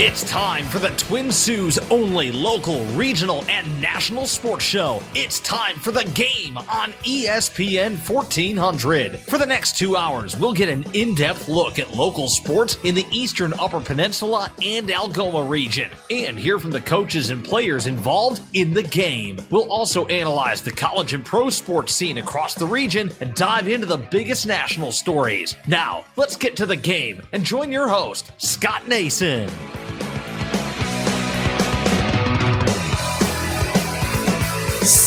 It's time for the Twin Sault's only local, regional, and national sports show. It's time for the game on ESPN 1400. For the next two hours, we'll get an in depth look at local sports in the eastern Upper Peninsula and Algoma region and hear from the coaches and players involved in the game. We'll also analyze the college and pro sports scene across the region and dive into the biggest national stories. Now, let's get to the game and join your host, Scott Nason.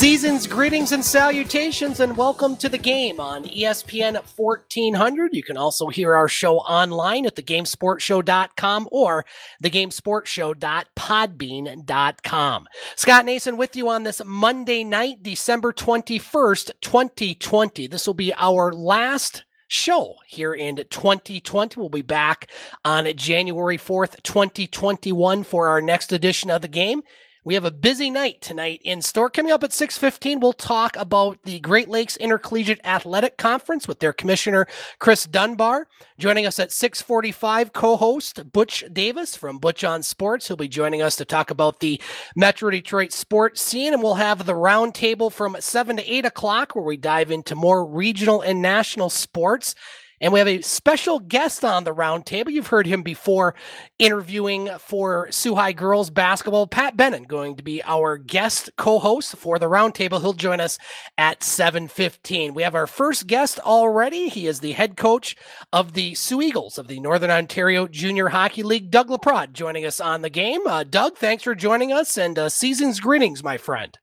Season's greetings and salutations, and welcome to the game on ESPN 1400. You can also hear our show online at thegamesportshow.com or thegamesportshow.podbean.com. Scott Nason with you on this Monday night, December 21st, 2020. This will be our last show here in 2020. We'll be back on January 4th, 2021 for our next edition of the game. We have a busy night tonight in store. Coming up at 6:15, we'll talk about the Great Lakes Intercollegiate Athletic Conference with their commissioner Kris Dunbar. Joining us at 6:45, co-host Butch Davis from Butch on Sports. He'll be joining us to talk about the Metro Detroit sports scene, and we'll have the roundtable from 7 to 8 o'clock, where we dive into more regional and national sports. And we have a special guest on the roundtable. You've heard him before interviewing for High girls basketball. Pat Bennin going to be our guest co-host for the roundtable. He'll join us at 7:15. We have our first guest already. He is the head coach of the Soo Eagles of the Northern Ontario Junior Hockey League, Doug Laprade, joining us on the game. Uh, Doug, thanks for joining us and uh, season's greetings, my friend.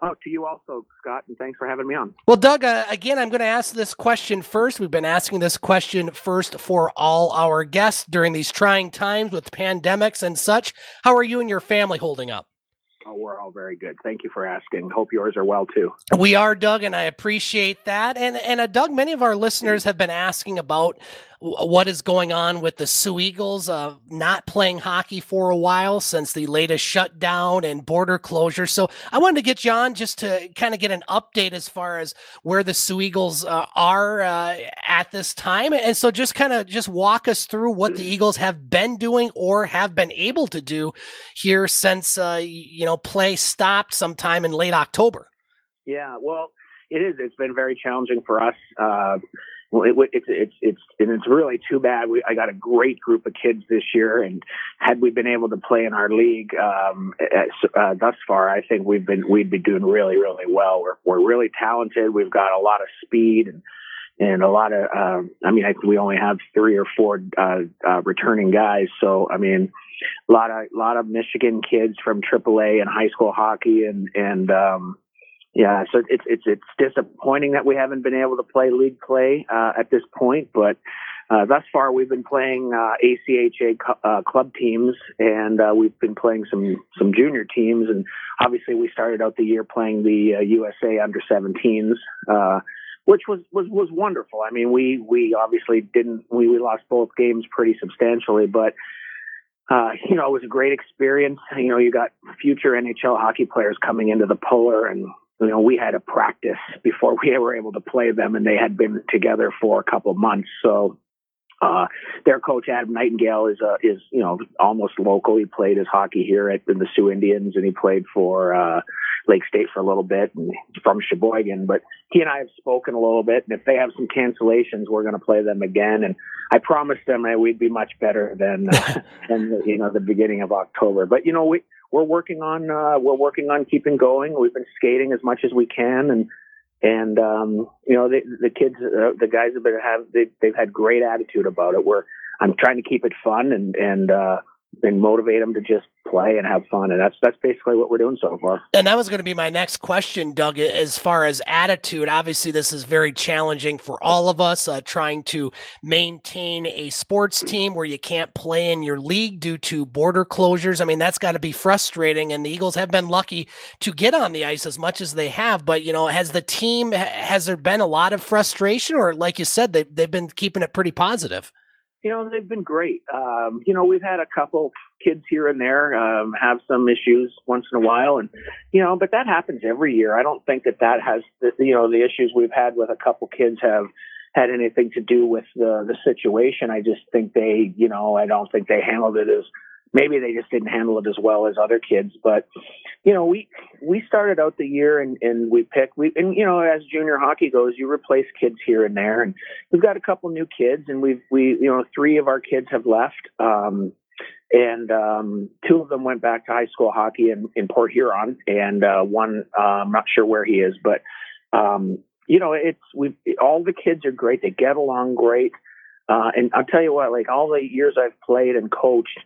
Oh, to you also, Scott, and thanks for having me on. Well, Doug, uh, again, I'm going to ask this question first. We've been asking this question first for all our guests during these trying times with pandemics and such. How are you and your family holding up? Oh, we're all very good. Thank you for asking. Hope yours are well too. We are, Doug, and I appreciate that. And and uh, Doug, many of our listeners have been asking about what is going on with the Soo Eagles uh, not playing hockey for a while since the latest shutdown and border closure. So I wanted to get on just to kind of get an update as far as where the Soo Eagles uh, are uh, at this time. And so just kind of just walk us through what the Eagles have been doing or have been able to do here since, uh, you know, play stopped sometime in late October. Yeah, well, it is. It's been very challenging for us. Uh, well, it, it's it's it's and it's really too bad. We I got a great group of kids this year, and had we been able to play in our league um, uh, thus far, I think we've been we'd be doing really really well. We're we're really talented. We've got a lot of speed and and a lot of um, I mean I we only have three or four uh, uh, returning guys. So I mean a lot of a lot of Michigan kids from AAA and high school hockey and and um, yeah, so it's it's it's disappointing that we haven't been able to play league play uh, at this point, but uh, thus far we've been playing uh, ACHA uh, club teams, and uh, we've been playing some some junior teams, and obviously we started out the year playing the USA uh, under 17s. which was, was was wonderful. I mean, we we obviously didn't we, we lost both games pretty substantially, but uh, you know, it was a great experience. You know, you got future NHL hockey players coming into the Pullar and you know, we had a practice before we were able to play them, and they had been together for a couple of months. So uh, their coach Adam Nightingale is uh, is you know almost local. He played his hockey here at in the Soo Indians, and he played for uh, Lake State for a little bit, and from Sheboygan. But he and I have spoken a little bit, and if they have some cancellations, we're going to play them again. And I promised them that we'd be much better than uh, than you know the beginning of October. But you know we we're working on uh, we're working on keeping going. We've been skating as much as we can, and and um, you know the the kids, uh, the guys have been have they, they've had great attitude about it. We're I'm trying to keep it fun and and uh, and motivate them to just play and have fun. And that's that's basically what we're doing so far. And that was going to be my next question, Doug. As far as attitude, obviously this is very challenging for all of us. Uh, trying to maintain a sports team where you can't play in your league due to border closures. I mean, that's got to be frustrating. And the Eagles have been lucky to get on the ice as much as they have. But you know, has the team has there been a lot of frustration, or like you said, they they've been keeping it pretty positive? You know, they've been great. Um, you know, we've had a couple kids here and there um, have some issues once in a while, and you know, but that happens every year. I don't think that that has the, you know the issues we've had with a couple kids have had anything to do with the the situation. I just think they, you know, I don't think they handled it as maybe they just didn't handle it as well as other kids. But you know, we we started out the year and and we picked we and you know as junior hockey goes, you replace kids here and there, and we've got a couple new kids, and we've we you know three of our kids have left. Um, and um, two of them went back to high school hockey in, in Port Huron, and uh, one uh, I'm not sure where he is, but um, you know, it's we all the kids are great. They get along great, uh, and I'll tell you what, like all the years I've played and coached,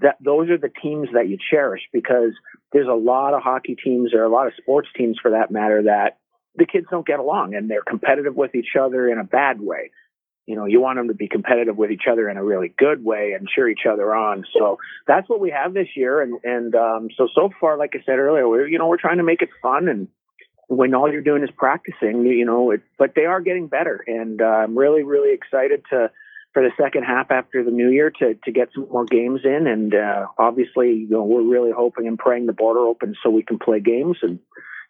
that those are the teams that you cherish because there's a lot of hockey teams or a lot of sports teams for that matter that the kids don't get along and they're competitive with each other in a bad way. You know, you want them to be competitive with each other in a really good way and cheer each other on. So that's what we have this year. And, and, um, so, so far, like I said earlier, we're, you know, we're trying to make it fun and, when all you're doing is practicing, you know, it, but they are getting better. And uh, I'm really, really excited to, for the second half after the new year to, to get some more games in. And uh, obviously, you know, we're really hoping and praying the border opens so we can play games and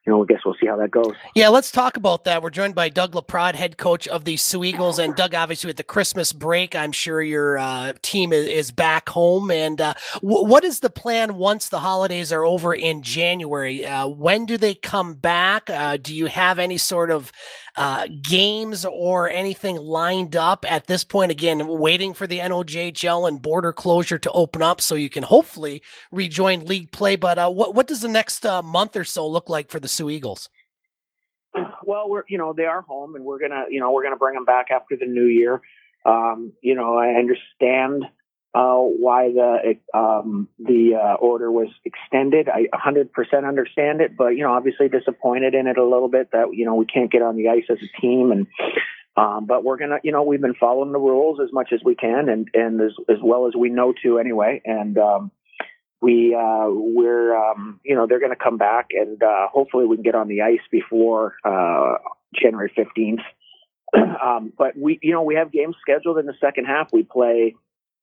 you know, I guess we'll see how that goes. Yeah, let's talk about that. We're joined by Doug LaPrade, head coach of the Soo Eagles, and Doug. Obviously, with the Christmas break, I'm sure your uh, team is, is, back home. And uh, w- what is the plan once the holidays are over in January? Uh, when do they come back? Uh, do you have any sort of uh, games or anything lined up at this point? Again, waiting for the NOJHL and border closure to open up so you can hopefully rejoin league play. But uh, what what does the next uh, month or so look like for the Soo Eagles? Well, we're you know they are home, and we're gonna you know we're gonna bring them back after the new year. Um, you know, I understand uh, why the um, the uh, order was extended. I 100% understand it, but you know, obviously disappointed in it a little bit that you know we can't get on the ice as a team, and um, but we're gonna, you know, we've been following the rules as much as we can, and and as as well as we know to anyway, and um, we uh, we're um, you know they're gonna come back, and uh, hopefully we can get on the ice before uh, January 15th. um, but we, you know, we have games scheduled in the second half. We play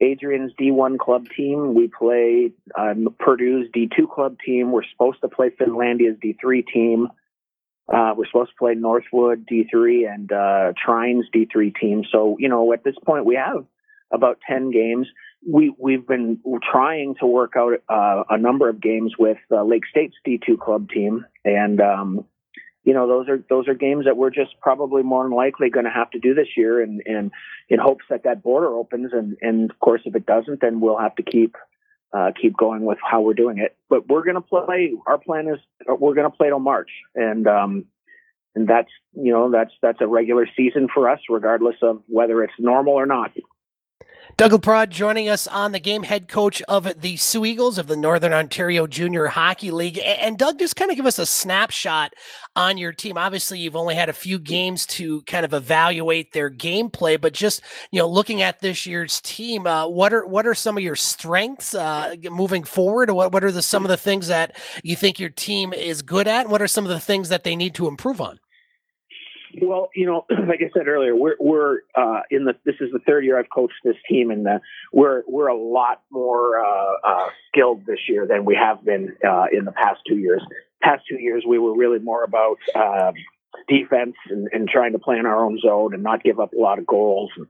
Adrian's D1 club team. We play um, Purdue's D2 club team. We're supposed to play Finlandia's D3 team. Uh, we're supposed to play Northwood D3 and uh, Trine's D3 team. So, you know, at this point, we have about 10 games. We, we've been trying to work out uh, a number of games with uh, Lake State's D2 club team. And, um, you know those are those are games that we're just probably more than likely going to have to do this year. And and in hopes that that border opens and and of course if it doesn't then we'll have to keep uh, keep going with how we're doing it. But we're going to play our plan is we're going to play till march. And um and that's you know that's that's a regular season for us regardless of whether it's normal or not Doug LaPrade joining us on the game, head coach of the Soo Eagles of the Northern Ontario Junior Hockey League. And Doug, just kind of give us a snapshot on your team. Obviously, you've only had a few games to kind of evaluate their gameplay, but just you know, looking at this year's team, uh, what are what are some of your strengths uh, moving forward? What what are the some of the things that you think your team is good at? What are some of the things that they need to improve on? Well, you know, like I said earlier, we're we're uh, in the this is the third year I've coached this team, and uh, we're we're a lot more uh, uh, skilled this year than we have been uh, in the past two years. Past two years, we were really more about uh, defense and, and trying to play in our own zone and not give up a lot of goals. And,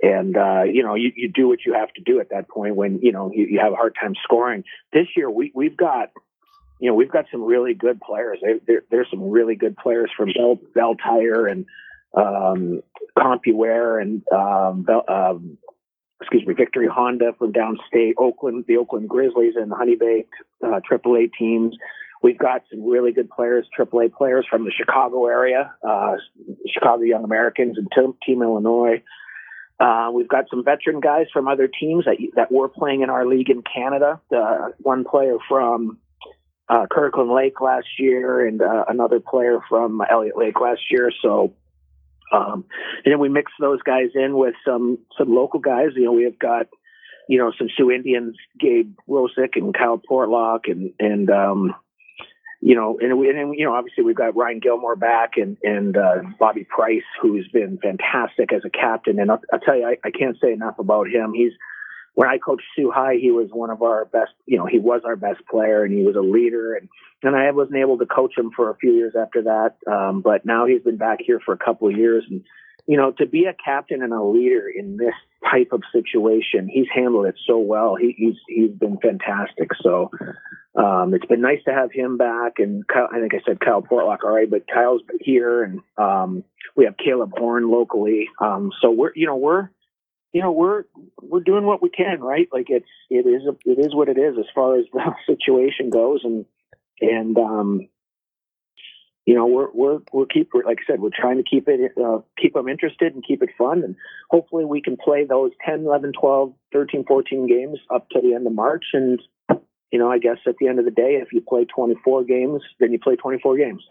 and uh, you know, you, you do what you have to do at that point when you know you, you have a hard time scoring. This year, we we've got you know, we've got some really good players. There, there's some really good players from Bell, Belle Tire and um, CompuWare and um, Bell, um, excuse me, Victory Honda from downstate, Oakland, the Oakland Grizzlies and the Honeybaked uh, AAA teams. We've got some really good players, AAA players from the Chicago area, uh, Chicago Young Americans and Team, team Illinois. Uh, we've got some veteran guys from other teams that that were playing in our league in Canada. Uh, one player from uh, Kirkland Lake last year and uh, another player from Elliott Lake last year. So, um, and then we mix those guys in with some some local guys. You know, we have got you know some Soo Indians, Gabe Rosick and Kyle Portlock, and and um, you know, and, we, and you know, obviously we've got Ryan Gilmore back and and uh, Bobby Price, who's been fantastic as a captain. And I'll, I'll tell you, I, I can't say enough about him. He's when I coached Soo High, he was one of our best, you know, he was our best player and he was a leader. And, and I wasn't able to coach him for a few years after that. Um, but now he's been back here for a couple of years. And, you know, to be a captain and a leader in this type of situation. He's handled it so well. He, he's he's been fantastic. So um, it's been nice to have him back. And Kyle, I think I said Kyle Portlock, all right, but Kyle's here, and um, we have Caleb Horn locally. Um, so we're you know we're you know we're we're doing what we can, right? Like it's it is a, it is what it is as far as the situation goes, and and um, you know, we're we're we're keep like I said, we're trying to keep it uh, keep them interested and keep it fun, and hopefully we can play those 10, 11, 12, 13, 14 games up to the end of March, and you know, I guess at the end of the day, if you play 24 games, then you play 24 games.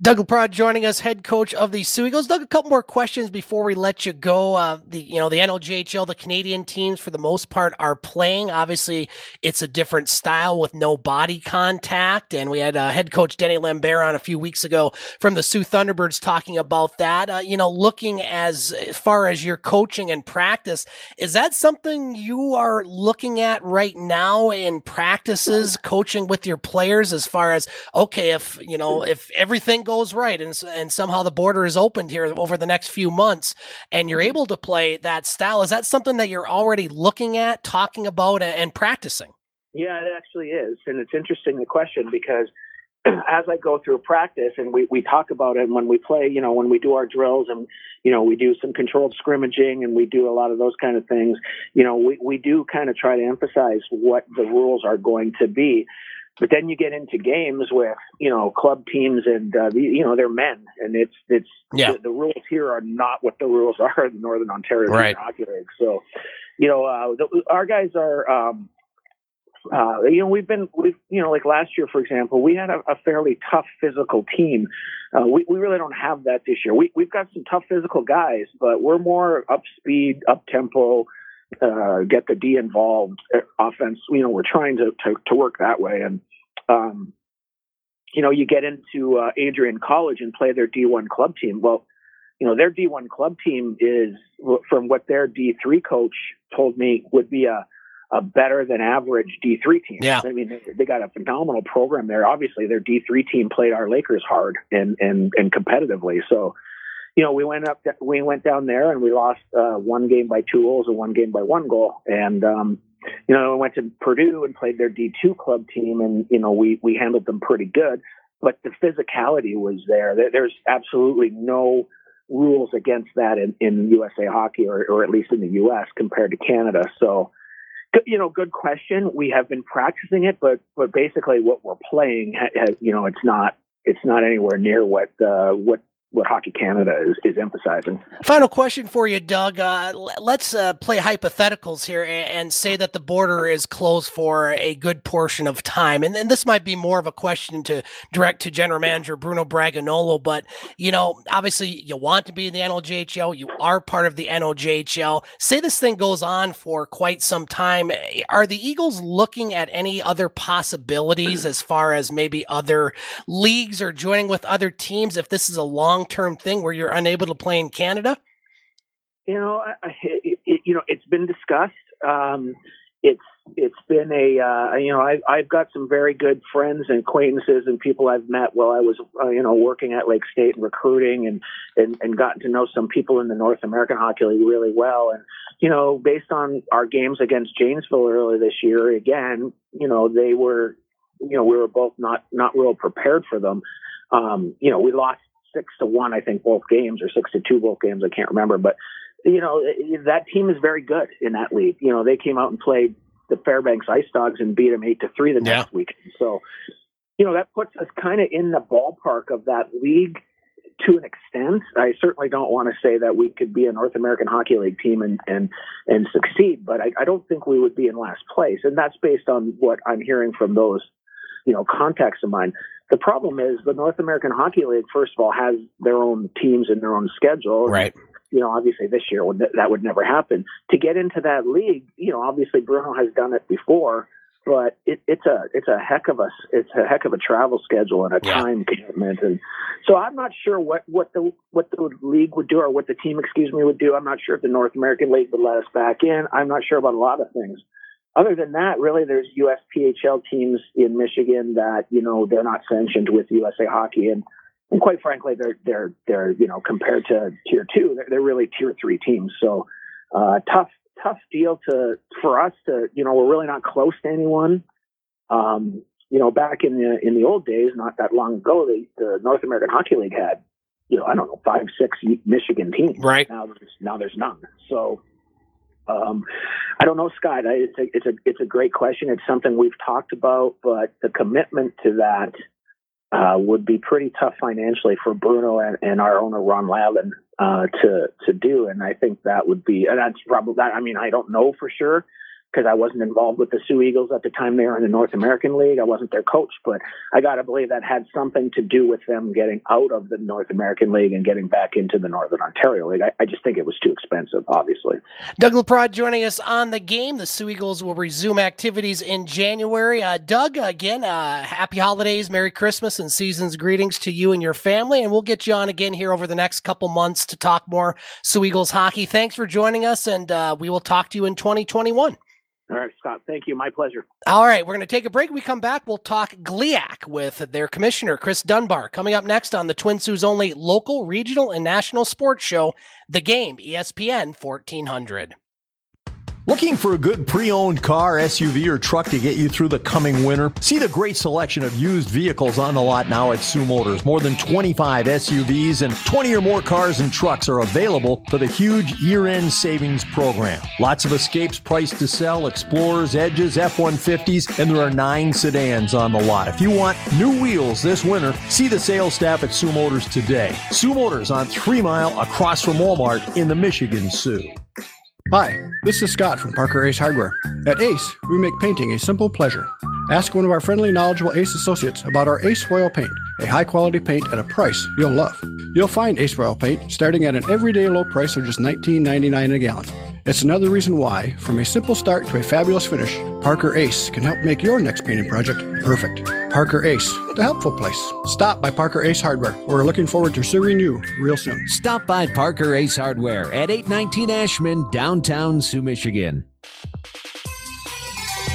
Doug LaPrade joining us, head coach of the Soo Eagles. Doug, a couple more questions before we let you go. Uh, the you know the NLJHL, the Canadian teams for the most part are playing. Obviously, it's a different style with no body contact, and we had uh, head coach Denny Lambert on a few weeks ago from the Soo Thunderbirds talking about that. Uh, you know, looking as far as your coaching and practice, is that something you are looking at right now in practice? Practices, coaching with your players as far as okay, if you know mm. if everything goes right and and somehow the border is opened here over the next few months, and you're mm-hmm. able to play that style, is that something that you're already looking at, talking about, and practicing? Yeah, it actually is, and it's interesting the question because as I go through practice and we, we talk about it and when we play, you know, when we do our drills and, you know, we do some controlled scrimmaging and we do a lot of those kind of things, you know, we, we do kind of try to emphasize what the rules are going to be. But then you get into games with, you know, club teams and, uh, the, you know, they're men and it's, it's, yeah. the, the, rules here are not what the rules are in Northern Ontario right. Hockey League. So, you know, uh, the, our guys are, um, uh, you know, we've been, we've, you know, like last year, for example, we had a, a fairly tough physical team. Uh, we, we really don't have that this year. We, we've got some tough physical guys, but we're more up speed, up tempo, uh, get the D involved uh, offense. You know, we're trying to, to, to work that way. And, um, you know, you get into uh, Adrian College and play their D1 club team. Well, you know, their D1 club team is, from what their D3 coach told me, would be a a better than average D3 team. Yeah. I mean, they, they, got a phenomenal program there. Obviously, their D3 team played our Lakers hard and and and competitively. So, you know, we went up, we went down there and we lost uh, one game by two goals and one game by one goal. And um, you know, we went to Purdue and played their D2 club team, and you know, we we handled them pretty good. But the physicality was there. There's absolutely no rules against that in, in USA hockey or, or at least in the US compared to Canada. So, you know, good question. We have been practicing it, but but basically, what we're playing, you know, it's not it's not anywhere near what uh, what what Hockey Canada is, is emphasizing. Final question for you, Doug. Uh, let's uh, play hypotheticals here and, and, say that the border is closed for a good portion of time. And, and this might be more of a question to direct to General Manager Bruno Bragagnolo, but you know, obviously you want to be in the NLJHL. You are part of the NLJHL. Say this thing goes on for quite some time. Are the Eagles looking at any other possibilities as far as maybe other leagues or joining with other teams if this is a long long term thing where you're unable to play in Canada? You know, it, it, you know, it's been discussed. Um, it's it's been a uh, you know I, I've got some very good friends and acquaintances and people I've met while I was uh, you know working at Lake State and recruiting and, and and gotten to know some people in the North American Hockey League really well and you know based on our games against Janesville earlier this year again you know they were you know we were both not not real prepared for them um, you know we lost six to one, I think, both games or six to two both games. I can't remember, but you know that team is very good in that league. You know they came out and played the Fairbanks Ice Dogs and beat them eight to three the yeah. next week. So you know that puts us kind of in the ballpark of that league to an extent. I certainly don't want to say that we could be a North American Hockey League team and and and succeed, but I, I don't think we would be in last place, and that's based on what I'm hearing from those you know contacts of mine. The problem is the North American Hockey League, first of all, has their own teams and their own schedule. Right. You know, obviously this year would, that would never happen. To get into that league, you know, obviously Bruno has done it before, but it, it's a it's a heck of a it's a heck of a travel schedule and a yeah. time commitment, and so I'm not sure what what the what the league would do or what the team, excuse me, would do. I'm not sure if the North American League would let us back in. I'm not sure about a lot of things other than that, really, there's USPHL teams in Michigan that you know they're not sanctioned with USA Hockey, and and quite frankly, they're they're they're you know compared to tier two, they're, they're really tier three teams. So uh, tough tough deal to for us to you know we're really not close to anyone. Um, you know, back in the in the old days, not that long ago, the, the North American Hockey League had you know I don't know five six Michigan teams. Right now, there's, now there's none. So um, I don't know, Scott. It's a it's a it's a great question. It's something we've talked about, but the commitment to that uh, would be pretty tough financially for Bruno and, and our owner Ron Lavin uh, to to do. And I think that would be and that's probably. I mean, I don't know for sure, because I wasn't involved with the Soo Eagles at the time they were in the North American League. I wasn't their coach, but I got to believe that had something to do with them getting out of the North American League and getting back into the Northern Ontario League. I, I just think it was too expensive, obviously. Doug LaPrade joining us on the game. The Soo Eagles will resume activities in January. Uh, Doug, again, uh, happy holidays, Merry Christmas, and season's greetings to you and your family. And we'll get you on again here over the next couple months to talk more Soo Eagles hockey. Thanks for joining us, and uh, we will talk to you in 2021. All right, Scott. Thank you. My pleasure. All right, we're going to take a break. We come back. We'll talk GLIAC with their commissioner, Kris Dunbar, coming up next on the Twin Sault's only local, regional, and national sports show, The Game, ESPN 1400. Looking for a good pre owned car, SUV, or truck to get you through the coming winter? See the great selection of used vehicles on the lot now at Soo Motors. More than 25 SUVs and 20 or more cars and trucks are available for the huge year end savings program. Lots of escapes priced to sell, Explorers, Edges, F 150s, and there are nine sedans on the lot. If you want new wheels this winter, see the sales staff at Soo Motors today. Soo Motors on 3 Mile across from Walmart in the Michigan Soo. Hi, this is Scott from Parker Ace Hardware. At Ace, we make painting a simple pleasure. Ask one of our friendly, knowledgeable Ace associates about our Ace Royal paint, a high quality paint at a price you'll love. You'll find Ace Royal paint starting at an everyday low price of just $19.99 a gallon. It's another reason why, from a simple start to a fabulous finish, Parker Ace can help make your next painting project perfect. Parker Ace, the helpful place. Stop by Parker Ace Hardware. We're looking forward to serving you real soon. Stop by Parker Ace Hardware at 819 Ashmun, downtown Soo, Michigan.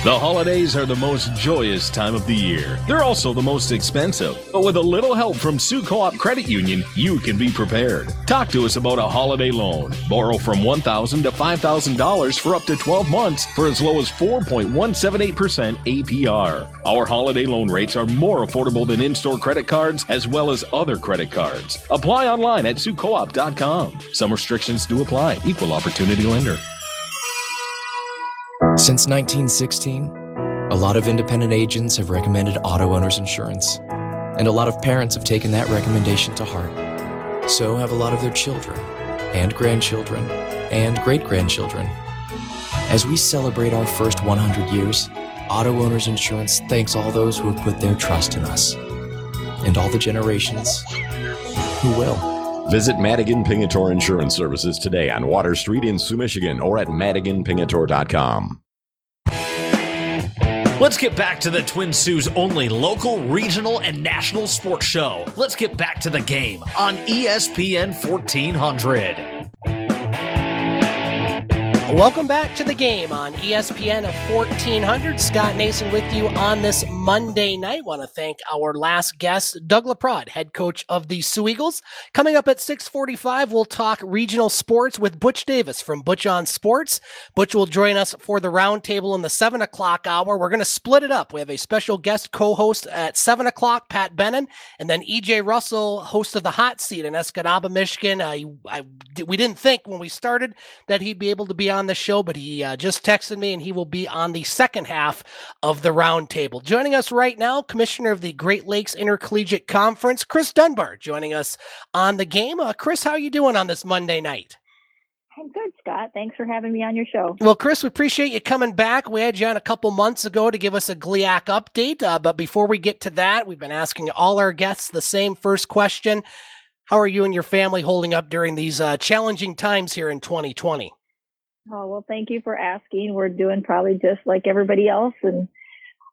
The holidays are the most joyous time of the year. They're also the most expensive. But with a little help from Soo Co-op Credit Union, you can be prepared. Talk to us about a holiday loan. Borrow from $1,000 to $5,000 for up to 12 months for as low as 4.178% APR. Our holiday loan rates are more affordable than in-store credit cards as well as other credit cards. Apply online at SooCoop.com. Some restrictions do apply. Equal opportunity lender. Since 1916, a lot of independent agents have recommended auto owners insurance, and a lot of parents have taken that recommendation to heart. So have a lot of their children, and grandchildren, and great grandchildren. As we celebrate our first 100 years, Auto Owners Insurance thanks all those who have put their trust in us, and all the generations who will. Visit Madigan Pingatore Insurance Services today on Water Street in Soo, Michigan, or at madiganpingatore.com. Let's get back to the Twin Sault's only local, regional, and national sports show. Let's get back to the game on ESPN 1400. Welcome back to the game on ESPN of 1400. Scott Nason with you on this Monday night. Want to thank our last guest, Doug LaPrade, head coach of the Soo Eagles. Coming up at 645, we'll talk regional sports with Butch Davis from Butch on Sports. Butch will join us for the roundtable in the 7 o'clock hour. We're going to split it up. We have a special guest co-host at 7 o'clock, Pat Bennin, and then EJ Russell, host of The Hot Seat in Escanaba, Michigan. I, we didn't think when we started that he'd be able to be on on the show, but he uh, just texted me and he will be on the second half of the roundtable. Joining us right now, Commissioner of the Great Lakes Intercollegiate Conference, Kris Dunbar, joining us on the game. Uh, Kris, how are you doing on this Monday night? I'm good, Scott. Thanks for having me on your show. Well, Kris, we appreciate you coming back. We had you on a couple months ago to give us a GLIAC update. Uh, but before we get to that, we've been asking all our guests the same first question. How are you and your family holding up during these uh, challenging times here in 2020? Oh, well, thank you for asking. We're doing probably just like everybody else and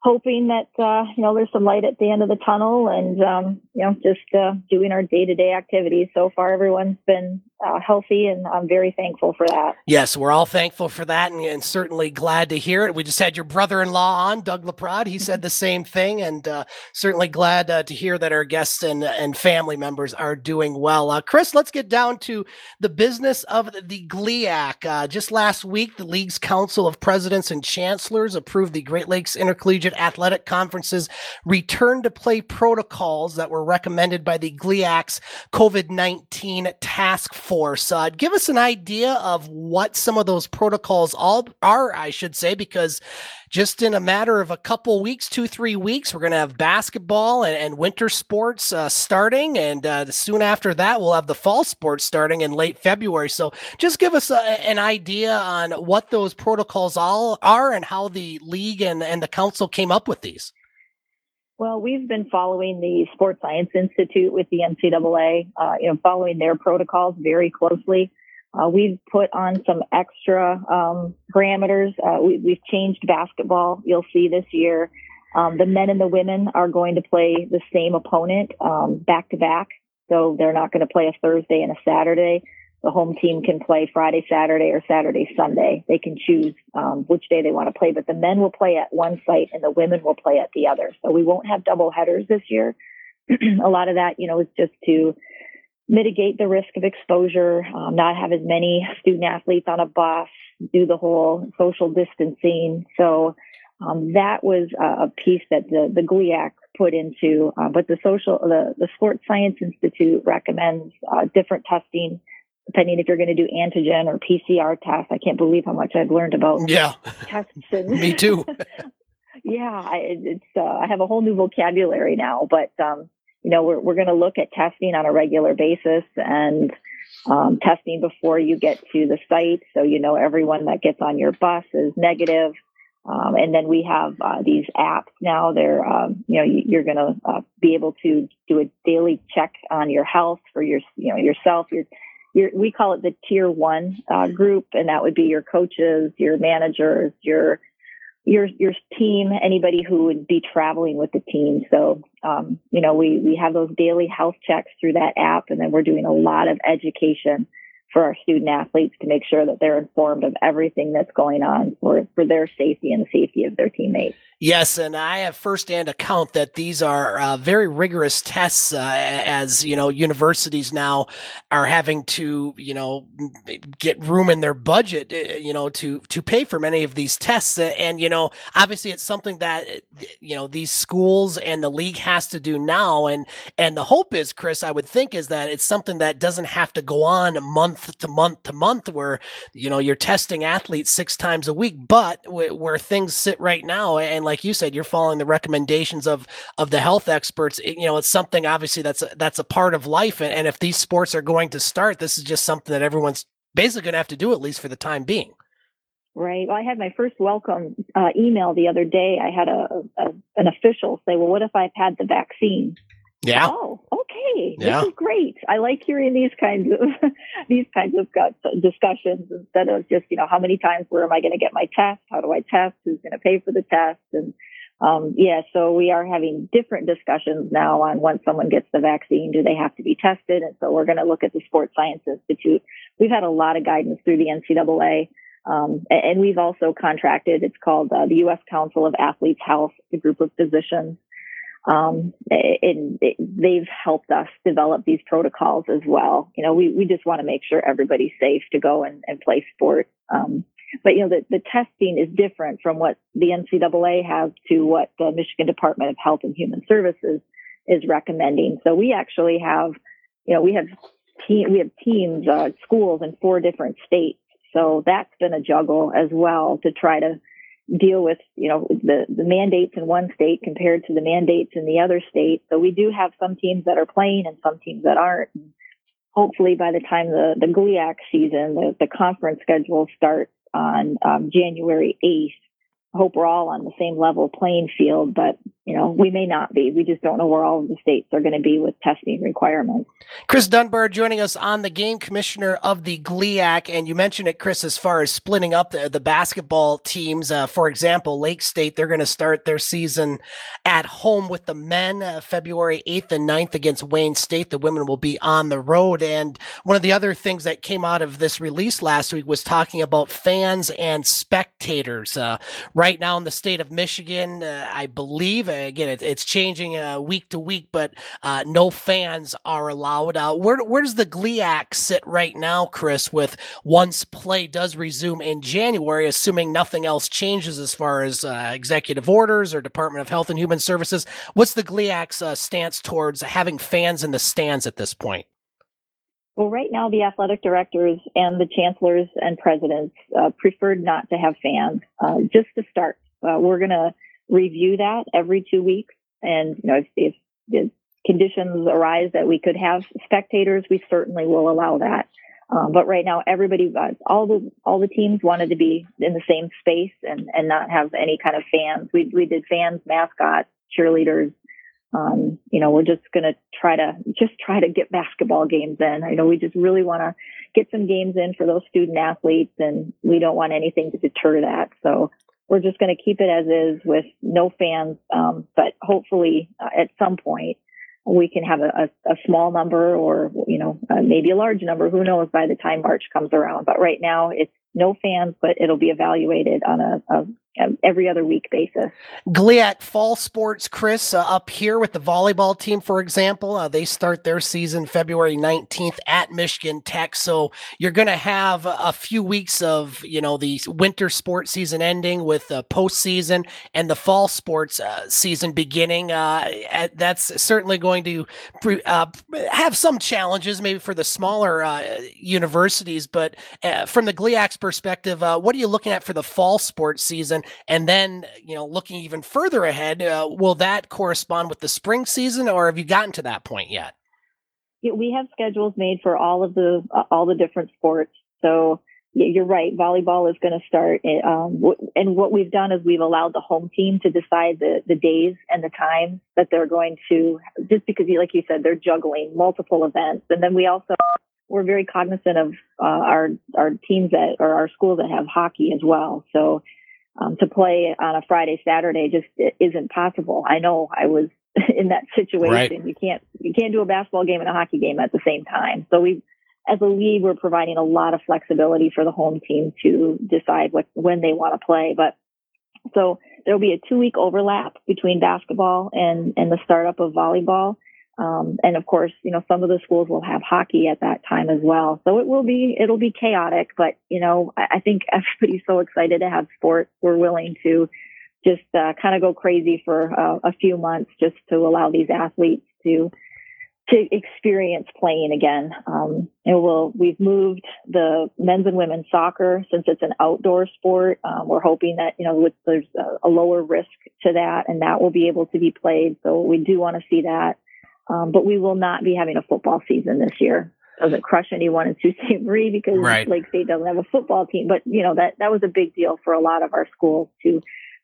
hoping that, uh, you know, there's some light at the end of the tunnel and, um, you know, just uh, doing our day to day activities. So far, everyone's been uh, healthy, and I'm very thankful for that. Yes, we're all thankful for that, and, and certainly glad to hear it. We just had your brother-in-law on, Doug Laprade. He said the same thing, and uh, certainly glad uh, to hear that our guests and and family members are doing well. Uh, Kris, let's get down to the business of the GLIAC. Uh, just last week, the league's Council of Presidents and Chancellors approved the Great Lakes Intercollegiate Athletic Conference's return to play protocols that were recommended by the GLIAC's COVID 19 task force. Uh, give us an idea of what some of those protocols all are, I should say, because just in a matter of a couple weeks, two, three weeks, we're going to have basketball and, and winter sports uh, starting. And uh, soon after that, we'll have the fall sports starting in late February. So just give us a, an idea on what those protocols all are and how the league and, and the council came up with these. Well, we've been following the Sports Science Institute with the NCAA, uh, you know, following their protocols very closely. Uh, we've put on some extra um, parameters. Uh, we, have changed basketball. You'll see this year. Um, the men and the women are going to play the same opponent back to back. So they're not going to play a Thursday and a Saturday the home team can play Friday, Saturday, or Saturday, Sunday. They can choose um, which day they want to play, but the men will play at one site and the women will play at the other. So we won't have double headers this year. a lot of that, you know, is just to mitigate the risk of exposure, um, not have as many student athletes on a bus, do the whole social distancing. So um, that was a piece that the, the GLIAC put into, uh, but the social, the, the Sports Science Institute recommends uh, different testing depending if you're going to do antigen or PCR tests. I can't believe how much I've learned about yeah tests. And Me too. yeah, I, it's uh, I have a whole new vocabulary now, but um, you know we're we're going to look at testing on a regular basis and um, testing before you get to the site, so you know everyone that gets on your bus is negative. Um, and then we have uh, these apps now. They're, um, you know, you're going to uh, be able to do a daily check on your health for your, you know, yourself, your your, we call it the tier one uh, group, and that would be your coaches, your managers, your your your team, anybody who would be traveling with the team. So, um, you know, we we have those daily health checks through that app, and then we're doing a lot of education for our student athletes to make sure that they're informed of everything that's going on for for their safety and the safety of their teammates. Yes, and I have firsthand account that these are uh, very rigorous tests, uh, as you know, universities now are having to, you know, get room in their budget, uh, you know, to to pay for many of these tests. And you know, obviously, it's something that you know these schools and the league has to do now. And and the hope is, Kris, I would think, is that it's something that doesn't have to go on month to month to month, where you know you're testing athletes six times a week, but where things sit right now and like you said, you're following the recommendations of of the health experts. It, you know, it's something obviously that's a, that's a part of life, and, and if these sports are going to start, this is just something that everyone's basically going to have to do at least for the time being. Right. Well, I had my first welcome uh, email the other day. I had a, a, an official say, "Well, what if I've had the vaccine?" Yeah. Oh, okay. Yeah. This is great. I like hearing these kinds of these kinds of discussions instead of just you know how many times where am I going to get my test? How do I test? Who's going to pay for the test? And um, yeah, so we are having different discussions now on once someone gets the vaccine, do they have to be tested? And so we're going to look at the Sports Science Institute. We've had a lot of guidance through the NCAA. Um, and we've also contracted, it's called uh, the U.S. Council of Athletes Health, a group of physicians um, and they've helped us develop these protocols as well. You know, we, we just want to make sure everybody's safe to go and, and play sport. Um, but you know, the, the testing is different from what the NCAA has to what the Michigan Department of Health and Human Services is recommending. So we actually have, you know, we have team, we have teams, uh, schools in four different states. So that's been a juggle as well to try to deal with, you know, the, the mandates in one state compared to the mandates in the other state. So we do have some teams that are playing and some teams that aren't. Hopefully by the time the, the GLIAC season, the, the conference schedule starts on um, January 8th, I hope we're all on the same level playing field, but you know, we may not be. We just don't know where all of the states are going to be with testing requirements. Kris Dunbar joining us on the game commissioner of the GLIAC. And you mentioned it, Kris, as far as splitting up the, the basketball teams. Uh, for example, Lake State, they're going to start their season at home with the men uh, February 8th and 9th against Wayne State. The women will be on the road. And one of the other things that came out of this release last week was talking about fans and spectators. Uh, right now in the state of Michigan, uh, I believe again, it, it's changing uh, week to week, but uh, no fans are allowed. Uh, where where does the GLIAC sit right now, Kris? With once play does resume in January, assuming nothing else changes as far as uh, executive orders or Department of Health and Human Services, what's the GLIAC's uh, stance towards having fans in the stands at this point? Well, right now, the athletic directors and the chancellors and presidents uh, preferred not to have fans. Uh, just to start, uh, we're going to review that every two weeks. And, you know, if, if conditions arise that we could have spectators, we certainly will allow that. Um, but right now, everybody, uh, all the all the teams wanted to be in the same space and and not have any kind of fans. We we did fans, mascots, cheerleaders. Um, you know, we're just going to try to just try to get basketball games in. I know we just really want to get some games in for those student athletes, and we don't want anything to deter that. So we're just going to keep it as is with no fans. Um, but hopefully, uh, at some point, we can have a, a, a small number or you know uh, maybe a large number. Who knows by the time March comes around? But right now, it's no fans, but it'll be evaluated on a, a every other week basis. GLIAC Fall Sports, Kris, uh, up here with the volleyball team, for example, uh, they start their season February 19th at Michigan Tech. So you're going to have a few weeks of, you know, the winter sports season ending with the postseason and the fall sports uh, season beginning. Uh, at, that's certainly going to uh, have some challenges, maybe for the smaller uh, universities. But from the GLIAC's perspective, what are you looking at for the fall sports season? And then, you know, looking even further ahead, uh, will that correspond with the spring season, or have you gotten to that point yet? Yeah, we have schedules made for all of the uh, all the different sports. So you're right. Volleyball is going to start, eh, um, and what we've done is we've allowed the home team to decide the the days and the times that they're going to. Just because, like you said, they're juggling multiple events, and then we also we're very cognizant of uh, our our teams that or our schools that have hockey as well. So um, to play on a Friday, Saturday just isn't possible. I know I was in that situation. Right. You can't you can't do a basketball game and a hockey game at the same time. So we, as a league, we're providing a lot of flexibility for the home team to decide what when they want to play. But so there'll be a two week overlap between basketball and and the startup of volleyball. Um, and of course, you know, some of the schools will have hockey at that time as well. So it will be, it'll be chaotic, but you know, I, I think everybody's so excited to have sports. We're willing to just uh, kind of go crazy for uh, a few months just to allow these athletes to to experience playing again. Um, and we'll, we've moved the men's and women's soccer since it's an outdoor sport. Um, we're hoping that, you know, with, there's a, a, lower risk to that and that will be able to be played. So we do want to see that. Um, but we will not be having a football season this year. Doesn't crush anyone in Sault Ste. Marie because right. Lake State doesn't have a football team. But you know that that was a big deal for a lot of our schools to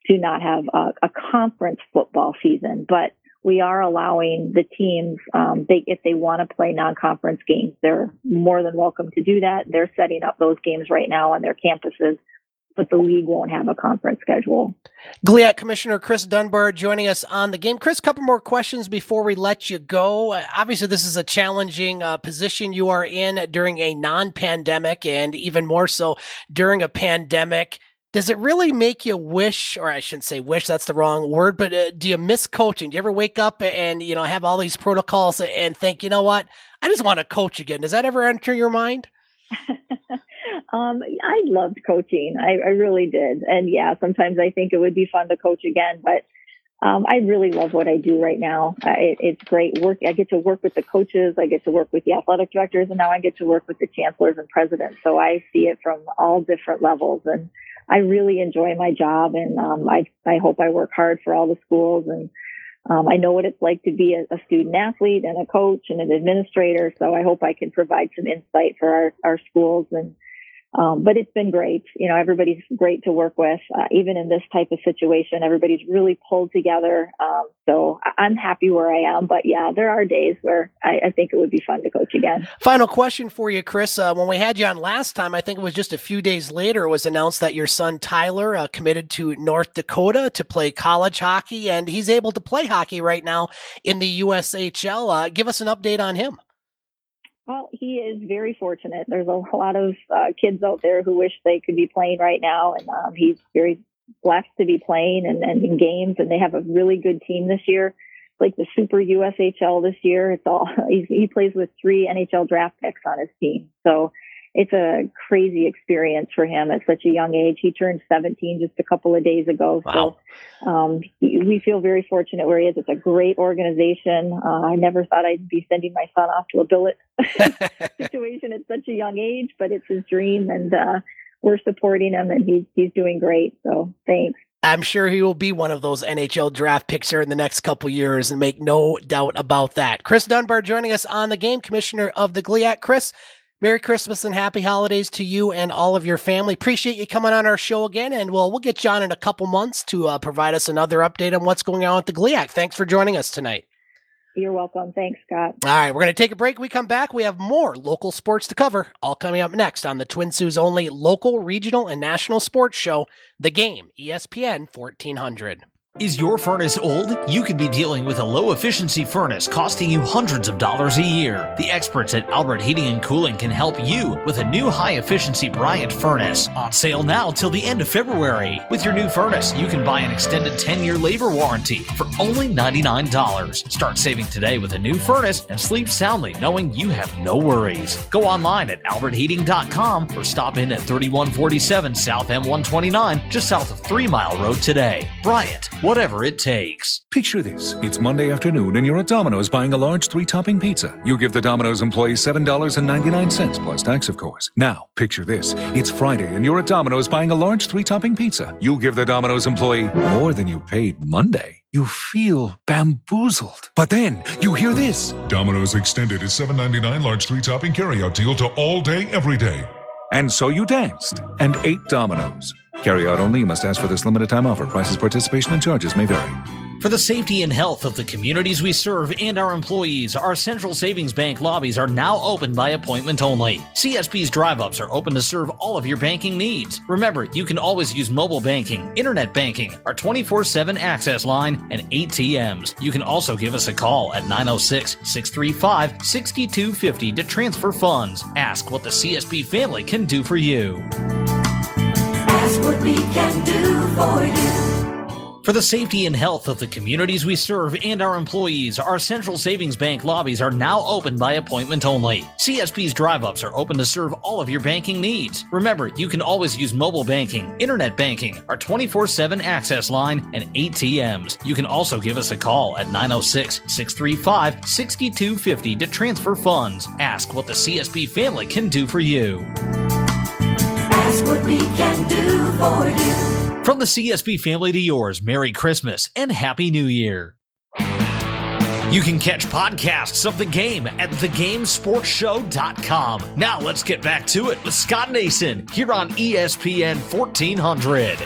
to not have a, a conference football season. But we are allowing the teams, um, they, if they want to play non-conference games, they're more than welcome to do that. They're setting up those games right now on their campuses but the league won't have a conference schedule. GLIAC Commissioner Kris Dunbar joining us on the game. Kris, a couple more questions before we let you go. Uh, obviously, this is a challenging uh, position you are in during a non pandemic and even more so during a pandemic. Does it really make you wish, or I shouldn't say wish, that's the wrong word, but uh, do you miss coaching? Do you ever wake up and, you know, have all these protocols and think, you know what, I just want to coach again? Does that ever enter your mind? Um, I loved coaching. I, I, really did. And yeah, sometimes I think it would be fun to coach again, but um, I really love what I do right now. It's great work. I get to work with the coaches. I get to work with the athletic directors, and now I get to work with the chancellors and presidents. So I see it from all different levels, and I really enjoy my job. And um, I I hope I work hard for all the schools, and um, I know what it's like to be a, a, student athlete and a coach and an administrator. So I hope I can provide some insight for our our schools and Um, but it's been great. You know, everybody's great to work with. Uh, even in this type of situation, everybody's really pulled together. Um, so I'm happy where I am. But yeah, there are days where I, I think it would be fun to coach again. Final question for you, Kris. Uh, when we had you on last time, I think it was just a few days later, it was announced that your son Tyler uh, committed to North Dakota to play college hockey, and he's able to play hockey right now in the USHL. Uh, give us an update on him. Well, he is very fortunate. There's a lot of uh, kids out there who wish they could be playing right now, and um, he's very blessed to be playing and, and in games. And they have a really good team this year, like the Super USHL this year. It's all he plays with three NHL draft picks on his team, so it's a crazy experience for him at such a young age. He turned 17 just a couple of days ago. Wow. So um, we feel very fortunate where he is. It's a great organization. Uh, I never thought I'd be sending my son off to a billet situation at such a young age, but it's his dream, and uh, we're supporting him, and he's he's doing great. So thanks. I'm sure he will be one of those NHL draft picks here in the next couple years, and make no doubt about that. Kris Dunbar joining us on the game, commissioner of the GLIAC. Kris, Merry Christmas and happy holidays to you and all of your family. Appreciate you coming on our show again, and we'll we'll get John in a couple months to uh, provide us another update on what's going on with the GLIAC. Thanks for joining us tonight. You're welcome. Thanks, Scott. All right, we're going to take a break. We come back. We have more local sports to cover. All coming up next on the Twin Sault's only local, regional, and national sports show, The Game, ESPN 1400. Is your furnace old? You could be dealing with a low efficiency furnace costing you hundreds of dollars a year. The experts at Albert Heating and Cooling can help you with a new high efficiency Bryant furnace. On sale now till the end of February. With your new furnace, you can buy an extended 10 year labor warranty for only $99. Start saving today with a new furnace and sleep soundly knowing you have no worries. Go online at albertheating.com or stop in at 3147 South M129 just south of 3 Mile Road today. Bryant whatever it takes. Picture this. It's Monday afternoon and you're at Domino's buying a large three topping pizza. You give the Domino's employee $7.99 plus tax, of course. Now, picture this. It's Friday and you're at Domino's buying a large three topping pizza. You give the Domino's employee more than you paid Monday. You feel bamboozled. But then you hear this Domino's extended its $7.99 large three topping carryout deal to all day, every day. And so you danced and ate dominoes. Carry out only. You must ask for this limited time offer. Prices, participation, and charges may vary. For the safety and health of the communities we serve and our employees, our Central Savings Bank lobbies are now open by appointment only. CSB's drive ups are open to serve all of your banking needs. Remember, you can always use mobile banking, internet banking, our 24 7 access line, and ATMs. You can also give us a call at 906 635 6250 to transfer funds. Ask what the CSB family can do for you Ask what we can do for you. For the safety and health of the communities we serve and our employees, our Central Savings Bank lobbies are now open by appointment only. CSP's drive ups are open to serve all of your banking needs. Remember, you can always use mobile banking, internet banking, our 24 7 access line, and ATMs. You can also give us a call at 906 635 6250 to transfer funds. Ask what the CSP family can do for you Ask what we can do for you. From the CSB family to yours, Merry Christmas and Happy New Year. You can catch podcasts of the game at thegamesportshow.com. Now let's get back to it with Scott Nason here on ESPN 1400.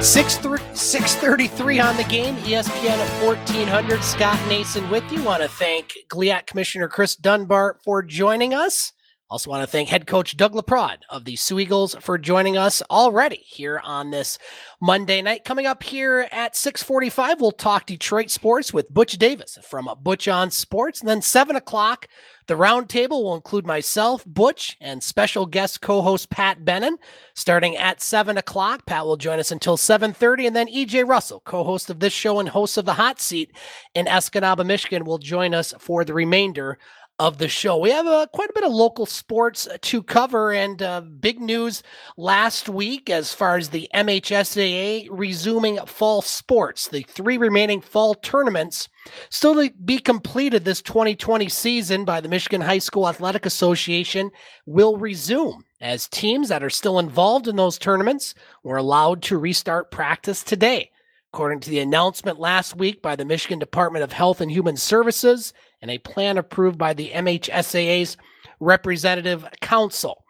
6 633 on the game, ESPN at 1400. Scott Nason with you. Want to thank GLIAC Commissioner Kris Dunbar for joining us. Also, want to thank head coach Doug Laprade of the Soo Eagles for joining us already here on this Monday night. Coming up here at 645, we'll talk Detroit sports with Butch Davis from Butch on Sports. And then 7 o'clock, the roundtable will include myself, Butch, and special guest co-host Pat Bennin. Starting at 7 o'clock, Pat will join us until 7.30. And then EJ Russell, co-host of this show and host of The Hot Seat in Escanaba, Michigan, will join us for the remainder of the show. We have uh, quite a bit of local sports to cover and uh, big news last week as far as the MHSAA resuming fall sports. The three remaining fall tournaments still to be completed this 2020 season by the Michigan High School Athletic Association will resume as teams that are still involved in those tournaments were allowed to restart practice today. According to the announcement last week by the Michigan Department of Health and Human Services and a plan approved by the MHSAA's Representative Council.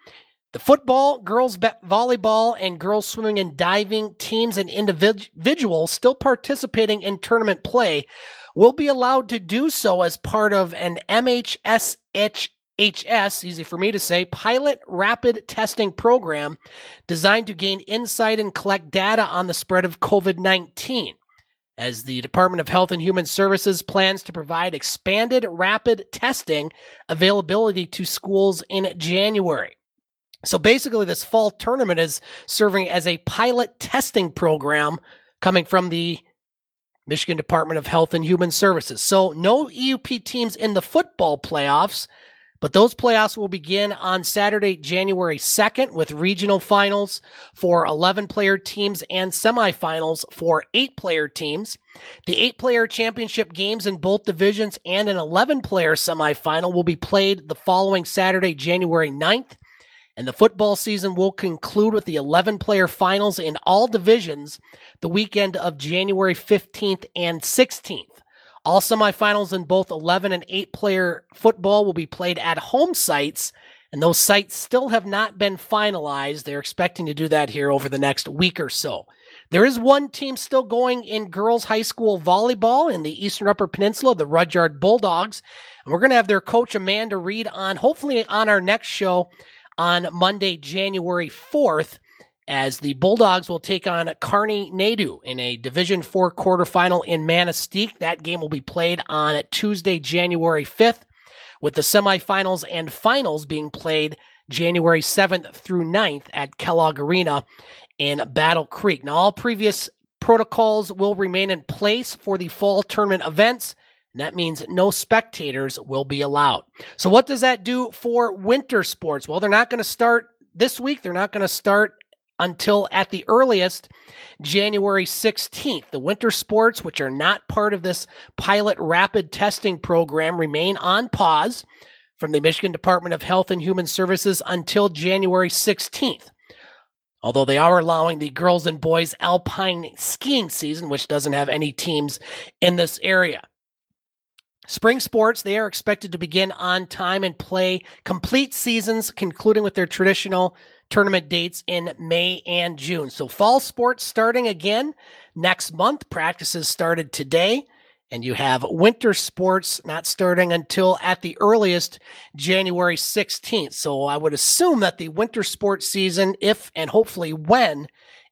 The football, girls volleyball, and girls swimming and diving teams and individuals still participating in tournament play will be allowed to do so as part of an MHSH HS, easy for me to say, pilot rapid testing program designed to gain insight and collect data on the spread of COVID 19. As the Department of Health and Human Services plans to provide expanded rapid testing availability to schools in January. So basically, this fall tournament is serving as a pilot testing program coming from the Michigan Department of Health and Human Services. So, no EUP teams in the football playoffs but those playoffs will begin on Saturday, January 2nd, with regional finals for 11 player teams and semifinals for eight player teams. The eight player championship games in both divisions and an 11 player semifinal will be played the following Saturday, January 9th. And the football season will conclude with the 11 player finals in all divisions the weekend of January 15th and 16th. All semifinals in both 11 and 8 player football will be played at home sites, and those sites still have not been finalized. They're expecting to do that here over the next week or so. There is one team still going in girls high school volleyball in the Eastern Upper Peninsula, the Rudyard Bulldogs. And we're going to have their coach Amanda Reed on, hopefully on our next show on Monday, January 4th as the Bulldogs will take on Carney-Nadeau in a Division Four quarterfinal in Manistique. That game will be played on Tuesday, January 5th, with the semifinals and finals being played January 7th through 9th at Kellogg Arena in Battle Creek. Now, all previous protocols will remain in place for the fall tournament events. And that means no spectators will be allowed. So, what does that do for winter sports? Well, they're not going to start this week. They're not going to start until at the earliest January 16th. The winter sports, which are not part of this pilot rapid testing program, remain on pause from the Michigan Department of Health and Human Services until January 16th. Although they are allowing the girls and boys alpine skiing season, which doesn't have any teams in this area. Spring sports, they are expected to begin on time and play complete seasons, concluding with their traditional tournament dates in May and June. So fall sports starting again next month. Practices started today. And you have winter sports not starting until at the earliest January 16th. So I would assume that the winter sports season, if and hopefully when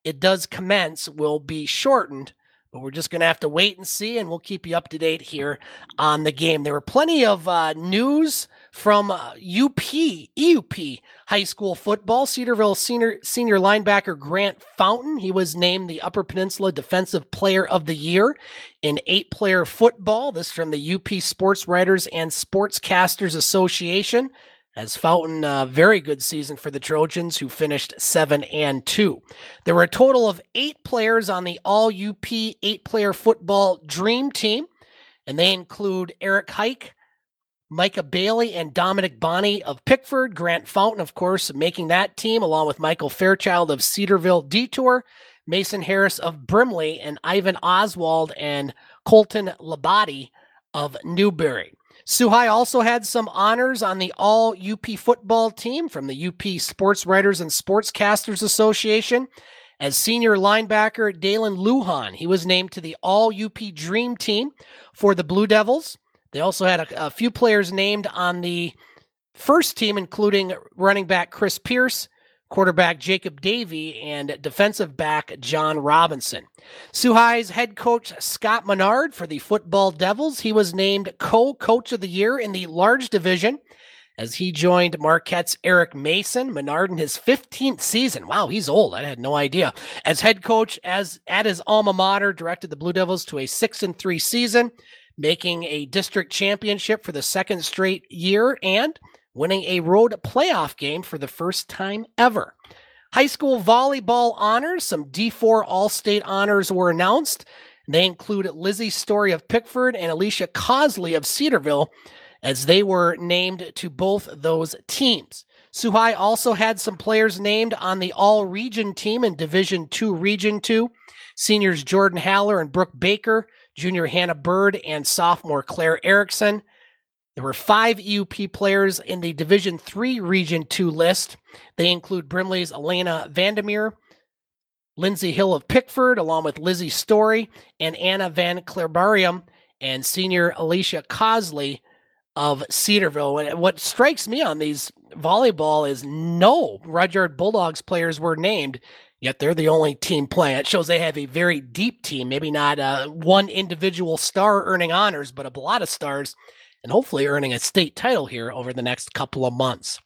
it does commence, will be shortened but we're just going to have to wait and see, and we'll keep you up to date here on the game. There were plenty of uh, news from uh, UP, EUP high school football. Cedarville senior, senior linebacker Grant Fountain. He was named the Upper Peninsula Defensive Player of the Year in eight player football. This from the UP Sports Writers and Sportscasters Association as Fountain, uh, very good season for the Trojans, who finished seven and two. There were a total of eight players on the All UP eight player football dream team, and they include Eric Hike, Micah Bailey, and Dominic Bonney of Pickford. Grant Fountain, of course, making that team, along with Michael Fairchild of Cedarville Detour, Mason Harris of Brimley, and Ivan Oswald and Colton Labate of Newberry. Soo High also had some honors on the all UP football team from the UP Sports Writers and Sportscasters Association. As senior linebacker Dalen Lujan, he was named to the all UP Dream Team for the Blue Devils. They also had a, a few players named on the first team, including running back Chris Pierce, quarterback Jacob Davey, and defensive back John Robinson. Soo High's head coach Scott Menard for the Football Devils. He was named co-coach of the year in the large division as he joined Marquette's Eric Mason. Menard in his 15th season. Wow, he's old. I had no idea. As head coach as at his alma mater, directed the Blue Devils to a 6 and 3 season, making a district championship for the second straight year and winning a road playoff game for the first time ever. High school volleyball honors, some D4 All State honors were announced. They include Lizzie Story of Pickford and Alicia Cosley of Cedarville, as they were named to both those teams. Soo High also had some players named on the All Region team in Division Two, Region Two. Seniors Jordan Haller and Brooke Baker, junior Hannah Bird, and sophomore Claire Erickson. There were five EUP players in the Division Three Region Two list. They include Brimley's Elena Vandermeer, Lindsay Hill of Pickford, along with Lizzie Story and Anna Van Clarbarium, and senior Alicia Cosley of Cedarville. And what strikes me on these volleyball is no Rudyard Bulldogs players were named, yet they're the only team playing. It shows they have a very deep team, maybe not uh, one individual star earning honors, but a lot of stars, and hopefully earning a state title here over the next couple of months.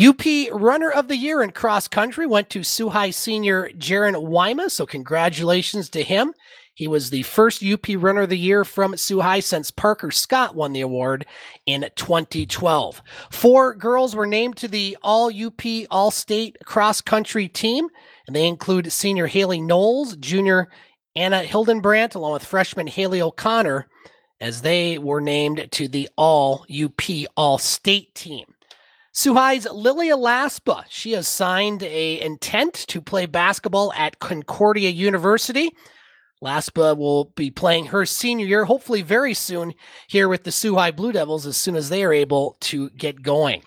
UP Runner of the Year in cross country went to High senior Jaron Wyma, so congratulations to him. He was the first UP Runner of the Year from High since Parker Scott won the award in 2012. Four girls were named to the All UP All State cross country team, and they include senior Haley Knowles, junior Anna Hildenbrandt, along with freshman Haley O'Connor, as they were named to the All UP All State team. High's Lilia Laspa, she has signed a intent to play basketball at Concordia University. Laspa will be playing her senior year, hopefully very soon, here with the High Blue Devils as soon as they are able to get going.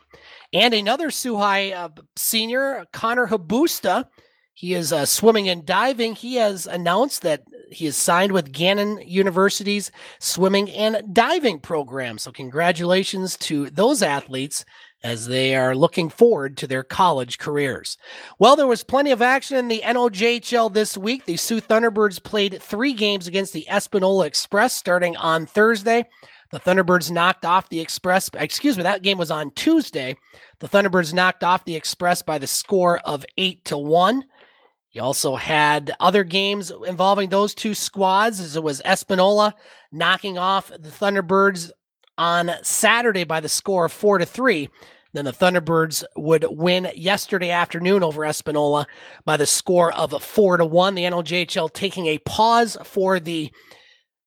And another High uh, senior, Connor Habusta, he is uh, swimming and diving. He has announced that he is signed with Gannon University's swimming and diving program. So, congratulations to those athletes as they are looking forward to their college careers. Well, there was plenty of action in the NOJHL this week. The Soo Thunderbirds played three games against the Espanola Express starting on Thursday. The Thunderbirds knocked off the Express. Excuse me, that game was on Tuesday. The Thunderbirds knocked off the Express by the score of eight to one. You also had other games involving those two squads, as it was Espanola knocking off the Thunderbirds on Saturday by the score of four to three. Then the Thunderbirds would win yesterday afternoon over Espanola by the score of four to one. The NOJHL taking a pause for the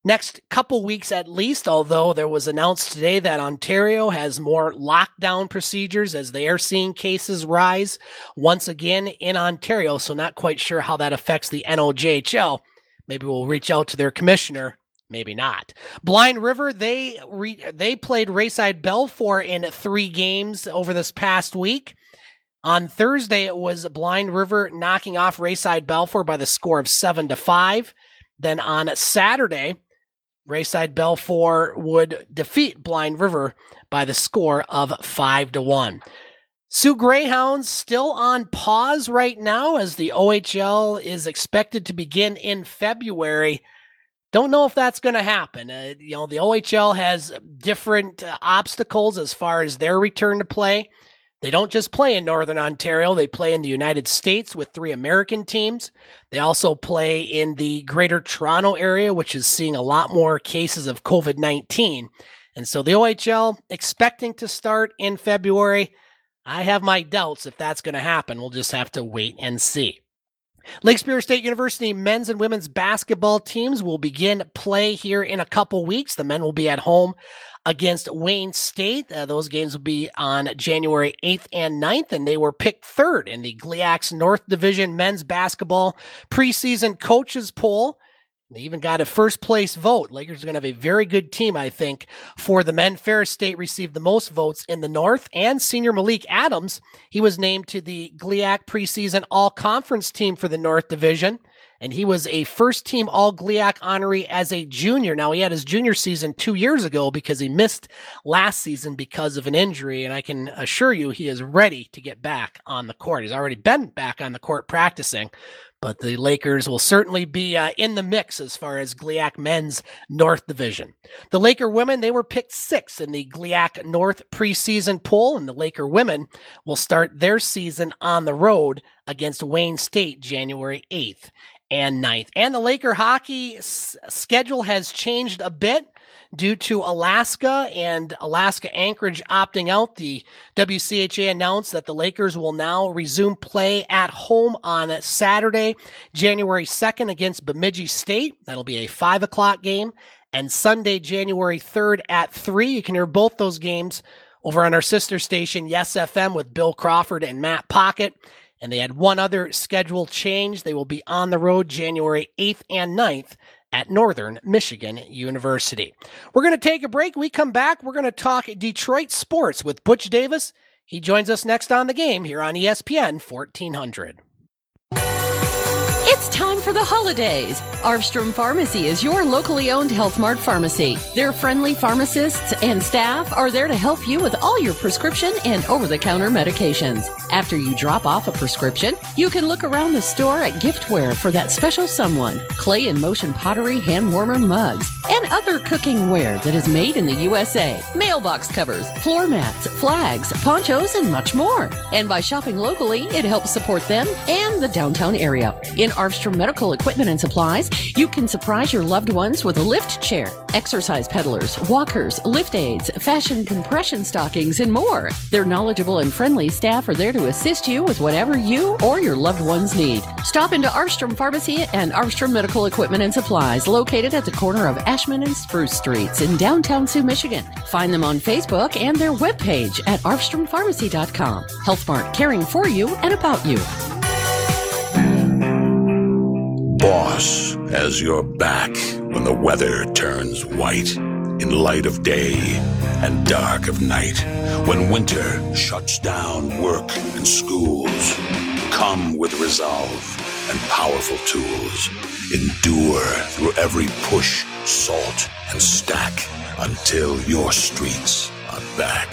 next couple weeks at least, although there was announced today that Ontario has more lockdown procedures as they are seeing cases rise once again in Ontario. So, not quite sure how that affects the NOJHL. Maybe we'll reach out to their commissioner maybe not. Blind River, they re, they played Rayside Balfour in three games over this past week. On Thursday, it was Blind River knocking off Rayside Balfour by the score of seven to five. Then on Saturday, Rayside Balfour would defeat Blind River by the score of five to one. Soo Greyhounds still on pause right now as the OHL is expected to begin in February. Don't know if that's going to happen. Uh, you know, the OHL has different uh, obstacles as far as their return to play. They don't just play in Northern Ontario, they play in the United States with three American teams. They also play in the Greater Toronto area, which is seeing a lot more cases of COVID 19. And so the OHL expecting to start in February. I have my doubts if that's going to happen. We'll just have to wait and see. Lake Superior State University men's and women's basketball teams will begin play here in a couple weeks. The men will be at home against Wayne State. Uh, those games will be on January 8th and 9th, and they were picked third in the GLIAC's North Division men's basketball preseason coaches poll. They even got a first place vote. Lakers are going to have a very good team, I think, for the men. Ferris State received the most votes in the North, and senior Malik Adams, he was named to the GLIAC preseason all conference team for the North Division. And he was a first team all GLIAC honoree as a junior. Now, he had his junior season two years ago because he missed last season because of an injury. And I can assure you he is ready to get back on the court. He's already been back on the court practicing but the Lakers will certainly be uh, in the mix as far as GLIAC men's North Division. The Laker women, they were picked sixth in the GLIAC North preseason poll, and the Laker women will start their season on the road against Wayne State January 8th and 9th. And the Laker hockey s- schedule has changed a bit due to Alaska and Alaska Anchorage opting out, the WCHA announced that the Lakers will now resume play at home on Saturday, January 2nd against Bemidji State. That'll be a five o'clock game. And Sunday, January 3rd at three. You can hear both those games over on our sister station, Yes FM, with Bill Crawford and Matt Pocket. And they had one other schedule change. They will be on the road January 8th and 9th at Northern Michigan University. We're going to take a break. We come back. We're going to talk Detroit sports with Butch Davis. He joins us next on the game here on ESPN 1400. It's time for the holidays. Arfstrom Pharmacy is your locally owned Health Mart pharmacy. Their friendly pharmacists and staff are there to help you with all your prescription and over the counter medications. After you drop off a prescription, you can look around the store at giftware for that special someone, clay and motion pottery hand warmer mugs, and other cooking ware that is made in the USA, mailbox covers, floor mats, flags, ponchos, and much more. And by shopping locally, it helps support them and the downtown area. In Arfstrom Medical Equipment and Supplies, you can surprise your loved ones with a lift chair, exercise pedalers, walkers, lift aids, fashion compression stockings, and more. Their knowledgeable and friendly staff are there to assist you with whatever you or your loved ones need. Stop into Arfstrom Pharmacy and Arfstrom Medical Equipment and Supplies, located at the corner of Ashmun and Spruce Streets in downtown Soo, Michigan. Find them on Facebook and their webpage at arfstrompharmacy.com. HealthMart, caring for you and about you. Boss has your back when the weather turns white in light of day and dark of night. When winter shuts down work and schools, come with resolve and powerful tools. Endure through every push, salt, and stack until your streets are back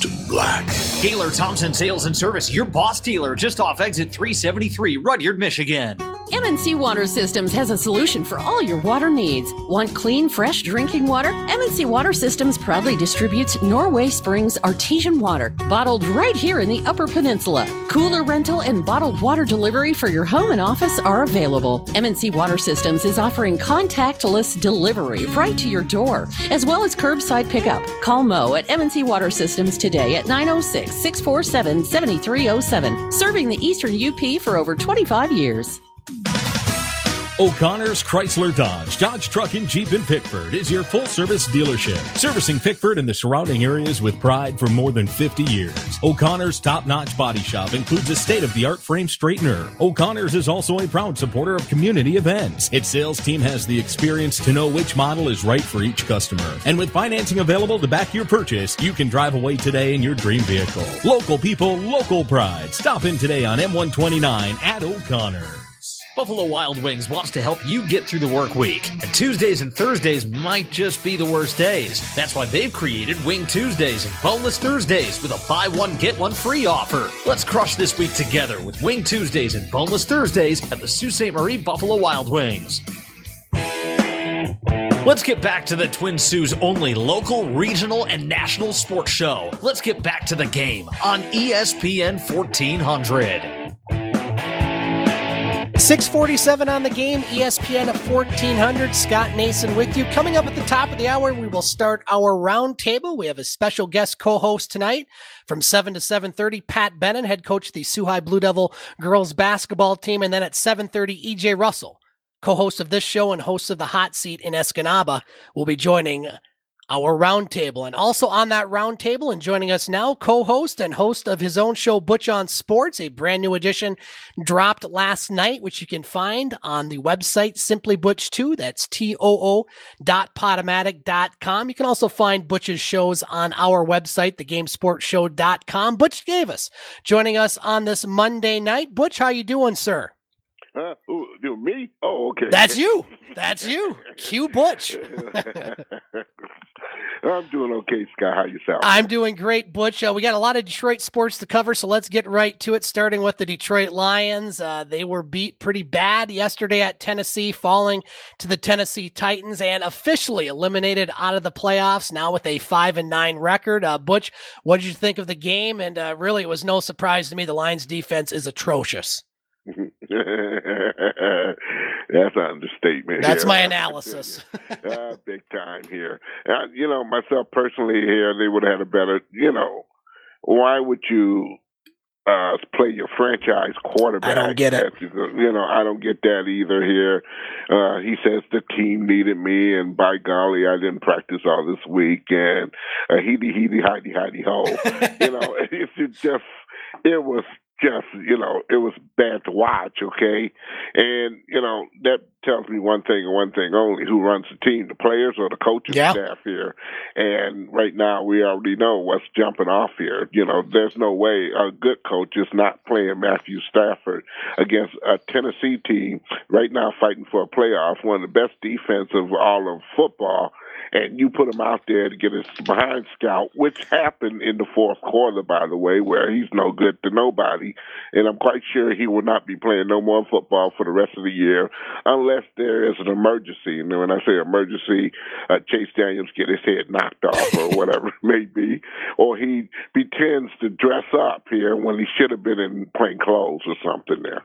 to black. Gaylor Thompson Sales and Service, your boss dealer, just off exit 373, Rudyard, Michigan. MNC Water Systems has a solution for all your water needs. Want clean, fresh drinking water? MNC Water Systems proudly distributes Norway Springs artesian water, bottled right here in the Upper Peninsula. Cooler rental and bottled water delivery for your home and office are available. MNC Water Systems is offering contactless delivery right to your door, as well as curbside pickup. Call Mo at MNC Water Systems today at 906 647 7307, serving the Eastern UP for over 25 years. O'Connor's Chrysler Dodge, Dodge Truck and Jeep in Pickford is your full service dealership, servicing Pickford and the surrounding areas with pride for more than 50 years. O'Connor's top notch body shop includes a state of the art frame straightener. O'Connor's is also a proud supporter of community events. Its sales team has the experience to know which model is right for each customer. And with financing available to back your purchase, you can drive away today in your dream vehicle. Local people, local pride. Stop in today on M129 at O'Connor. Buffalo Wild Wings wants to help you get through the work week. And Tuesdays and Thursdays might just be the worst days. That's why they've created Wing Tuesdays and Boneless Thursdays with a buy one, get one free offer. Let's crush this week together with Wing Tuesdays and Boneless Thursdays at the Sault Ste. Marie Buffalo Wild Wings. Let's get back to the Twin Sault's only local, regional, and national sports show. Let's get back to the game on ESPN 1400. 647 on the game, ESPN at 1400. Scott Nason with you. Coming up at the top of the hour, we will start our roundtable. We have a special guest co-host tonight from 7 to 7.30, Pat Bennin, head coach of the High Blue Devil girls basketball team. And then at 7.30, EJ Russell, co-host of this show and host of the Hot Seat in Escanaba, will be joining our roundtable. And also on that roundtable and joining us now, co-host and host of his own show, Butch on Sports, a brand new edition dropped last night, which you can find on the website Simply Butch 2. That's T-O-O dot podomatic.com. You can also find Butch's shows on our website, thegamesportshow.com. Butch Davis joining us on this Monday night. Butch, how you doing, sir? Huh? Who, you, me? Oh, okay. That's you. That's you. Q Butch. I'm doing okay, Scott. How you sound? I'm doing great, Butch. Uh, we got a lot of Detroit sports to cover, so let's get right to it. Starting with the Detroit Lions, uh, they were beat pretty bad yesterday at Tennessee, falling to the Tennessee Titans and officially eliminated out of the playoffs. Now with a five and nine record, uh, Butch, what did you think of the game? And uh, really, it was no surprise to me. The Lions' defense is atrocious. That's an understatement. That's here. my analysis. uh, big time here. Uh, you know, myself personally here, they would have had a better, you know, why would you uh, play your franchise quarterback? I don't get it. You know, I don't get that either here. Uh, he says the team needed me, and by golly, I didn't practice all this week, and uh, heedy, heedy, hidey, hidey, ho. you know, it's just, it was just, you know, it was bad to watch, okay? And, you know, that tells me one thing and one thing only who runs the team, the players or the coaching Yeah. staff here. And right now, we already know what's jumping off here. You know, there's no way a good coach is not playing Matthew Stafford against a Tennessee team right now fighting for a playoff, one of the best defense of all of football and you put him out there to get his behind scout, which happened in the fourth quarter, by the way, where he's no good to nobody. And I'm quite sure he will not be playing no more football for the rest of the year unless there is an emergency. And when I say emergency, uh, Chase Daniels get his head knocked off or whatever it may be, or he pretends to dress up here when he should have been in plain clothes or something there.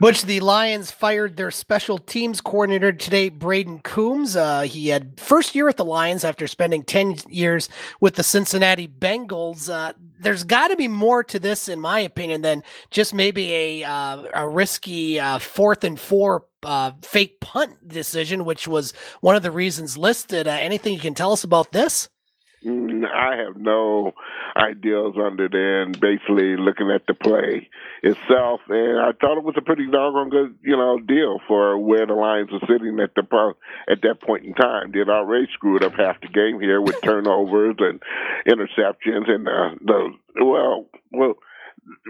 Butch, the Lions fired their special teams coordinator today, Brayden Coombs. Uh, he had first year at the Lions after spending 10 years with the Cincinnati Bengals. Uh, there's got to be more to this, in my opinion, than just maybe a, uh, a risky uh, fourth and four uh, fake punt decision, which was one of the reasons listed. Uh, anything you can tell us about this? Mm, I have no ideas under there, and basically looking at the play itself, and I thought it was a pretty doggone good, you know, deal for where the Lions were sitting at the at that point in time. They'd already screwed up half the game here with turnovers and interceptions, and uh, the well, well.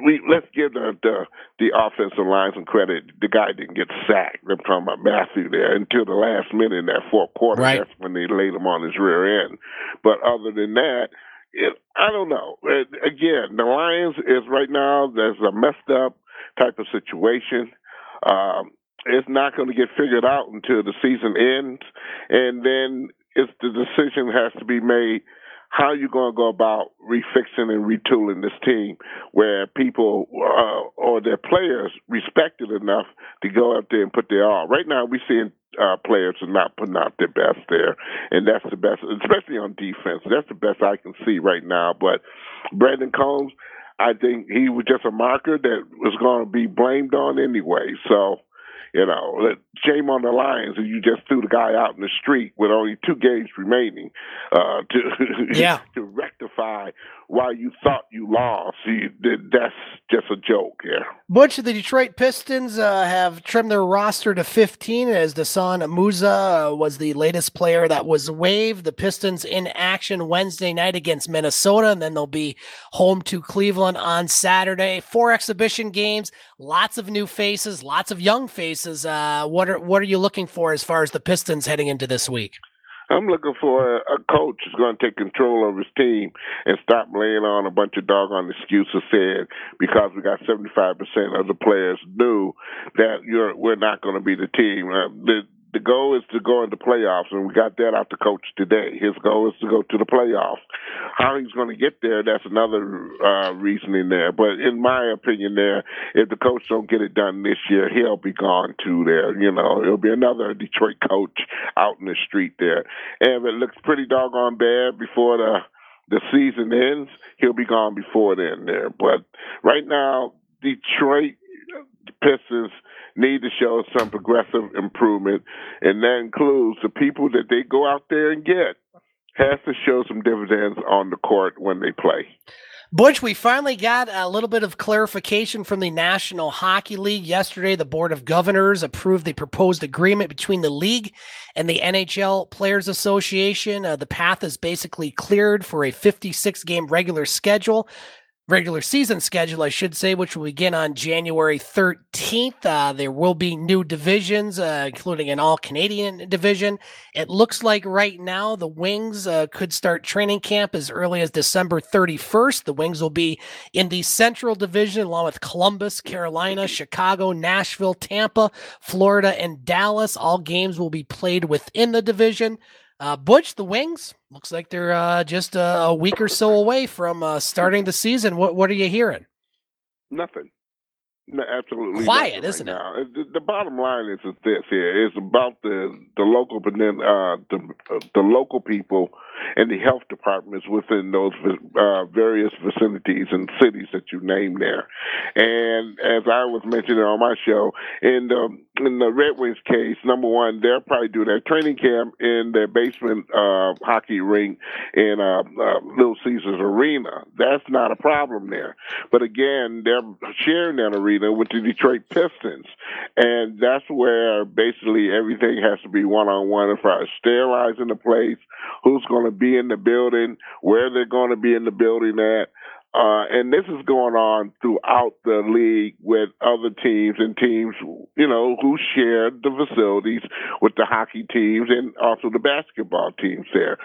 We let's give the, the the offensive line some credit. The guy didn't get sacked. I'm talking about Matthew there until the last minute in that fourth quarter. Right. That's when they laid him on his rear end. But other than that, it, I don't know. Uh, Again, the Lions is right now. There's a messed up type of situation. Um, it's not going to get figured out until the season ends, and then it's the decision has to be made. How are you going to go about refixing and retooling this team where people uh, or their players respected enough to go out there and put their all? Right now, we're seeing uh, players are not putting out their best there, and that's the best, especially on defense. That's the best I can see right now. But Brandon Coombs, I think he was just a marker that was going to be blamed on anyway. So, you know, shame on the Lions if you just threw the guy out in the street with only two games remaining uh, to Yeah. to rectify why you thought you lost. Th- that's just a joke Yeah. Bunch of the Detroit Pistons uh, have trimmed their roster to 15 as Dzanan Musa uh, was the latest player that was waived. The Pistons in action Wednesday night against Minnesota, and then they'll be home to Cleveland on Saturday. Four exhibition games, lots of new faces, lots of young faces. Uh, what are what are you looking for as far as the Pistons heading into this week? I'm looking for a, coach who's going to take control of his team and stop laying on a bunch of doggone excuses said because we got 75% of the players knew that you're we're not going to be the team. Uh, the the goal is to go into playoffs, and we got that out the coach today. His goal is to go to the playoffs. How he's going to get there, that's another uh, reasoning there. But in my opinion, there, if the coach don't get it done this year, he'll be gone too. There, you know, it'll be another Detroit coach out in the street there. And if it looks pretty doggone bad before the the season ends, he'll be gone before then. There, but right now, Detroit Pistons need to show some progressive improvement, and that includes the people that they go out there and get has to show some dividends on the court when they play. Butch, we finally got a little bit of clarification from the National Hockey League. Yesterday, the Board of Governors approved the proposed agreement between the league and the NHL Players Association. Uh, the path is basically cleared for a 56 game regular schedule. Regular season schedule, I should say, which will begin on January 13th. Uh, there will be new divisions, uh, including an all Canadian division. It looks like right now the Wings uh, could start training camp as early as December 31st. The Wings will be in the Central Division along with Columbus, Carolina, Chicago, Nashville, Tampa, Florida, and Dallas. All games will be played within the division. Uh, Butch, the Wings, looks like they're uh, just uh, a week or so away from uh, starting the season. What what are you hearing? Nothing. No, absolutely Quiet, isn't it? The, the bottom line is, is this here: it's about the the local, but then uh, the uh, the local people and the health departments within those uh, various vicinities and cities that you name there. And as I was mentioning on my show, in the in the Red Wings case, number one, they'll probably do their training camp in their basement uh, hockey rink in uh, uh, Little Caesars Arena. That's not a problem there. But again, they're sharing that arena with the Detroit Pistons, and that's where basically everything has to be one on one as far as sterilizing the place, who's going to be in the building, where they're going to be in the building at. Uh, and this is going on throughout the league with other teams and teams, you know, who share the facilities with the hockey teams and also the basketball teams there.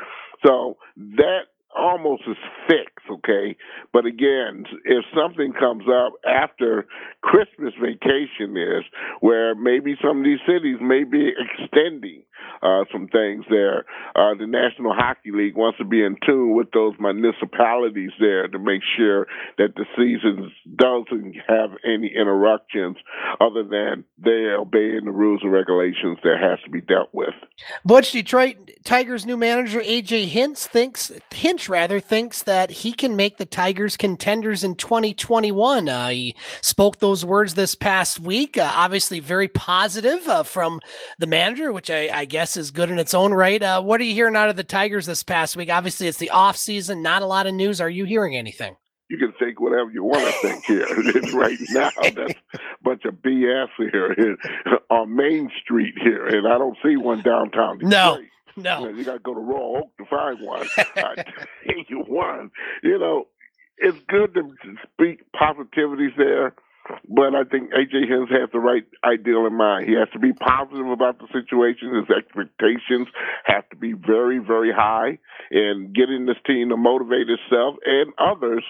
So that almost is fixed, okay? But again, if something comes up after Christmas vacation is, where maybe some of these cities may be extending uh, some things there. Uh, the National Hockey League wants to be in tune with those municipalities there to make sure that the season doesn't have any interruptions other than they obeying the rules and regulations that has to be dealt with. Butch Detroit Tigers new manager AJ Hinch thinks Hinch rather thinks that he can make the Tigers contenders in 2021. Uh, he spoke those words this past week. Uh, obviously, very positive uh, from the manager, which I, I guess is good in its own right. Uh, what are you hearing out of the Tigers this past week? Obviously, it's the off season, not a lot of news. Are you hearing anything? You can think whatever you want to think here. it's right now, that's a bunch of BS here on Main Street here, and I don't see one downtown. Detroit. No. No, you, got to go to Royal Oak to find one. I tell you one, you know, it's good to speak positivities there but I think AJ Hinch has the right ideal in mind. He has to be positive about the situation. His expectations have to be very, very high in getting this team to motivate itself and others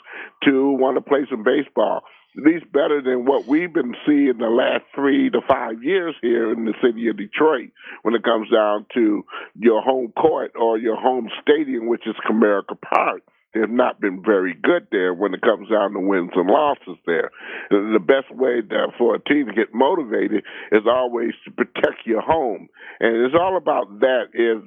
to want to play some baseball. At least better than what we've been seeing the last three to five years here in the city of Detroit when it comes down to your home court or your home stadium, which is Comerica Park have not been very good there when it comes down to wins and losses there. The best way for a team to get motivated is always to protect your home. And it's all about that if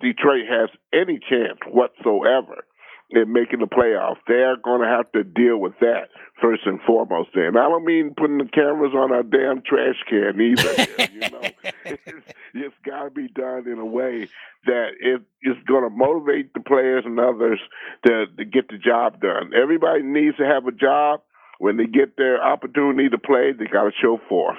Detroit has any chance whatsoever in making the playoffs, they're going to have to deal with that first and foremost. And I don't mean putting the cameras on a damn trash can either. you know, got to be done in a way that it is going to motivate the players and others to, to get the job done. Everybody needs to have a job. When they get their opportunity to play, they got to show forth.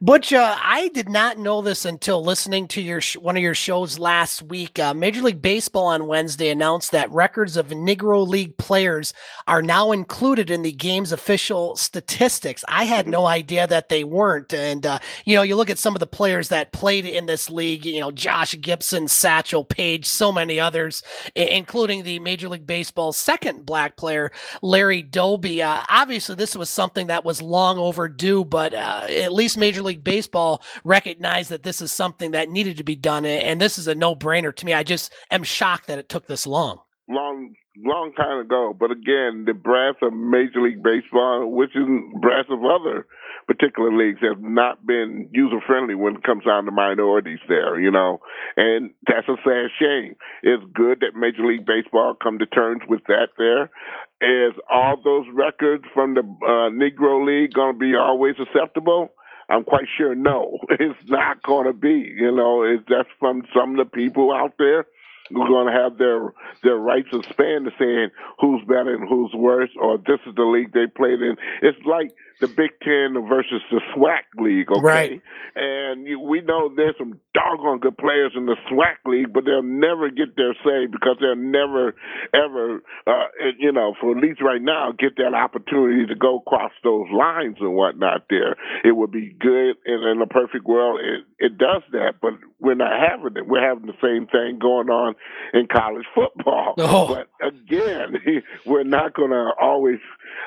Butch, uh, I did not know this until listening to your sh- one of your shows last week. Uh, Major League Baseball on Wednesday announced that records of Negro League players are now included in the game's official statistics. I had no idea that they weren't. And uh, you know, you look at some of the players that played in this league. You know, Josh Gibson, Satchel Paige, so many others, including the Major League Baseball's second black player, Larry Doby. Uh, obviously, this was something that was long overdue, but uh, at least. Major League Baseball recognized that this is something that needed to be done, and this is a no brainer to me. I just am shocked that it took this long. Long, long time ago. But again, the brass of Major League Baseball, which is brass of other particular leagues, have not been user friendly when it comes down to minorities there, you know, and that's a sad shame. It's good that Major League Baseball come to terms with that there. Is all those records from the uh, Negro League going to be always acceptable? I'm quite sure no, it's not going to be. You know, it's that's from some of the people out there who are going to have their their rights of span to saying who's better and who's worse, or this is the league they played in. It's like the Big Ten versus the SWAC league, okay? Right. And you, we know there's some doggone good players in the SWAC league, but they'll never get their say because they'll never, ever, uh, you know, for at least right now, get that opportunity to go across those lines and whatnot. There, it would be good in, in a perfect world. It, it does that, but we're not having it. We're having the same thing going on in college football. Oh. But again, we're not going to always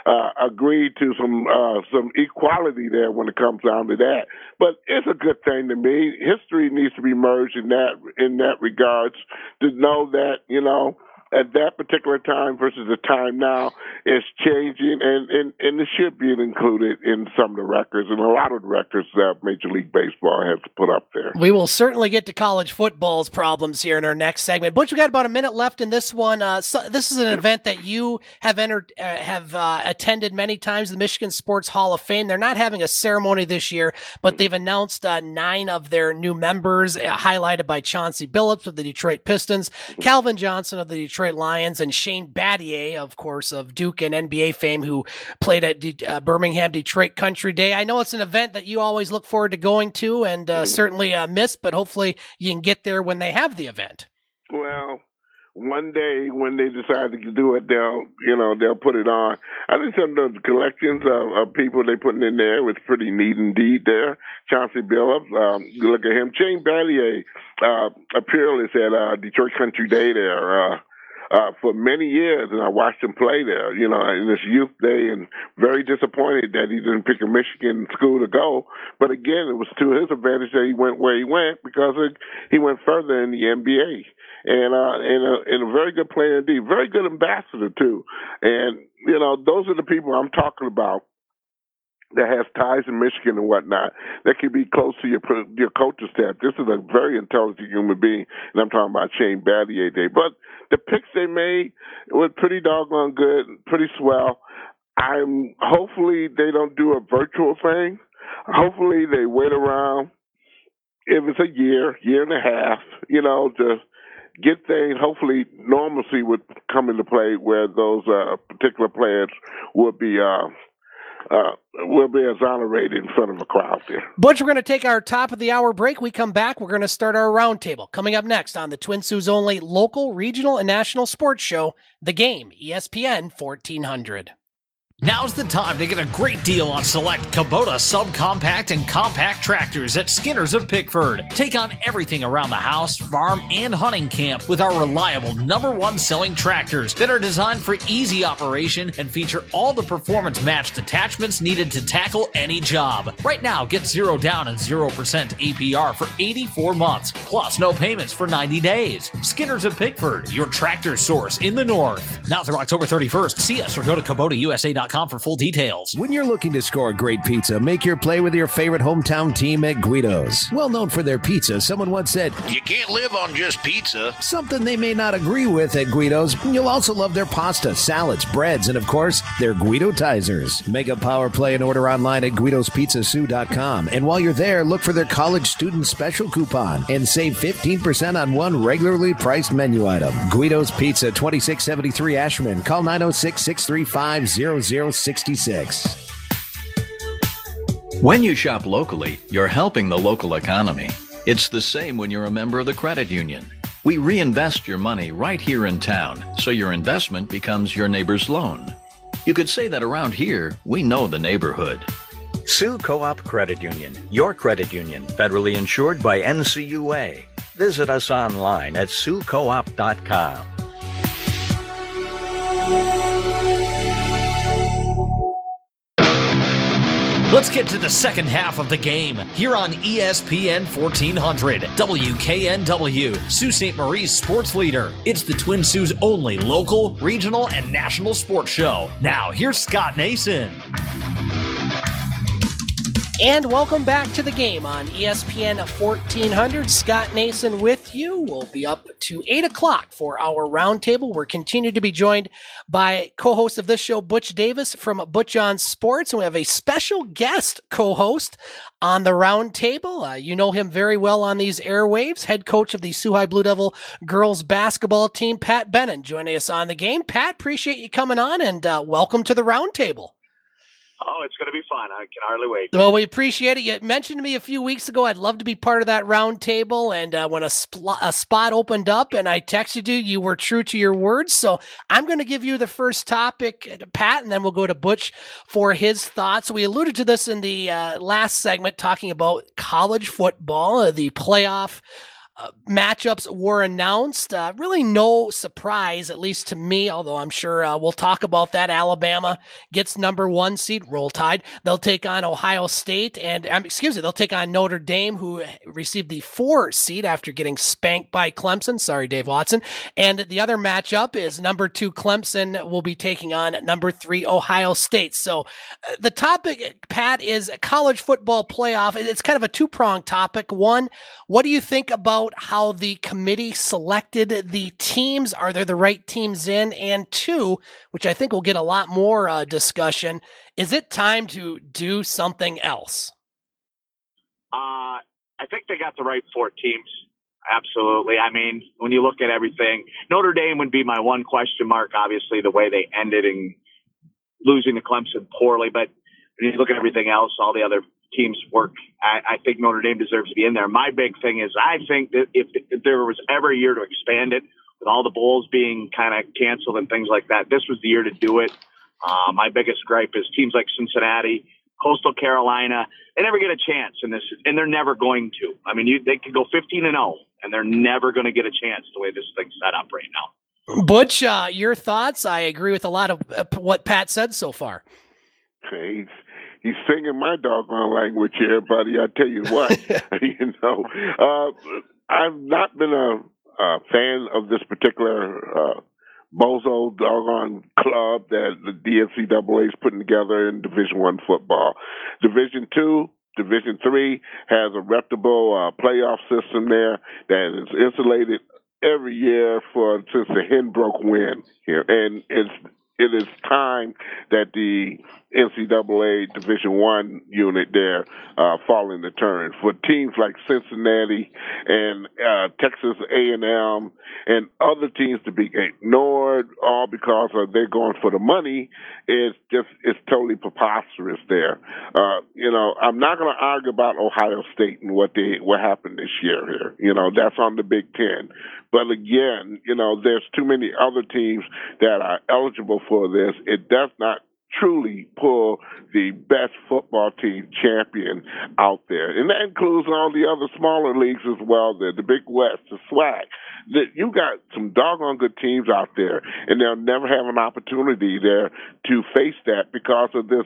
uh, agree to some. Uh, some equality there when it comes down to that. But it's a good thing to me. History needs to be merged in that in that regards to know that you know at that particular time versus the time now is changing, and, and, and it should be included in some of the records and a lot of the records that Major League Baseball has put up there. We will certainly get to college football's problems here in our next segment. Butch, we got about a minute left in this one. Uh, so this is an event that you have entered, uh, have uh, attended many times, the Michigan Sports Hall of Fame. They're not having a ceremony this year, but they've announced uh, nine of their new members, highlighted by Chauncey Billups of the Detroit Pistons, Calvin Johnson of the Detroit Detroit Lions, and Shane Battier, of course, of Duke and NBA fame, who played at uh, Birmingham Detroit Country Day. I know it's an event that you always look forward to going to and uh, certainly uh, miss, but hopefully you can get there when they have the event. Well, one day when they decide to do it, they'll you know they'll put it on. I think some of the collections of, of people they putting in there was pretty neat indeed. There, Chauncey Billups, um, look at him. Shane Battier uh, appeared at uh, Detroit Country Day there. Uh, uh, for many years, and I watched him play there, you know, in his youth day, and very disappointed that he didn't pick a Michigan school to go. But again, it was to his advantage that he went where he went because it, he went further in the NBA. And uh, and a, and a very good player indeed, very good ambassador too. And you know, those are the people I'm talking about that has ties in Michigan and whatnot that could be close to your your coaching staff. This is a very intelligent human being, and I'm talking about Shane Battier Day. But the picks they made were pretty doggone good, pretty swell. I'm hopefully they don't do a virtual thing. Hopefully they wait around if it's a year, year and a half, you know, to get things. Hopefully normalcy would come into play where those uh, particular players would be. Uh, uh, will be exonerated in front of a crowd there. Butch, we're going to take our top of the hour break. We come back. We're going to start our roundtable. Coming up next on the Twin Sault's only local, regional, and national sports show, The Game, ESPN 1400. Now's the time to get a great deal on select Kubota subcompact and compact tractors at Skinner's of Pickford. Take on everything around the house, farm, and hunting camp with our reliable number one selling tractors that are designed for easy operation and feature all the performance matched attachments needed to tackle any job. Right now, get zero down and 0% APR for 84 months, plus no payments for 90 days. Skinner's of Pickford, your tractor source in the north. Now through October 31st, see us or go to KubotaUSA.com for full details. When you're looking to score a great pizza, make your play with your favorite hometown team at Guido's. Well known for their pizza, someone once said, You can't live on just pizza. Something they may not agree with at Guido's. You'll also love their pasta, salads, breads, and of course, their Guidotizers. Make a power play and order online at GuidosPizzaSoo.com. And while you're there, look for their college student special coupon and save 15% on one regularly priced menu item. Guido's Pizza, 2673 Ashmun. Call 906 635 0066. When you shop locally, you're helping the local economy. It's the same when you're a member of the credit union. We reinvest your money right here in town, so your investment becomes your neighbor's loan. You could say that around here, we know the neighborhood. Soo Co-op Credit Union, your credit union, federally insured by NCUA. Visit us online at SooCoop.com. Let's get to the second half of the game here on ESPN 1400 WKNW, Sault Ste. Marie's sports leader. It's the Twin Sault's only local, regional, and national sports show. Now, here's Scott Nason. And welcome back to the game on ESPN 1400. Scott Nason with you. We'll be up to 8 o'clock for our roundtable. We're continued to be joined by co host of this show, Butch Davis from Butch on Sports. And we have a special guest co host on the roundtable. Uh, you know him very well on these airwaves, head coach of the High Blue Devil girls basketball team, Pat Bennin, joining us on the game. Pat, appreciate you coming on and uh, welcome to the roundtable. Oh, it's going to be fun. I can hardly wait. Well, we appreciate it. You mentioned to me a few weeks ago I'd love to be part of that roundtable. And uh, when a, spl- a spot opened up and I texted you, you were true to your words. So I'm going to give you the first topic, uh, Pat, and then we'll go to Butch for his thoughts. We alluded to this in the uh, last segment, talking about college football, uh, the playoff matchups were announced. Uh, really, no surprise, at least to me, although I'm sure uh, we'll talk about that. Alabama gets number one seed, Roll Tide. They'll take on Ohio State, and um, excuse me, they'll take on Notre Dame, who received the four seed after getting spanked by Clemson. Sorry, Dave Watson. And the other matchup is number two Clemson will be taking on number three Ohio State. So uh, the topic, Pat, is college football playoff. It's kind of a two pronged topic. One, what do you think about about how the committee selected the teams. Are there the right teams in? And two, which I think will get a lot more uh, discussion, is it time to do something else? Uh, I think they got the right four teams. Absolutely. I mean, when you look at everything, Notre Dame would be my one question mark. Obviously, the way they ended and losing to Clemson poorly, but when you look at everything else, all the other teams work. I, I think Notre Dame deserves to be in there. My big thing is I think that if, if there was ever a year to expand it, with all the bowls being kind of canceled and things like that, this was the year to do it. Uh, my biggest gripe is teams like Cincinnati, Coastal Carolina, they never get a chance in this, and they're never going to. I mean, you, they could go 15 and 0, and they're never going to get a chance the way this thing's set up right now. Butch, uh, your thoughts? I agree with a lot of uh, what Pat said so far. Okay he's singing my doggone language here, buddy. I tell you what, you know, uh, I've not been a, a fan of this particular uh, bozo doggone club that the DNCAA is putting together in Division One football. Division Two. Division three has a reputable uh, playoff system there that is insulated every year for since the Henbrook win here, and it's it is time that the NCAA Division One unit there uh, following the turn for teams like Cincinnati and uh, Texas A&M and other teams to be ignored all because of they're going for the money is just it's totally preposterous there. Uh, you know, I'm not going to argue about Ohio State and what they what happened this year here. You know, that's on the Big Ten. But again, you know, there's too many other teams that are eligible for this. It does not truly pull the best football team champion out there. And that includes all the other smaller leagues as well, the, the Big West, the SWAC. That you got some doggone good teams out there, and they'll never have an opportunity there to face that because of this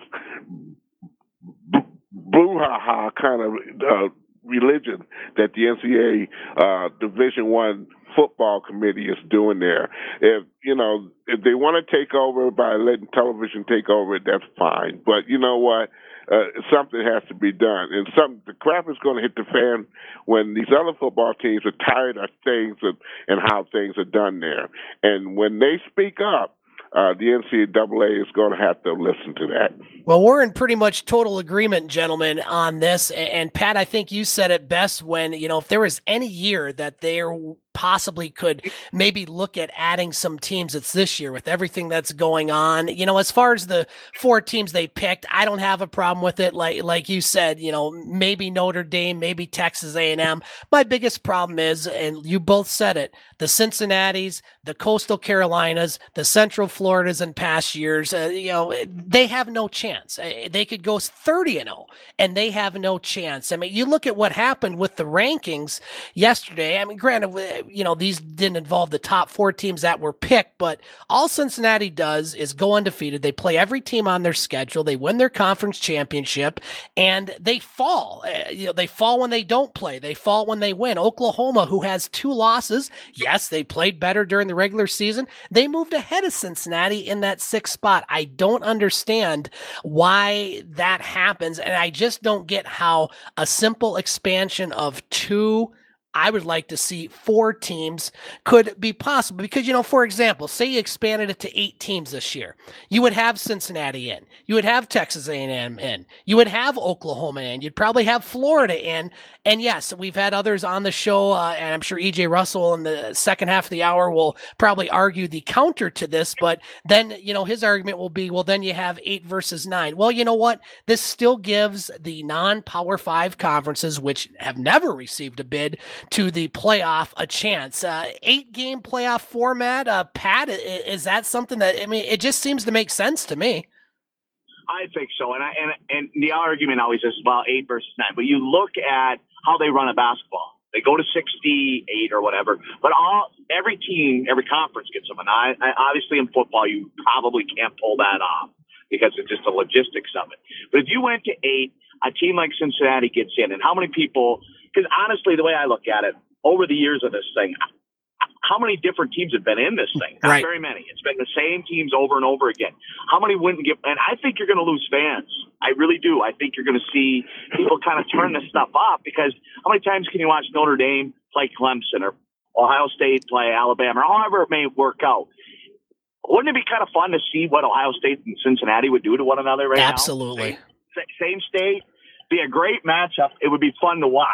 brouhaha kind of uh, religion that the NCAA uh, Division One football committee is doing there. If you know if they want to take over by letting television take over, that's fine. But you know what? Uh, something has to be done, and some the crap is going to hit the fan when these other football teams are tired of things and, and how things are done there. And when they speak up, uh, the NCAA is going to have to listen to that. Well, we're in pretty much total agreement, gentlemen, on this. And Pat, I think you said it best when, you know, if there was any year that there possibly could maybe look at adding some teams. It's this year with everything that's going on. You know, as far as the four teams they picked, I don't have a problem with it. Like like you said, you know, maybe Notre Dame, maybe Texas A&M. My biggest problem is, and you both said it, the Cincinnati's, the Coastal Carolinas, the Central Floridas in past years. Uh, you know, they have no chance. Uh, they could go 30 and 0, and they have no chance. I mean, you look at what happened with the rankings yesterday. I mean, granted you know, these didn't involve the top four teams that were picked, but all Cincinnati does is go undefeated. They play every team on their schedule. They win their conference championship and they fall. Uh, you know, they fall when they don't play. They fall when they win. Oklahoma, who has two losses, yes, they played better during the regular season. They moved ahead of Cincinnati in that sixth spot. I don't understand why that happens. And I just don't get how a simple expansion of two I would like to see four teams could be possible. Because you know, for example, say you expanded it to eight teams this year, you would have Cincinnati in, you would have Texas A&M in, you would have Oklahoma in, you'd probably have Florida in, and yes, we've had others on the show, uh, and I'm sure EJ Russell in the second half of the hour will probably argue the counter to this, but then you know his argument will be, well, then you have eight versus nine. Well, you know what? This still gives the non-power five conferences, which have never received a bid to the playoff a chance. Uh, eight game playoff format, uh, Pat, is that something that I mean? It just seems to make sense to me. I think so, and I, and and the argument always is about eight versus nine, but you look at how they run a basketball. They go to 68 or whatever. But all every team, every conference gets them. And I, I obviously in football, you probably can't pull that off because it's just the logistics of it. But if you went to eight, a team like Cincinnati gets in, and how many people? Because honestly, the way I look at it, over the years of this thing, how many different teams have been in this thing? Not Right. very many. It's been the same teams over and over again. How many wouldn't get? And I think you're going to lose fans. I really do. I think you're going to see people kind of turn this stuff off because how many times can you watch Notre Dame play Clemson or Ohio State play Alabama or however it may work out? Wouldn't it be kind of fun to see what Ohio State and Cincinnati would do to one another right now? Absolutely. Sa- same state, be a great matchup. It would be fun to watch.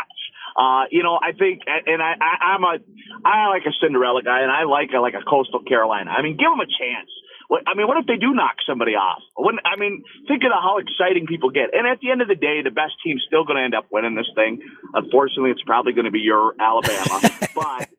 Uh, you know, I think, and I, I, I'm a, I like a Cinderella guy, and I like a, like a Coastal Carolina. I mean, give them a chance. What, I mean, what if they do knock somebody off? Wouldn't, I mean, think of how exciting people get. And at the end of the day, the best team's still going to end up winning this thing. Unfortunately, it's probably going to be your Alabama, but.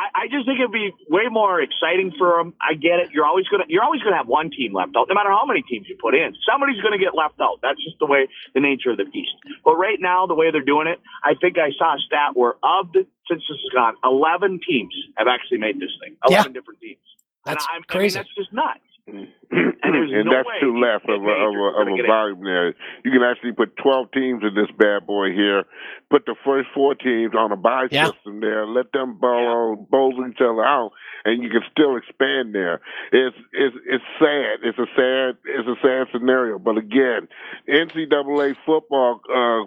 I, I just think it'd be way more exciting for them. I get it. You're always gonna you're always gonna have one team left out, no matter how many teams you put in. Somebody's gonna get left out. That's just the way the nature of the beast. But right now, the way they're doing it, I think I saw a stat where of the since this is gone, eleven teams have actually made this thing. Eleven different teams. That's and I'm, crazy. I mean, that's just nuts. and no that's way left of a, of a, of a volume there. You can actually put 12 teams in this bad boy here, put the first four teams on a bye Yeah. system there, let them bowl, bowl each other out, and you can still expand there. It's, it's, it's sad. It's a sad, it's a sad scenario. But again, NCAA football, uh,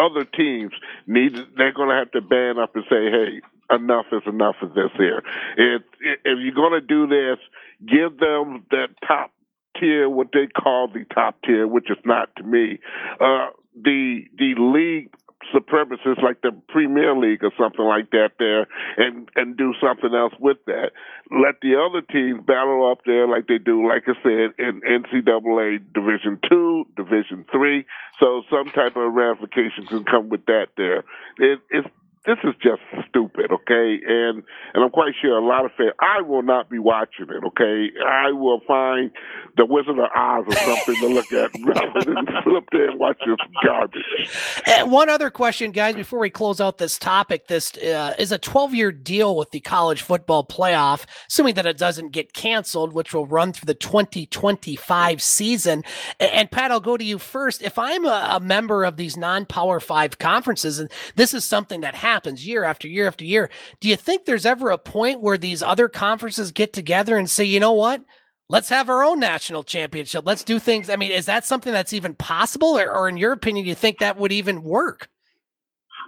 other teams need, they're going to have to band up and say, hey, enough is enough of this here. If, if you're going to do this, give them that top tier, what they call the top tier, which is not to me, uh, the the league supremacists like the Premier League or something like that there, and and do something else with that. Let the other teams battle up there like they do, like I said, in NCAA Division Two, Division Three. So some type of ramifications can come with that. There, it, it's this is just stupid, okay? And and I'm quite sure a lot of fans. I will not be watching it, okay? I will find the Wizard of Oz or something to look at rather than flip there and watch this garbage. And one other question, guys, before we close out this topic. This uh, is a 12 year deal with the college football playoff, assuming that it doesn't get canceled, which will run through the 2025 season. And, and Pat, I'll go to you first. If I'm a, a member of these non power five conferences, and this is something that happens year after year after year, do you think there's ever a point where these other conferences get together and say, you know what? Let's have our own national championship. Let's do things. I mean, is that something that's even possible, or, or in your opinion, do you think that would even work?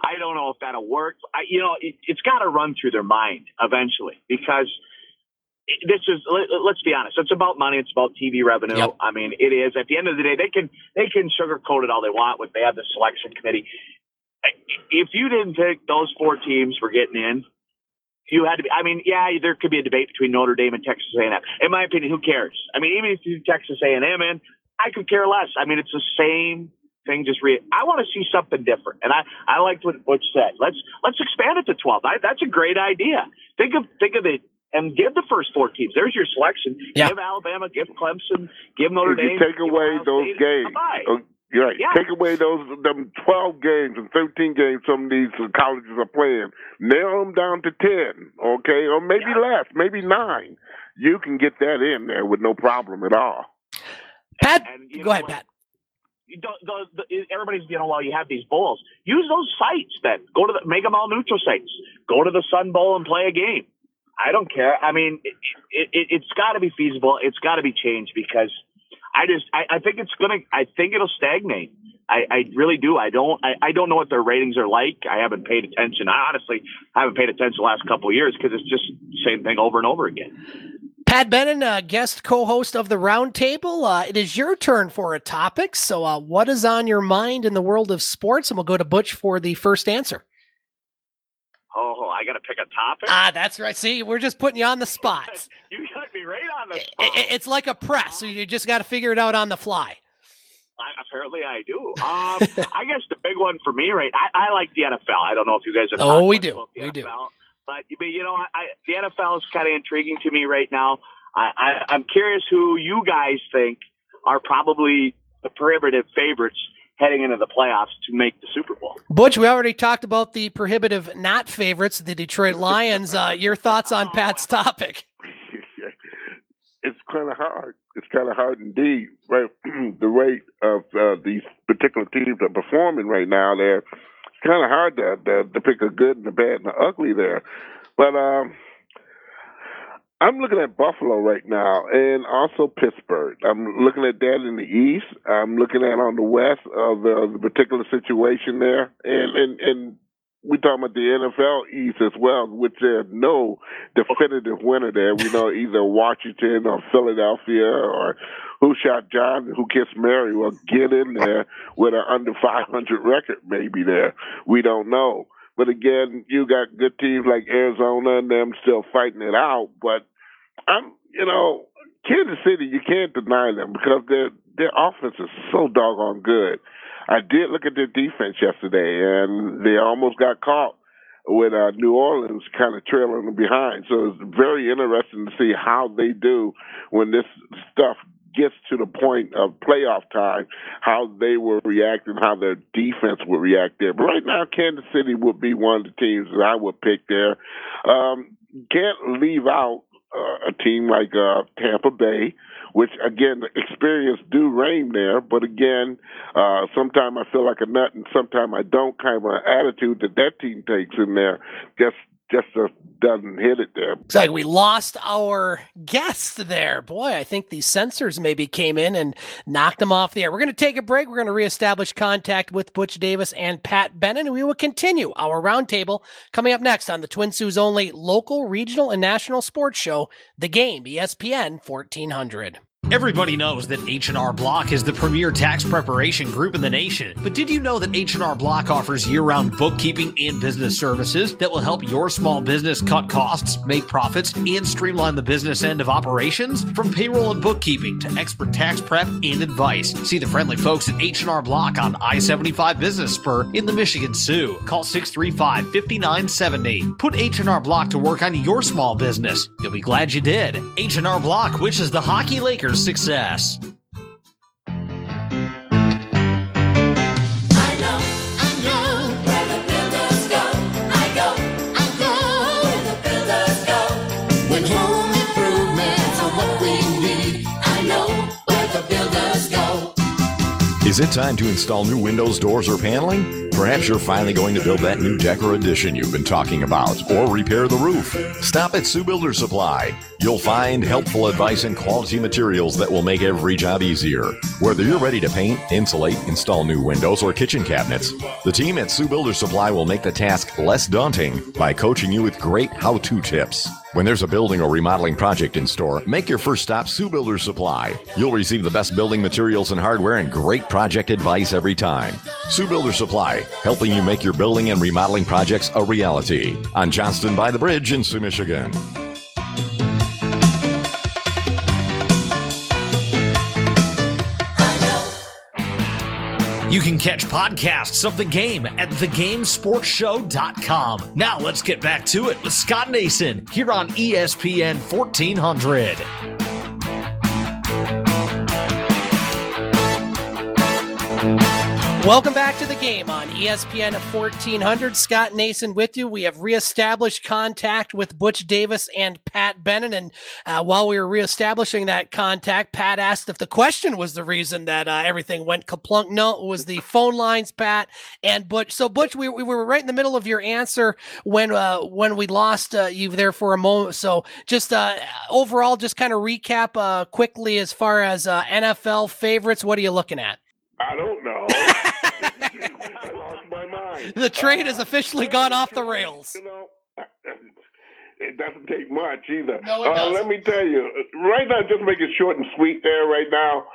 I don't know if that'll work. I, you know, it, it's got to run through their mind eventually because this is. Let, let's be honest. It's about money. It's about TV revenue. Yep. I mean, it is. At the end of the day, they can they can sugarcoat it all they want. With they have the selection committee. If you didn't think those four teams were getting in, you had to be. I mean, yeah, there could be a debate between Notre Dame and Texas A&M. In my opinion, who cares? I mean, even if you Texas A&M in, I could care less. I mean, it's the same thing. Just re. I want to see something different, and I I liked what what you said. Let's let's expand it to twelve. I, that's a great idea. Think of think of it. And give the first four teams. There's your selection. Yeah. Give Alabama, give Clemson, give Notre If you take away Ohio those State games, a bye. You're right. Yeah. Take away those them twelve games and thirteen games some of these colleges are playing. Nail them down to ten, okay, or maybe less, maybe nine. You can get that in there with no problem at all. Pat, And you go ahead, what? Pat. you don't, the, the, everybody's, you know, while you have these bowls, use those sites then. Go to the, make them all neutral sites. Go to the Sun Bowl and play a game. I don't care. I mean, it, it, it, it's got to be feasible. It's got to be changed because I just, I, I think it's going to, I think it'll stagnate. I, I really do. I don't, I, I don't know what their ratings are like. I haven't paid attention. I honestly haven't paid attention the last couple of years because it's just same thing over and over again. Pat Bennin, uh, guest co-host of the Roundtable. Uh, it is your turn for a topic. So, uh, what is on your mind in the world of sports? And we'll go to Butch for the first answer. Oh, I got to pick a topic. Ah, that's right. See, we're just putting you on the spot. you got me right on the I- I- it's like a press, so you just got to figure it out on the fly. I, apparently, I do. Um, I guess the big one for me, right? I, I like the NFL. I don't know if you guys are. Oh, we do. We do. But, but you know, I, I, the NFL is kind of intriguing to me right now. I, I'm curious who you guys think are probably the prohibitive favorites heading into the playoffs to make the Super Bowl. Butch, we already talked about the prohibitive not favorites, the Detroit Lions. Uh, your thoughts on Pat's topic? It's kind of hard. It's kind of hard indeed. Right, the rate of uh, these particular teams are performing right now, there, it's kind of hard to, to, to pick a good and a bad and the ugly there. But um, I'm looking at Buffalo right now, and also Pittsburgh. I'm looking at that in the East. I'm looking at on the West of the, the particular situation there, and and and we talking about the NFL East as well, which there's no definitive winner there. We know either Washington or Philadelphia or who shot John, who kissed Mary will get in there with an under 500 record maybe there. We don't know. But again, you got good teams like Arizona and them still fighting it out. But I'm, you know, Kansas City, you can't deny them because their their offense is so doggone good. I did look at their defense yesterday, and they almost got caught with uh, New Orleans kind of trailing behind. So it's very interesting to see how they do when this stuff gets to the point of playoff time, how they will react and how their defense will react there. But right now, Kansas City would be one of the teams that I would pick there. Um, can't leave out uh, a team like uh, Tampa Bay, which again the experience do reign there, but again, uh, sometimes I feel like a nut and sometimes I don't. Kind of an attitude that that team takes in there just just uh, doesn't hit it there. It's like we lost our guest there. Boy, I think these sensors maybe came in and knocked them off the air. We're going to take a break. We're going to reestablish contact with Butch Davis and Pat Bennin, and we will continue our roundtable coming up next on the Twin Sault's only local, regional, and national sports show, The Game, ESPN 1400. Everybody knows that H&R Block is the premier tax preparation group in the nation. But did you know that H&R Block offers year-round bookkeeping and business services that will help your small business cut costs, make profits, and streamline the business end of operations? From payroll and bookkeeping to expert tax prep and advice. See the friendly folks at H&R Block on I-75 Business Spur in the Michigan Soo. Call 635-5970. Put H&R Block to work on your small business. You'll be glad you did. H&R Block wishes the Hockey Lakers success. Is it time to install new windows, doors, or paneling? Perhaps you're finally going to build that new deck or addition you've been talking about, or repair the roof. Stop at Soo Builder Supply. You'll find helpful advice and quality materials that will make every job easier. Whether you're ready to paint, insulate, install new windows, or kitchen cabinets, the team at Soo Builder Supply will make the task less daunting by coaching you with great how to tips. When there's a building or remodeling project in store, make your first stop Soo Builder Supply. You'll receive the best building materials and hardware and great project advice every time. Soo Builder Supply, helping you make your building and remodeling projects a reality. On Johnston by the Bridge in Soo, Michigan. You can catch podcasts of the game at thegamesportshow.com. Now let's get back to it with Scott Nason here on ESPN 1400. Welcome back to the game on ESPN 1400. Scott Nason with you. We have reestablished contact with Butch Davis and Pat Bennin. And uh, while we were reestablishing that contact, Pat asked if the question was the reason that uh, everything went kaplunk. No, it was the phone lines, Pat and Butch. So, Butch, we, we were right in the middle of your answer when uh, when we lost uh, you there for a moment. So, just uh, overall, just kind of recap uh, quickly as far as NFL favorites. What are you looking at? I don't know. I lost my mind. The train has officially gone off the rails. You know, it doesn't take much either. No, it uh, let me tell you, right now, just make it short and sweet there right now.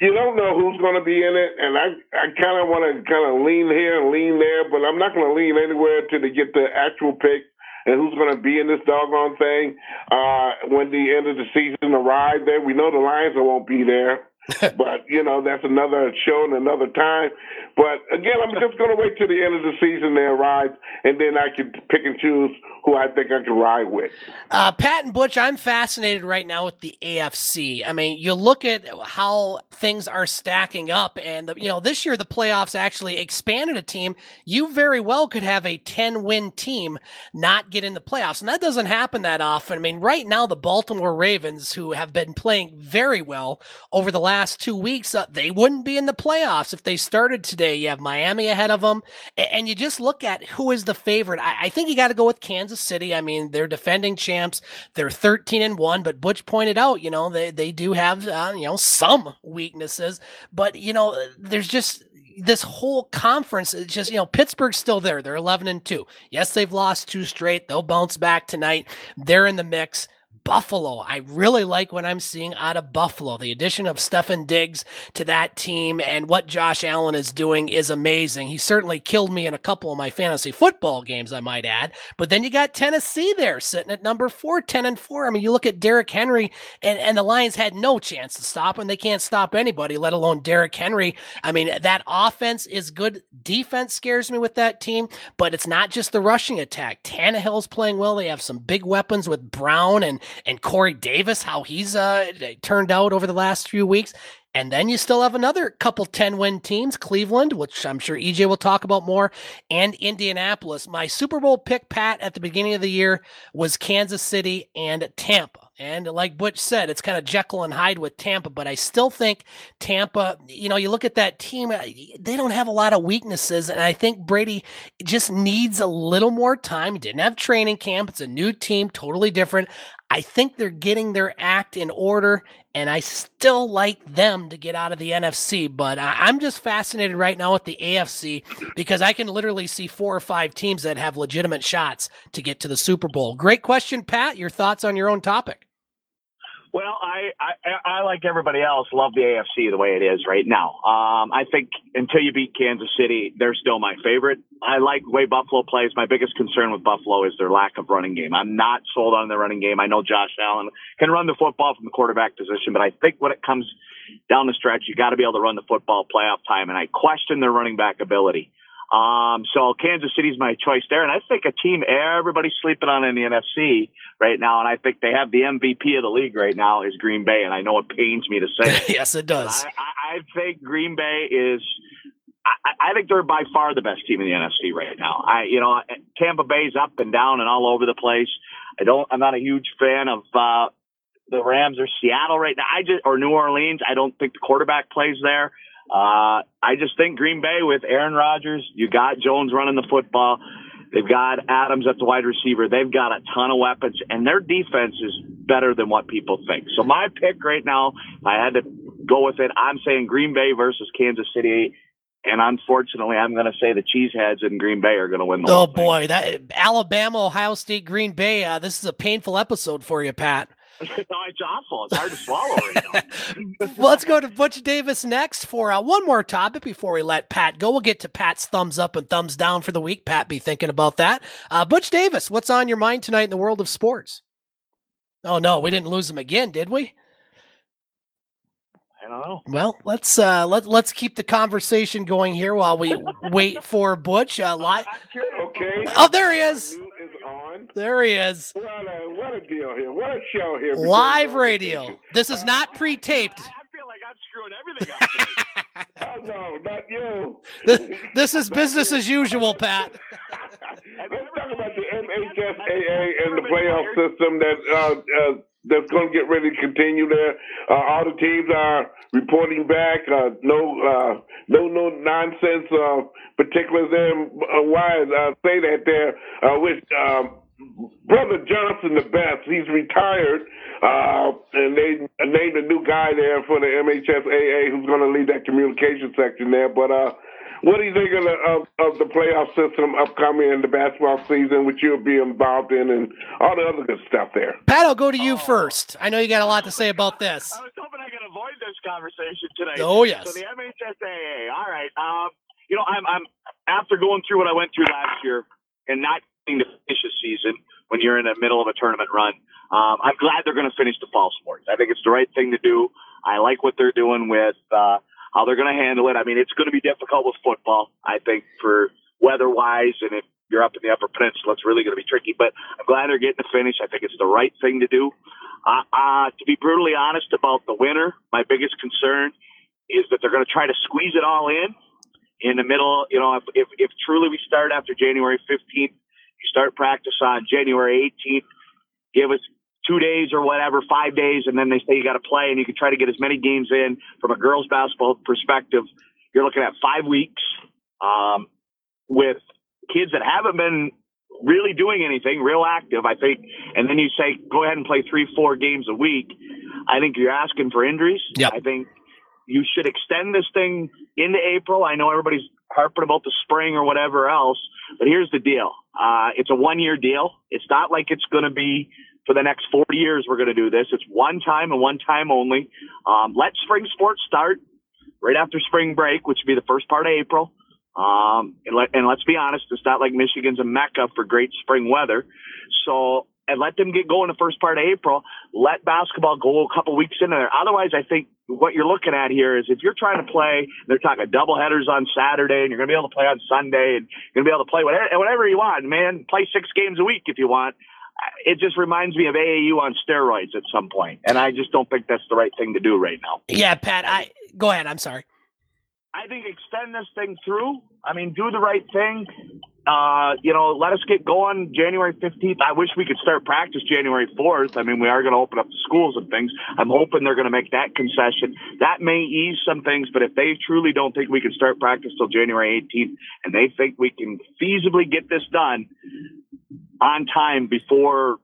You don't know who's going to be in it, and I, I kind of want to kind of lean here and lean there, but I'm not going to lean anywhere till they get the actual pick and who's going to be in this doggone thing uh, when the end of the season arrives. There, we know the Lions won't be there. but you know that's another show and another time. But again, I'm just going to wait till the end of the season there, ride, and then I can pick and choose who I think I can ride with. Uh, Pat and Butch, I'm fascinated right now with the AFC. I mean, you look at how things are stacking up, and the, you know this year the playoffs actually expanded a team. You very well could have a 10 win team not get in the playoffs, and that doesn't happen that often. I mean, right now the Baltimore Ravens, who have been playing very well over the last two weeks, uh, they wouldn't be in the playoffs if they started today. You have Miami ahead of them, and, and you just look at who is the favorite. I, I think you got to go with Kansas City. I mean, they're defending champs. They're 13 and one, but Butch pointed out, you know, they they do have uh, you know some weaknesses, but you know, there's just this whole conference is just you know Pittsburgh's still there. They're 11 and 2. Yes, they've lost two straight. They'll bounce back tonight. They're in the mix. Buffalo. I really like what I'm seeing out of Buffalo. The addition of Stefon Diggs to that team and what Josh Allen is doing is amazing. He certainly killed me in a couple of my fantasy football games, I might add. But then you got Tennessee there sitting at number four, 10 and 4. I mean, you look at Derrick Henry, and, and the Lions had no chance to stop him. They can't stop anybody, let alone Derrick Henry. I mean, that offense is good. Defense scares me with that team, but it's not just the rushing attack. Tannehill's playing well. They have some big weapons with Brown and and Corey Davis, how he's uh, turned out over the last few weeks. And then you still have another couple 10 win teams, Cleveland, which I'm sure EJ will talk about more, and Indianapolis. My Super Bowl pick, Pat, at the beginning of the year was Kansas City and Tampa. And like Butch said, it's kind of Jekyll and Hyde with Tampa, but I still think Tampa, you know, you look at that team, uh, they don't have a lot of weaknesses. And I think Brady just needs a little more time. He didn't have training camp. It's a new team, totally different. I think they're getting their act in order, and I still like them to get out of the NFC. But I'm just fascinated right now with the AFC because I can literally see four or five teams that have legitimate shots to get to the Super Bowl. Great question, Pat. Your thoughts on your own topic? Well, I, I, I like everybody else, love the AFC the way it is right now. Um, I think until you beat Kansas City, they're still my favorite. I like the way Buffalo plays. My biggest concern with Buffalo is their lack of running game. I'm not sold on their running game. I know Josh Allen can run the football from the quarterback position, but I think when it comes down the stretch, you got to be able to run the football playoff time, and I question their running back ability. Um, so Kansas City's my choice there. And I think a team everybody's sleeping on in the NFC right now. And I think they have the MVP of the league right now is Green Bay. And I know it pains me to say it. yes, it does. I, I, I think Green Bay is, I, I think they're by far the best team in the NFC right now. I, you know, Tampa Bay's up and down and all over the place. I don't, I'm not a huge fan of, uh, the Rams or Seattle right now. I just, or New Orleans. I don't think the quarterback plays there. Uh, I just think Green Bay with Aaron Rodgers, you got Jones running the football. They've got Adams at the wide receiver. They've got a ton of weapons, and their defense is better than what people think. So my pick right now, I had to go with it. I'm saying Green Bay versus Kansas City. And unfortunately, I'm going to say the Cheeseheads in Green Bay are going to win the. Oh boy, that Alabama, Ohio State, Green Bay. Uh, this is a painful episode for you, Pat. No, it's awful. It's hard to swallow right now. let's go to Butch Davis next for uh, one more topic before we let Pat go. We'll get to Pat's thumbs up and thumbs down for the week. Pat, be thinking about that. Uh, Butch Davis, what's on your mind tonight in the world of sports? Oh no, we didn't lose him again, did we? I don't know. Well, let's uh, let let's keep the conversation going here while we wait for Butch. Uh, li- Okay. Oh, there he is. Is on. There he is. What a, what a deal here. What a show here. Live radio. This is not pre-taped. I feel like I'm screwing everything up. oh, no, not you. This, this is business as usual, Pat. Let's talk about the MHSAA and the playoff system that uh, uh, that's going to get ready to continue there. Uh, all the teams are reporting back. Uh, no, uh, no, no nonsense. Uh, particulars there. Uh, why I say that there? Uh, with um, Brother Johnson, the best. He's retired, uh, and they named a new guy there for the MHSAA who's going to lead that communication section there. But uh, what do you think of the, of, of the playoff system upcoming in the basketball season, which you'll be involved in, and all the other good stuff there? Pat, I'll go to you first. I know you got a lot to say about this. I was hoping I could avoid this conversation today. Oh, yes. So the MHSAA. All right. Um, you know, I'm, I'm after going through what I went through last year and not getting to finish a season when you're in the middle of a tournament run. Um, I'm glad they're going to finish the fall sports. I think it's the right thing to do. I like what they're doing with uh, how they're going to handle it. I mean, it's going to be difficult with football, I think, for weather wise, and if you're up in the Upper Peninsula, it's really going to be tricky. But I'm glad they're getting the finish. I think it's the right thing to do. Uh, uh, to be brutally honest about the winter, my biggest concern is that they're going to try to squeeze it all in in the middle. You know, if, if, if truly we start after January 15th, you start practice on January 18th, give us two days or whatever, five days, and then they say you got to play, and you can try to get as many games in from a girls basketball perspective. You're looking at five weeks um, with kids that haven't been really doing anything, real active, I think, and then you say go ahead and play three, four games a week. I think you're asking for injuries. Yep. I think you should extend this thing into April. I know everybody's harping about the spring or whatever else, but here's the deal. Uh, it's a one year deal. It's not like it's going to be for the next 40 years we're going to do this. It's one time and one time only. Um, let spring sports start right after spring break, which would be the first part of April. Um, and, let, and let's be honest, it's not like Michigan's a mecca for great spring weather. So, and let them get going the first part of April. Let basketball go a couple weeks in there. Otherwise, I think what you're looking at here is if you're trying to play, they're talking double headers on Saturday and you're going to be able to play on Sunday and you're going to be able to play whatever, whatever you want, man. Play six games a week if you want. It just reminds me of AAU on steroids at some point, and I just don't think that's the right thing to do right now. Yeah, Pat. I go ahead. I'm sorry. I think extend this thing through. I mean, do the right thing. Uh, you know, let us get going January 15th. I wish we could start practice January 4th. I mean, we are going to open up the schools and things. I'm hoping they're going to make that concession. That may ease some things, but if they truly don't think we can start practice till January 18th and they think we can feasibly get this done on time before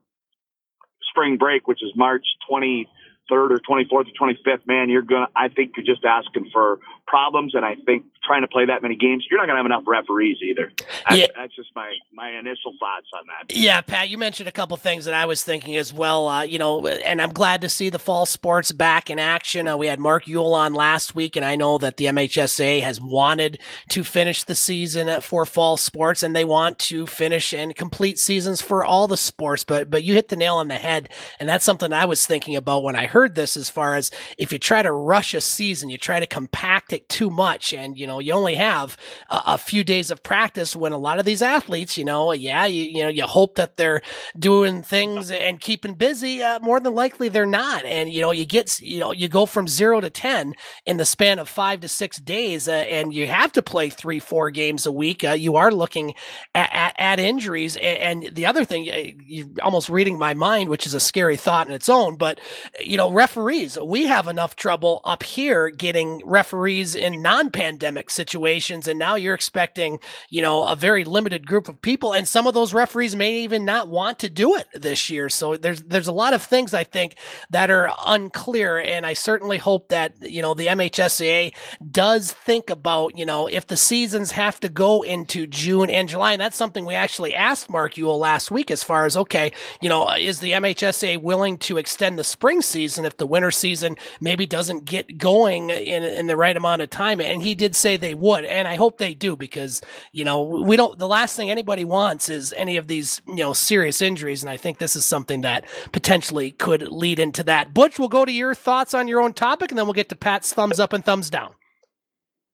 spring break, which is March 23rd or 24th or 25th, man, you're going to, I think you're just asking for problems. And I think trying to play that many games, you're not going to have enough referees either. That's, Yeah. that's just my, my initial thoughts on that. Yeah, Pat, you mentioned a couple things that I was thinking as well. Uh, you know, and I'm glad to see the fall sports back in action. Uh, we had Mark Uyl on last week, and I know that the MHSA has wanted to finish the season uh, for fall sports, and they want to finish and complete seasons for all the sports. But but you hit the nail on the head, and that's something I was thinking about when I heard this. As far as if you try to rush a season, you try to compact it too much, and you know you only have a, a few days of practice. When a lot of these athletes, you know, yeah, you, you know, you hope that they're doing things and keeping busy. Uh, more than likely, they're not. And you know, you get, you know, you go from zero to ten in the span of five to six days, uh, and you have to play three, four games a week. Uh, you are looking at, at, at injuries. And, and the other thing, you're almost reading my mind, which is a scary thought in its own. But you know, referees, we have enough trouble up here getting referees in non-pandemic situations, and now you're expecting, you know, a very limited group of people, and some of those referees may even not want to do it this year. So there's there's a lot of things I think that are unclear, and I certainly hope that you know the MHSAA does think about, you know, if the seasons have to go into June and July, and that's something we actually asked Mark Uyl last week as far as okay, you know, is the MHSA willing to extend the spring season if the winter season maybe doesn't get going in in the right amount of time? And he did say they would, and I hope they do because you know we don't. The last thing anybody wants is any of these you know serious injuries, and I think this is something that potentially could lead into that. Butch, we'll go to your thoughts on your own topic, and then we'll get to Pat's thumbs up and thumbs down.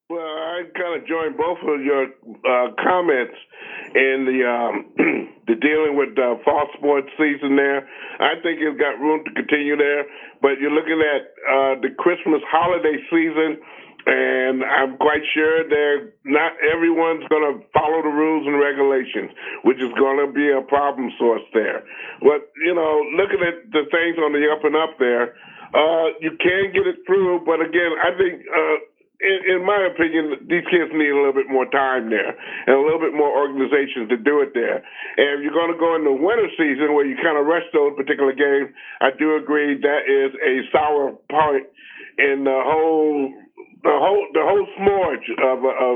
Well, I kind of join both of your uh, comments in the um, the dealing with uh, fall sports season. There, I think it's got room to continue there. But you're looking at uh, the Christmas holiday season, and I'm quite sure that not everyone's going to follow the rules and regulations, which is going to be a problem source there. But you know, looking at the things on the up and up there, uh, you can get it through. But again, I think. Uh, in, my opinion, these kids need a little bit more time there and a little bit more organization to do it there. And if you're going to go in the winter season where you kind of rush those particular games, I do agree that is a sour point in the whole the whole the whole smorge of of,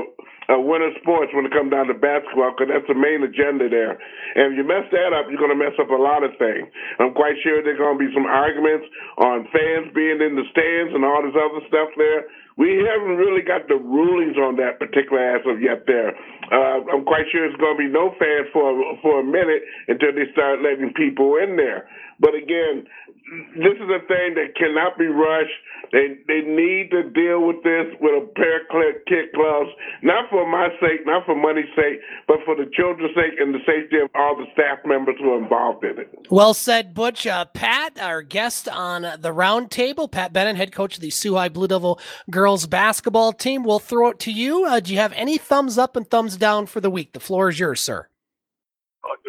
of winter sports when it comes down to basketball because that's the main agenda there. And if you mess that up, you're going to mess up a lot of things. I'm quite sure there's going to be some arguments on fans being in the stands and all this other stuff there. We haven't really got the rulings on that particular as of yet there. Uh, I'm quite sure it's going to be no fans for for a minute until they start letting people in there. But again, this is a thing that cannot be rushed. They they need to deal with this with a pair of kid gloves, not for my sake, not for money's sake, but for the children's sake and the safety of all the staff members who are involved in it. Well said, Butch. Uh, Pat, our guest on the roundtable, Pat Bennin, head coach of the Soo High Blue Devil girls basketball team. We'll throw it to you. Uh, do you have any thumbs up and thumbs down for the week? The floor is yours, sir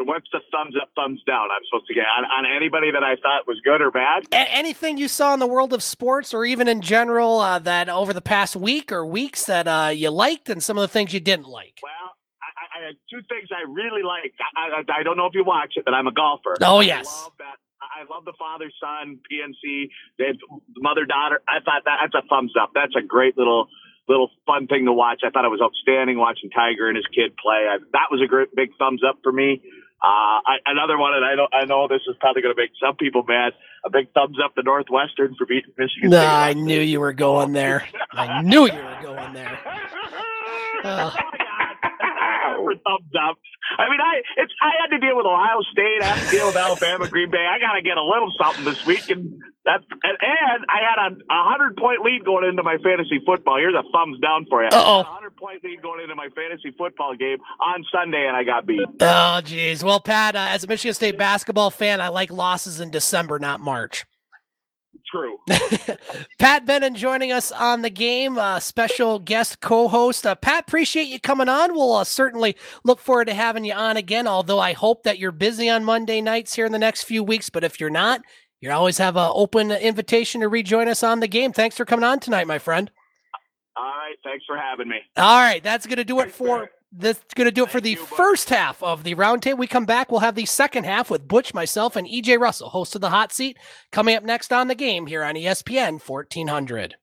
what's the thumbs up, thumbs down I'm supposed to get on, on anybody that I thought was good or bad? A- anything you saw in the world of sports or even in general uh, that over the past week or weeks that uh, you liked and some of the things you didn't like? Well, I, I had two things I really liked. I, I, I, don't know if you watch it, but I'm a golfer. Oh, yes. I love that. I love the father son PNC. They mother daughter. I thought that that's a thumbs up. That's a great little little fun thing to watch. I thought it was outstanding watching Tiger and his kid play. I, that was a great big thumbs up for me. Uh, I, another one, and I know I know this is probably going to make some people mad. A big thumbs up to Northwestern for beating Michigan. No, I knew you were going there. I knew you were going there. for thumbs up. I mean, I it's I had to deal with Ohio State, I had to deal with Alabama, Green Bay. I got to get a little something this week, and that's and, and I had a, a hundred point lead going into my fantasy football. Here's a thumbs down for you. Oh, hundred point lead going into my fantasy football game on Sunday, and I got beat. Oh, geez. Well, Pat, uh, as a Michigan State basketball fan, I like losses in December, not March. True. Pat Bennin joining us on the game, uh, special guest co-host. Uh, Pat, appreciate you coming on. We'll uh, certainly look forward to having you on again. Although I hope that you're busy on Monday nights here in the next few weeks. But if you're not, you always have an open invitation to rejoin us on the game. Thanks for coming on tonight, my friend. All right, thanks for having me. All right, that's going to do it for that's going to do it for the first half of the roundtable. We come back. We'll have the second half with Butch, myself, and EJ Russell, host of the hot seat, coming up next on the game here on ESPN 1400.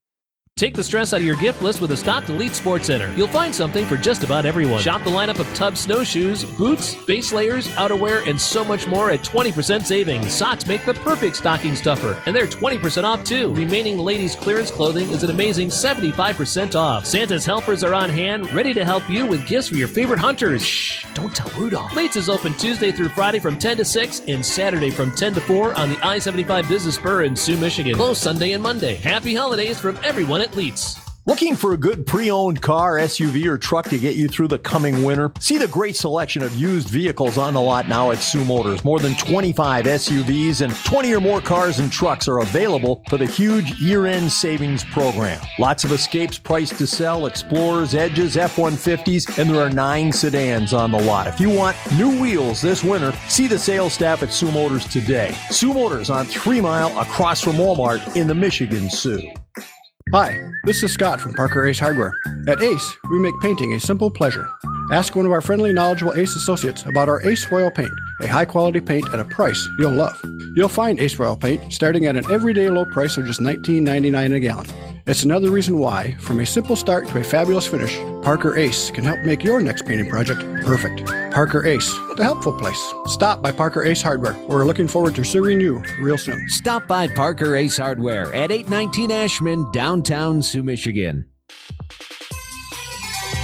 Take the stress out of your gift list with a stop to Elite Sports Center. You'll find something for just about everyone. Shop the lineup of Tubbs snowshoes, boots, base layers, outerwear, and so much more at 20% savings. Socks make the perfect stocking stuffer, and they're 20% off too. Remaining ladies' clearance clothing is an amazing 75% off. Santa's helpers are on hand, ready to help you with gifts for your favorite hunters. Shh, don't tell Rudolph. Lates is open Tuesday through Friday from 10 to 6 and Saturday from 10 to 4 on the I 75 Business Spur in Soo, Michigan. Closed Sunday and Monday. Happy holidays from everyone Leeds. Looking for a good pre owned car, SUV, or truck to get you through the coming winter? See the great selection of used vehicles on the lot now at Soo Motors. More than 25 SUVs and 20 or more cars and trucks are available for the huge year end savings program. Lots of escapes priced to sell, Explorers, Edges, F 150s, and there are nine sedans on the lot. If you want new wheels this winter, see the sales staff at Soo Motors today. Soo Motors on Three Mile across from Walmart in the Michigan Soo. Hi, this is Scott from Parker Ace Hardware. At Ace, we make painting a simple pleasure. Ask one of our friendly, knowledgeable Ace associates about our Ace Royal paint, a high quality paint at a price you'll love. You'll find Ace Royal paint starting at an everyday low price of just $19.99 a gallon. It's another reason why, from a simple start to a fabulous finish, Parker Ace can help make your next painting project perfect. Parker Ace, the helpful place. Stop by Parker Ace Hardware. We're looking forward to serving you real soon. Stop by Parker Ace Hardware at 819 Ashmun, downtown Soo, Michigan.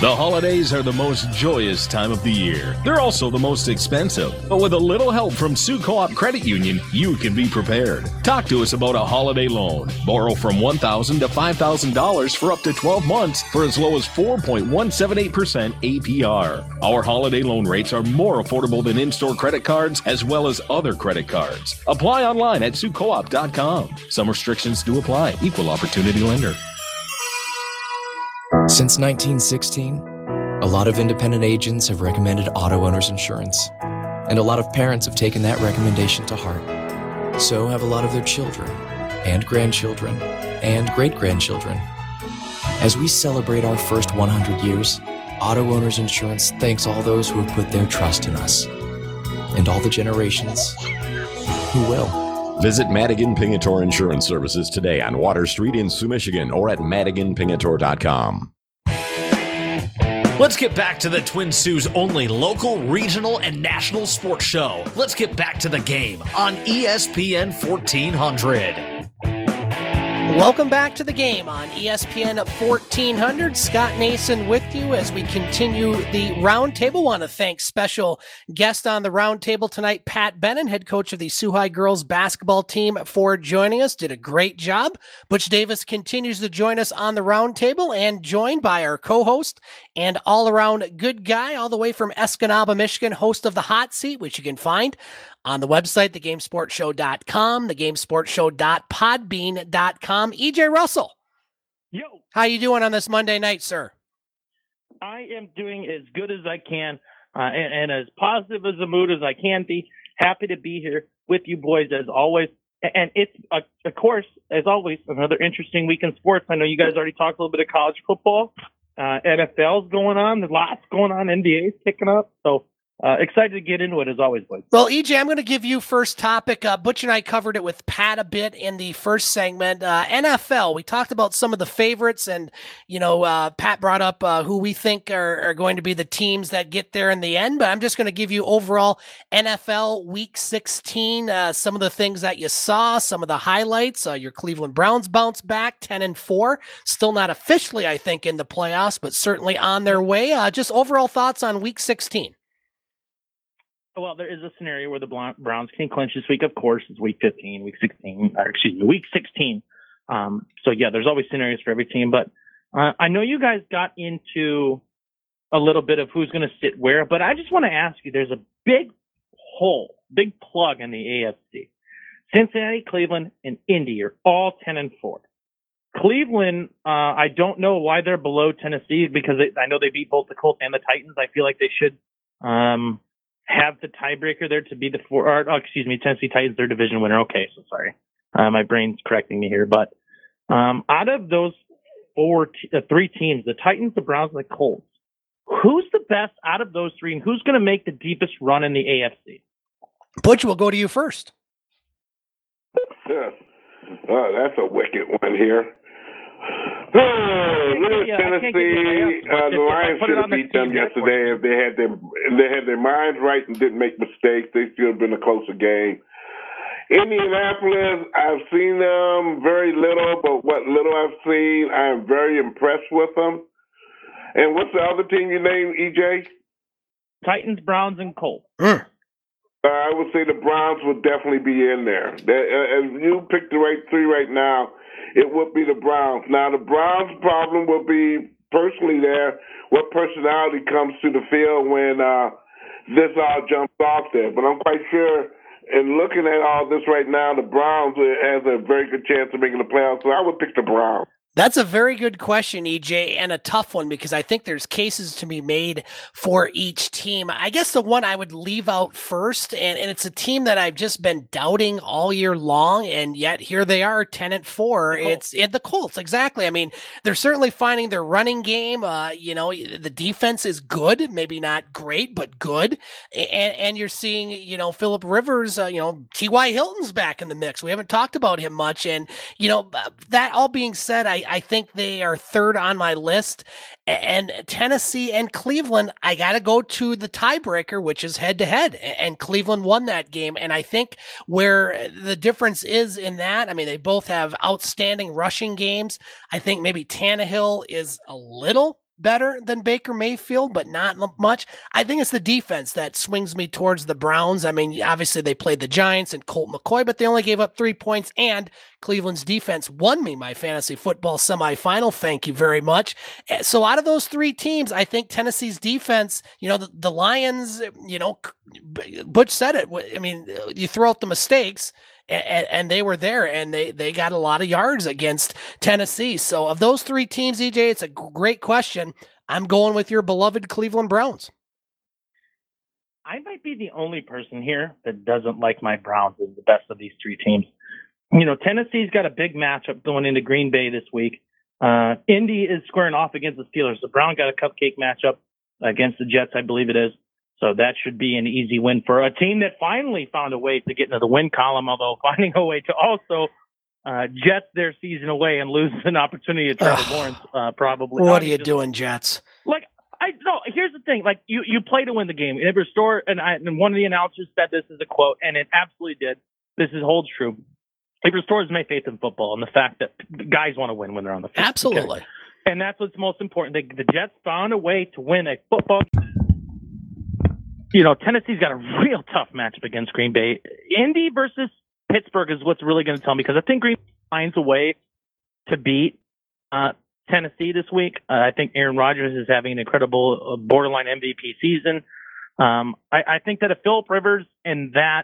The holidays are the most joyous time of the year. They're also the most expensive. But with a little help from Soo Co-op Credit Union, you can be prepared. Talk to us about a holiday loan. Borrow from 1,000 to $5,000 for up to 12 months for as low as 4.178% APR. Our holiday loan rates are more affordable than in-store credit cards as well as other credit cards. Apply online at SooCoop.com. Some restrictions do apply. Equal opportunity lender. Since 1916, a lot of independent agents have recommended auto owners insurance, and a lot of parents have taken that recommendation to heart. So have a lot of their children, and grandchildren, and great grandchildren. As we celebrate our first 100 years, Auto Owners Insurance thanks all those who have put their trust in us, and all the generations who will. Visit Madigan Pingatore Insurance Services today on Water Street in Soo, Michigan, or at madiganpingatore.com. Let's get back to the Twin Sault's only local, regional, and national sports show. Let's get back to the game on ESPN 1400. Welcome back to the game on ESPN 1400. Scott Nason with you as we continue the roundtable. Want to thank special guest on the roundtable tonight, Pat Bennin, head coach of the Soo High girls basketball team, for joining us. Did a great job. Butch Davis continues to join us on the roundtable and joined by our co-host and all-around good guy, all the way from Escanaba, Michigan, host of the Hot Seat, which you can find on the website, thegamesportshow.com, thegamesportshow.podbean.com. EJ Russell. Yo. How you doing on this Monday night, sir? I am doing as good as I can uh, and, and as positive as a mood as I can be. Happy to be here with you boys as always. And it's, uh, of course, as always, another interesting week in sports. I know you guys already talked a little bit of college football. Uh, NFL's going on. There's lots going on. NBA's kicking up. So uh, excited to get into it as always, boys. Well, EJ, I'm going to give you first topic. Uh, Butch and I covered it with Pat a bit in the first segment. Uh, NFL, we talked about some of the favorites, and you know, uh, Pat brought up uh, who we think are, are going to be the teams that get there in the end. But I'm just going to give you overall NFL Week 16, uh, some of the things that you saw, some of the highlights. Uh, your Cleveland Browns bounce back, 10 and four, still not officially, I think, in the playoffs, but certainly on their way. Just overall thoughts on Week 16. Well, there is a scenario where the Browns can clinch this week. Of course, it's week 15, week 16, or excuse me, week 16. Um, so yeah, there's always scenarios for every team. But uh, I know you guys got into a little bit of who's going to sit where, but I just want to ask you: there's a big hole, big plug in the AFC. Cincinnati, Cleveland, and Indy are all 10 and four. Cleveland, uh, I don't know why they're below Tennessee because I know they beat both the Colts and the Titans. I feel like they should um, have the tiebreaker there to be the four. Or, oh, excuse me, Tennessee Titans, their division winner. Okay, so sorry, uh, my brain's correcting me here. But um, out of those four, t- uh, three teams, the Titans, the Browns, and the Colts, who's the best out of those three, and who's going to make the deepest run in the AFC? Butch, we'll go to you first. Yeah. Oh, that's a wicked one here. Oh, little Yeah, I can't get my Tennessee, uh, the Lions should have on the beat them yesterday if they had their if they had their minds right and didn't make mistakes. They should have been a closer game. Indianapolis, I've seen them very little, but what little I've seen, I'm very impressed with them. And what's the other team you named, EJ? Titans, Browns, and Colts. Uh, I would say the Browns would definitely be in there. That, uh, if you pick the right three right now, it would be the Browns. Now, the Browns' problem will be personally there. What personality comes to the field when uh, this all jumps off there? But I'm quite sure. And looking at all this right now, the Browns has a very good chance of making the playoffs. So I would pick the Browns. That's a very good question, EJ, and a tough one because I think there's cases to be made for each team. I guess the one I would leave out first, and, and it's a team that I've just been doubting all year long, and yet here they are, 10 and 4. It's in the Colts, exactly. I mean, they're certainly finding their running game. Uh, you know, the defense is good, maybe not great, but good. And, and you're seeing, you know, Philip Rivers, uh, you know, T.Y. Hilton's back in the mix. We haven't talked about him much. And, you know, that all being said, I, I think they are third on my list. And Tennessee and Cleveland, I got to go to the tiebreaker, which is head to head. And Cleveland won that game. And I think where the difference is in that, I mean, they both have outstanding rushing games. I think maybe Tannehill is a little better than Baker Mayfield, but not much. I think it's the defense that swings me towards the Browns. I mean, obviously they played the Giants and Colt McCoy, but they only gave up three points, and Cleveland's defense won me my fantasy football semifinal. Thank you very much. Eh, So out of those three teams, I think Tennessee's defense, you know, the, the Lions, you know, Butch said it. I mean, you throw out the mistakes and, and they were there and they they got a lot of yards against Tennessee. So of those three teams, EJ, it's a great question. I'm going with your beloved Cleveland Browns. I might be the only person here that doesn't like my Browns as the best of these three teams. You know, Tennessee's got a big matchup going into Green Bay this week. Uh, Indy is squaring off against the Steelers. The Brown got a cupcake matchup against the Jets, I believe it is. So that should be an easy win for a team that finally found a way to get into the win column, although finding a way to also uh, jet their season away and lose an opportunity to Trevor Lawrence, uh, probably. What are you just- doing, Jets? like I no. Here's the thing: like you, you play to win the game. And restore, and, I, and one of the announcers said this is a quote, and it absolutely did. This is holds true. it restores my faith in football and the fact that guys want to win when they're on the field. Absolutely. And that's what's most important. The, the Jets found a way to win a football. You know, Tennessee's got a real tough matchup against Green Bay. Indy versus Pittsburgh is what's really going to tell me because I think Green finds a way to beat uh, Tennessee this week. Uh, I think Aaron Rodgers is having an incredible uh, borderline MVP season. Um, I, I think that if Philip Rivers and that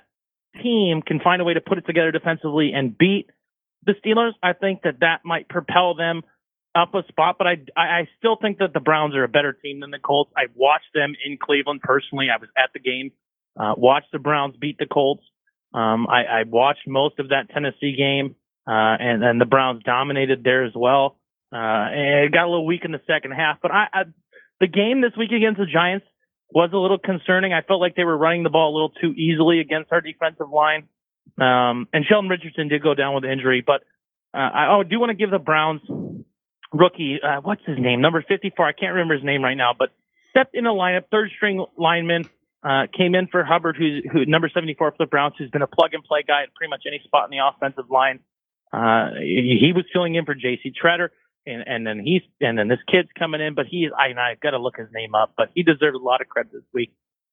team can find a way to put it together defensively and beat the Steelers, I think that that might propel them up a spot. But I, I still think that the Browns are a better team than the Colts. I watched them in Cleveland personally. I was at the game, uh, watched the Browns beat the Colts. Um, I, I watched most of that Tennessee game, uh, and the Browns dominated there as well. Uh, and it got a little weak in the second half, but I, I the game this week against the Giants was a little concerning. I felt like they were running the ball a little too easily against our defensive line. Um, and Sheldon Richardson did go down with injury, but uh, I oh, do want to give the Browns rookie, uh, what's his name, number 54. I can't remember his name right now, but stepped in a lineup, third string lineman, uh, came in for Hubbard, who's who number 74 for the Browns, who's been a plug and play guy at pretty much any spot in the offensive line. Uh, he, was filling in for J.C. Tretter and and then he's and then this kid's coming in, but he's I I got to look his name up, but he deserves a lot of credit this week.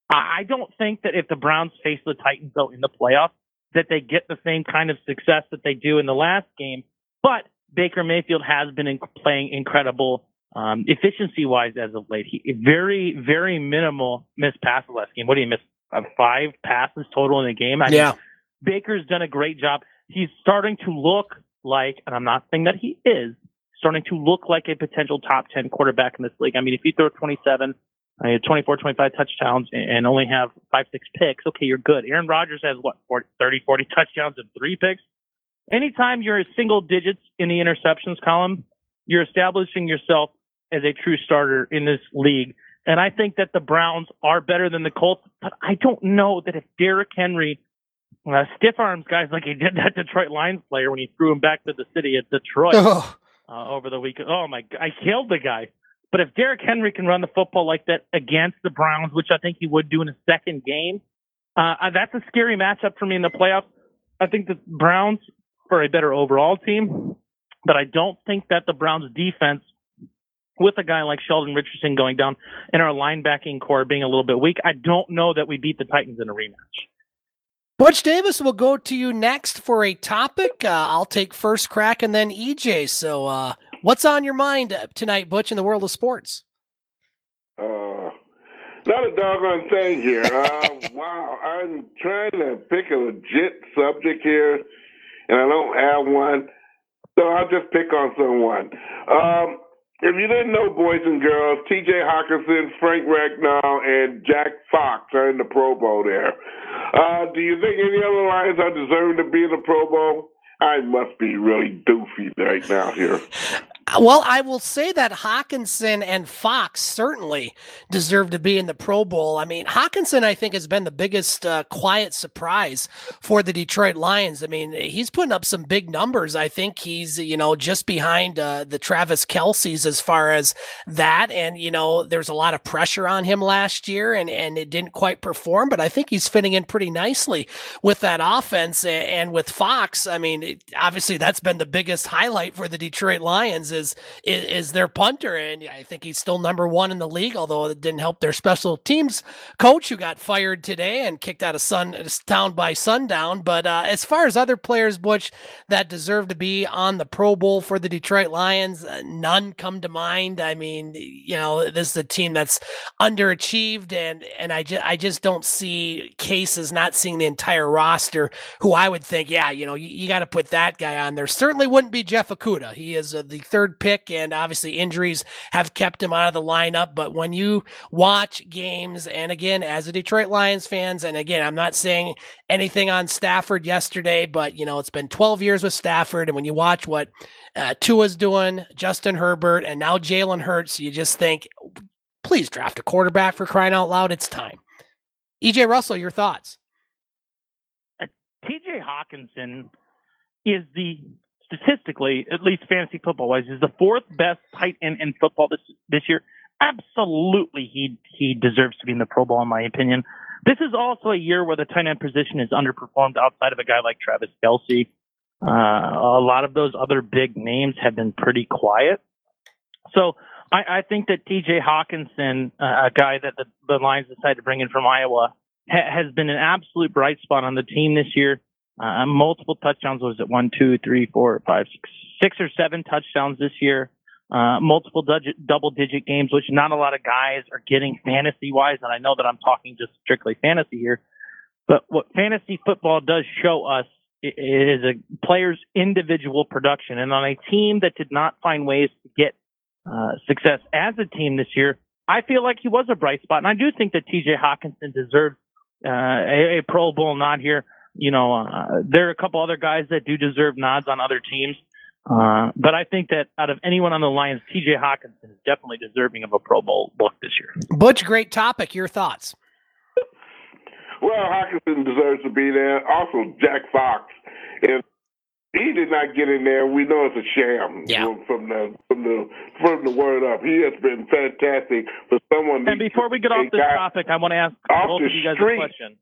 I don't think that if the Browns face the Titans though in the playoffs, that they get the same kind of success that they do in the last game. But Baker Mayfield has been in, playing incredible um, efficiency wise as of late. He very very minimal missed passes last game. What do you miss? Uh, five passes total in the game. I yeah. Mean, Baker's done a great job. He's starting to look like, and I'm not saying that he is, starting to look like a potential top 10 quarterback in this league. I mean, if you throw 27, uh, 24, 25 touchdowns and only have five, six picks, okay, you're good. Aaron Rodgers has what, 40, 30, 40 touchdowns and three picks? Anytime you're single digits in the interceptions column, you're establishing yourself as a true starter in this league. And I think that the Browns are better than the Colts, but I don't know that if Derrick Henry uh, stiff arms guys like he did that Detroit Lions player when he threw him back to the city at Detroit. Oh uh, over the weekend. Oh my! God, I killed the guy. But if Derrick Henry can run the football like that against the Browns, which I think he would do in a second game, uh, uh, that's a scary matchup for me in the playoffs. I think the Browns are a better overall team, but I don't think that the Browns defense, with a guy like Sheldon Richardson going down and our linebacking core being a little bit weak, I don't know that we beat the Titans in a rematch. Butch Davis will go to you next for a topic. Uh, I'll take first crack and then EJ. So, uh, what's on your mind tonight, Butch, in the world of sports? Uh, not a doggone thing here. Uh, wow, I'm trying to pick a legit subject here, and I don't have one, so I'll just pick on someone. Um, if you didn't know, boys and girls, T.J. Hockenson, Frank Ragnow, and Jack Fox are in the Pro Bowl there. Uh, do you think any other Lions are deserving to be in the Pro Bowl? I must be really doofy right now here. Well, I will say that Hockenson and Fox certainly deserve to be in the Pro Bowl. I mean, Hockenson, I think, has been the biggest uh, quiet surprise for the Detroit Lions. I mean, he's putting up some big numbers. I think he's, you know, just behind uh, the Travis Kelce's as far as that. And, you know, there's a lot of pressure on him last year and, and it didn't quite perform, but I think he's fitting in pretty nicely with that offense. And with Fox, I mean, obviously that's been the biggest highlight for the Detroit Lions is, is, is their punter, and I think he's still number one in the league. Although it didn't help their special teams coach who got fired today and kicked out of Sun Town by sundown. But uh, as far as other players, Butch, that deserve to be on the Pro Bowl for the Detroit Lions, uh, none come to mind. I mean, you know, this is a team that's underachieved, and and I just I just don't see cases not seeing the entire roster. Who I would think, yeah, you know, you, you got to put that guy on there. Certainly wouldn't be Jeff Okudah. He is uh, the third pick, and obviously injuries have kept him out of the lineup. But when you watch games, and again, as a Detroit Lions fans, and again, I'm not saying anything on Stafford yesterday, but you know, it's been 12 years with Stafford, and when you watch what uh, Tua's doing, Justin Herbert, and now Jalen Hurts, you just think, please draft a quarterback for crying out loud. It's time. EJ Russell, your thoughts? Uh, TJ Hockenson is the statistically, at least fantasy football wise, is the fourth best tight end in football this this year. Absolutely, he he deserves to be in the Pro Bowl, in my opinion. This is also a year where the tight end position is underperformed outside of a guy like Travis Kelce. Uh, a lot of those other big names have been pretty quiet. So I, I think that T.J. Hockenson, uh, a guy that the, the Lions decided to bring in from Iowa, ha- has been an absolute bright spot on the team this year. Uh, multiple touchdowns. Was it one, two, three, four, five, six, six or seven touchdowns this year? Uh, multiple digit, double digit games, which not a lot of guys are getting fantasy wise. And I know that I'm talking just strictly fantasy here, but what fantasy football does show us is a player's individual production. And on a team that did not find ways to get uh, success as a team this year, I feel like he was a bright spot. And I do think that TJ Hockenson deserves uh, a, a, Pro Bowl nod here. You know, uh, there are a couple other guys that do deserve nods on other teams. Uh, but I think that out of anyone on the Lions, TJ Hockenson is definitely deserving of a Pro Bowl look this year. Butch, great topic. Your thoughts? Well, Hockenson deserves to be there. Also, Jack Fox. If he did not get in there, we know it's a sham. Yeah. From the from the from the word up, he has been fantastic for someone. And before we get off this topic, I want to ask both of you guys street. a question.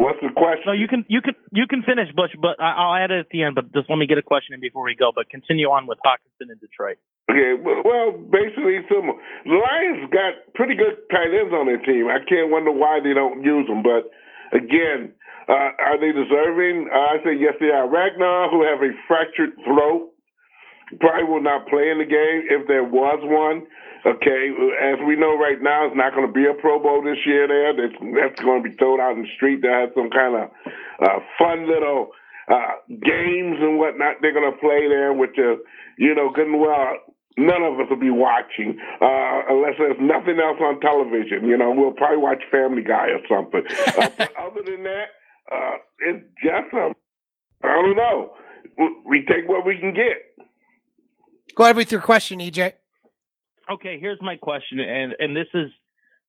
What's the question? No, you can you can you can finish, Butch, but I- I'll add it at the end. But just let me get a question in before we go. But continue on with Hockenson in Detroit. Okay, well, well, basically similar. The Lions got pretty good tight ends on their team. I can't wonder why they don't use them. But again, uh, are they deserving? Uh, I say yes, they are. Ragnow, who have a fractured throat, probably will not play in the game if there was one. Okay, as we know right now, it's not going to be a Pro Bowl this year. There, that's, that's going to be thrown out in the street. They have some kind of uh, fun little uh, games and whatnot. They're going to play there, which is, you know, good and well. None of us will be watching uh, unless there's nothing else on television. You know, we'll probably watch Family Guy or something. Uh, other than that, uh, it's just a, I don't know. We take what we can get. Go ahead with your question, EJ. Okay, here's my question, and and this is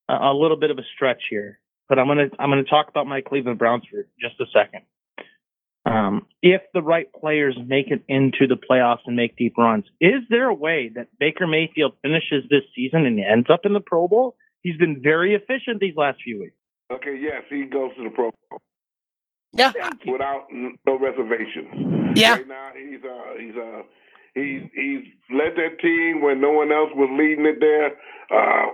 a, a little bit of a stretch here, but I'm gonna I'm gonna talk about my Cleveland Browns for just a second. Um, if the right players make it into the playoffs and make deep runs, is there a way that Baker Mayfield finishes this season and ends up in the Pro Bowl? He's been very efficient these last few weeks. Okay, yes, he goes to the Pro Bowl. Yeah, without no reservations. Yeah. Right now, he's uh, he's uh, he's he's led that team when no one else was leading it there. Uh,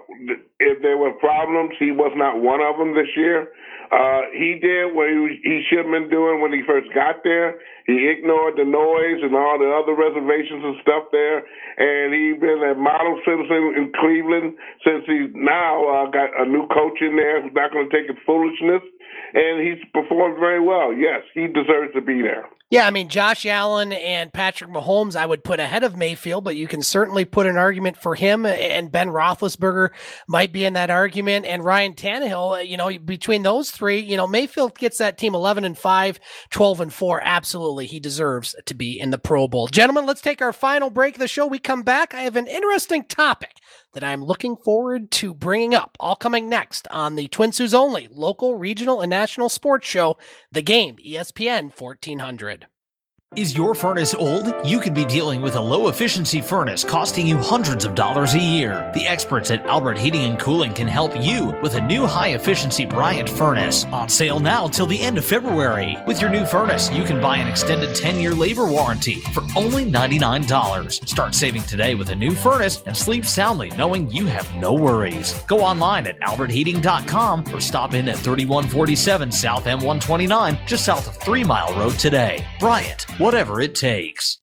if there were problems, he was not one of them this year. Uh, he did what he, he should have been doing when he first got there. He ignored the noise and all the other reservations and stuff there, and he's been a model citizen in Cleveland since he's now uh, got a new coach in there who's not going to take his foolishness, and he's performed very well. Yes, he deserves to be there. Yeah, I mean, Josh Allen and Patrick Mahomes, I would put ahead of Mayfield, but you can certainly put an argument for him. And Ben Roethlisberger might be in that argument. And Ryan Tannehill, uh, you know, between those three, you know, Mayfield gets that team 11 and 5, 12 and 4. Absolutely. He deserves to be in the Pro Bowl. Gentlemen, let's take our final break of the show. We come back. I have an interesting topic that I'm looking forward to bringing up, all coming next on the Twin Sault's only local, regional, and national sports show, The Game, ESPN 1400. Is your furnace old? You could be dealing with a low efficiency furnace costing you hundreds of dollars a year. The experts at Albert Heating and Cooling can help you with a new high efficiency Bryant furnace. On sale now till the end of February. With your new furnace, you can buy an extended 10 year labor warranty for only $99. Start saving today with a new furnace and sleep soundly knowing you have no worries. Go online at albertheating.com or stop in at 3147 South M129 just south of 3 Mile Road today. Bryant, whatever it takes.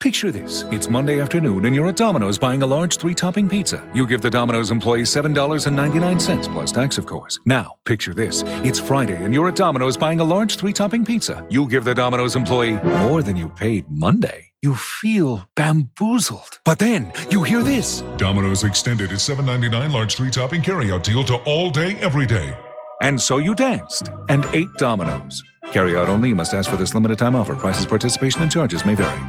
Picture this. It's Monday afternoon and you're at Domino's buying a large three topping pizza. You give the Domino's employee $7.99 plus tax, of course. Now, picture this. It's Friday and you're at Domino's buying a large three topping pizza. You give the Domino's employee more than you paid Monday. You feel bamboozled. But then you hear this. Domino's extended its $7.99 large three topping carryout deal to all day, every day. And so you danced and ate Domino's. Carry out only. Must ask for this limited time offer. Prices, participation, and charges may vary.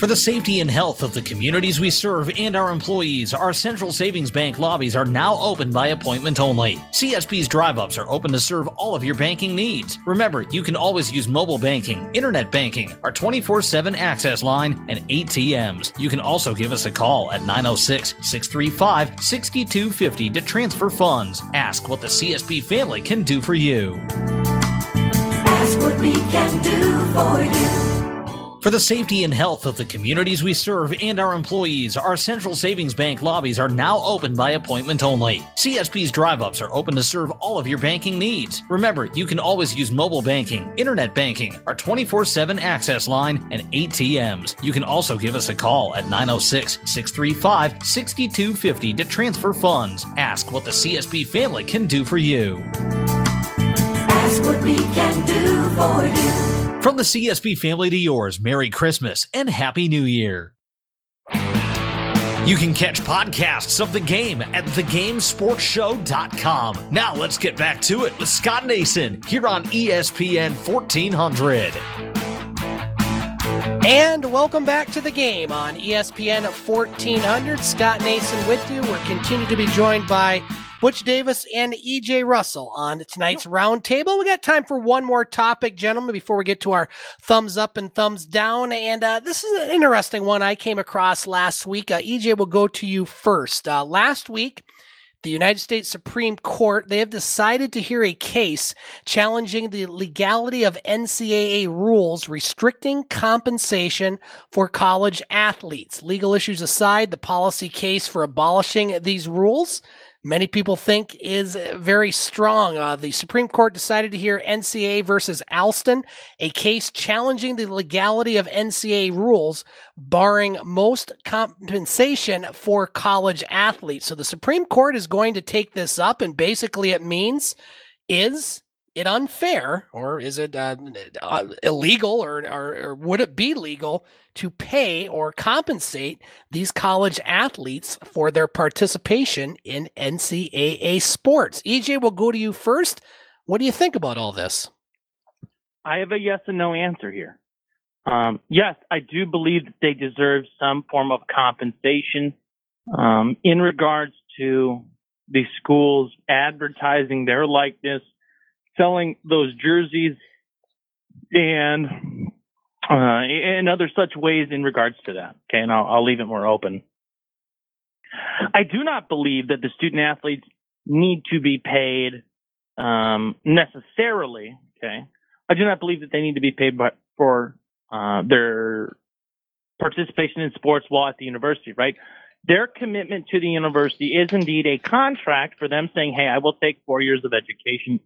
For the safety and health of the communities we serve and our employees, our Central Savings Bank lobbies are now open by appointment only. CSB's drive ups are open to serve all of your banking needs. Remember, you can always use mobile banking, internet banking, our 24 7 access line, and ATMs. You can also give us a call at 906 635 6250 to transfer funds. Ask what the CSB family can do for you. Ask what we can do for you. For the safety and health of the communities we serve and our employees, our Central Savings Bank lobbies are now open by appointment only. CSB's drive ups are open to serve all of your banking needs. Remember, you can always use mobile banking, internet banking, our 24 7 access line, and ATMs. You can also give us a call at 906 635 6250 to transfer funds. Ask what the CSB family can do for you. Ask what we can do for you. From the CSB family to yours, Merry Christmas and Happy New Year. You can catch podcasts of the game at thegamesportshow.com. Now let's get back to it with Scott Nason here on ESPN 1400. And welcome back to the game on ESPN 1400. Scott Nason with you. We're continuing to be joined by Butch Davis and EJ Russell on tonight's roundtable. We got time for one more topic, gentlemen, before we get to our thumbs up and thumbs down. And uh, this is an interesting one I came across last week. Uh, EJ will go to you first. Uh, last week, the United States Supreme Court, they have decided to hear a case challenging the legality of NCAA rules restricting compensation for college athletes. Legal issues aside, the policy case for abolishing these rules many people think is very strong. Uh, the Supreme Court decided to hear NCA versus Alston, a case challenging the legality of NCA rules, barring most compensation for college athletes. So the Supreme Court is going to take this up, and basically it means is it unfair or is it uh, uh, illegal or, or, or would it be legal to pay or compensate these college athletes for their participation in NCAA sports? EJ, will go to you first. What do you think about all this? I have a yes and no answer here. Um, yes, I do believe that they deserve some form of compensation um, in regards to the schools advertising their likeness, selling those jerseys, and uh, and other such ways in regards to that. Okay, and I'll, I'll leave it more open. I do not believe that the student athletes need to be paid um, necessarily. Okay, I do not believe that they need to be paid by, for uh, their participation in sports while at the university. Right, their commitment to the university is indeed a contract for them saying, "Hey, I will take four years of education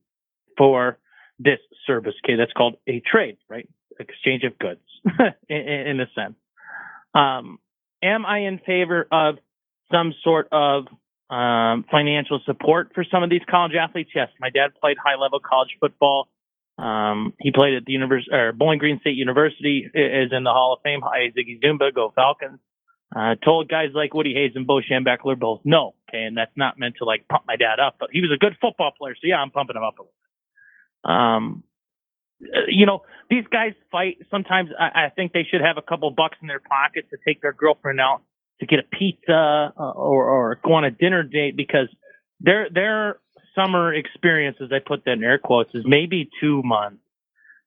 for this service." Okay, that's called a trade, right? Exchange of goods, in, in a sense. Um, am I in favor of some sort of um, financial support for some of these college athletes? Yes, my dad played high level college football. Um, he played at the university or Bowling Green State University, is in the Hall of Fame. Hi, Ziggy Zoomba, go Falcons. Uh, told guys like Woody Hayes and Bo Schembechler both no. Okay, and that's not meant to like pump my dad up, but he was a good football player, so yeah, I'm pumping him up a little. Um, uh, you know, these guys fight. Sometimes I, I think they should have a couple bucks in their pocket to take their girlfriend out to get a pizza uh, or, or go on a dinner date because their their summer experience, as I put that in air quotes, is maybe two months.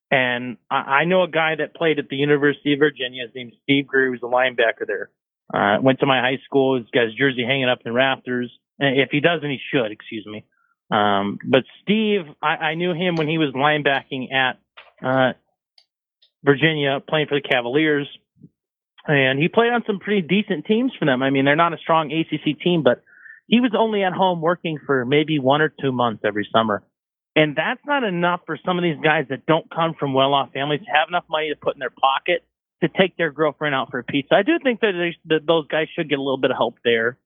And I, I know a guy that played at the University of Virginia. His name's Steve Greer. He was a linebacker there. Uh, went to my high school. He's got his jersey hanging up in rafters. If he doesn't, he should. Excuse me. Um, but Steve, I, I knew him when he was linebacking at uh, Virginia, playing for the Cavaliers, and he played on some pretty decent teams for them. I mean, they're not a strong ACC team, but he was only at home working for maybe one or two months every summer. And that's not enough for some of these guys that don't come from well-off families to have enough money to put in their pocket to take their girlfriend out for a pizza. I do think that, that those guys should get a little bit of help there.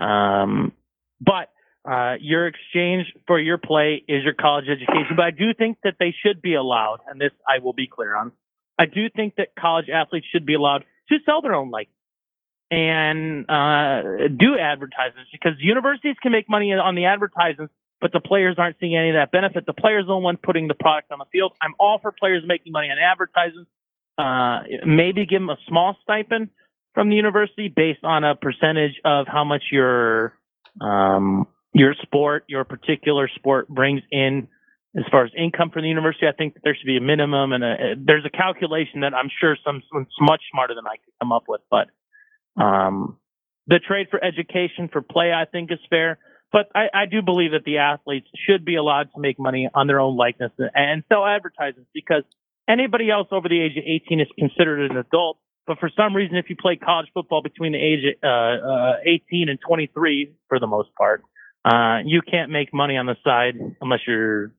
Um, but uh, your exchange for your play is your college education. But I do think that they should be allowed, and this I will be clear on. I do think that college athletes should be allowed to sell their own like and uh, do advertisements because universities can make money on the advertisements, but the players aren't seeing any of that benefit. The players are the one putting the product on the field. I'm all for players making money on advertisements. Uh, maybe give them a small stipend from the university based on a percentage of how much your um, your sport, your particular sport brings in as far as income for the university. I think there should be a minimum and a, there's a calculation that I'm sure some, someone's much smarter than I could come up with. But um, the trade for education for play, I think, is fair. But I, I do believe that the athletes should be allowed to make money on their own likeness and sell advertisements because anybody else over the age of 18 is considered an adult. But for some reason, if you play college football between the age of uh, uh, 18 and 23, for the most part, uh, you can't make money on the side unless you're,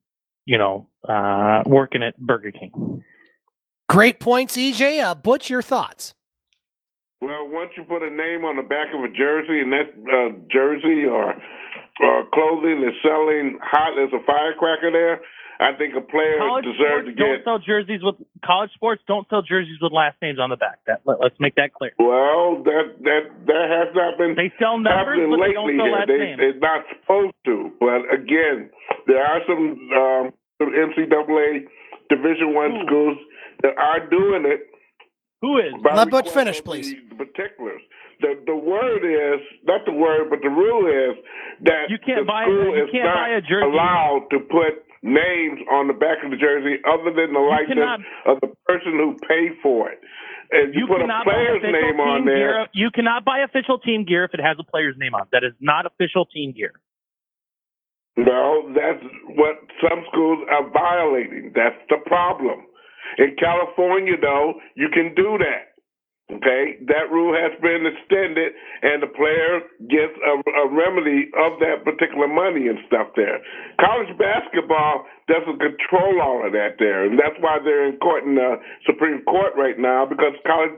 you know, uh, working at Burger King. Great points, EJ. Uh, Butch, your thoughts? Well, once you put a name on the back of a jersey, and that uh, jersey or uh, clothing is selling hot as a firecracker, there, I think a player College deserves sports to don't sell jerseys with college sports. Don't sell jerseys with last names on the back. That let, us make that clear. Well, that that that has not been They sell numbers, happening but they don't sell last they, names. They're not supposed to. But again, there are some um, some NCAA Division One schools that are doing it. Who is? by Let Butch request finish, please. The particulars. The the word is not the word, but the rule is that You can't the buy- school you is can't not buy a jersey. allowed to put names on the back of the jersey other than the likeness cannot- of the person who paid for it. And you, You put a player's name on there. gear. You cannot buy official team gear if it has a player's name on it. That is not official team gear. No, that's what some schools are violating. That's the problem. In California, though, you can do that. Okay, that rule has been extended, and the player gets a, a remedy of that particular money and stuff there. College basketball doesn't control all of that there, and that's why they're in court in the Supreme Court right now because college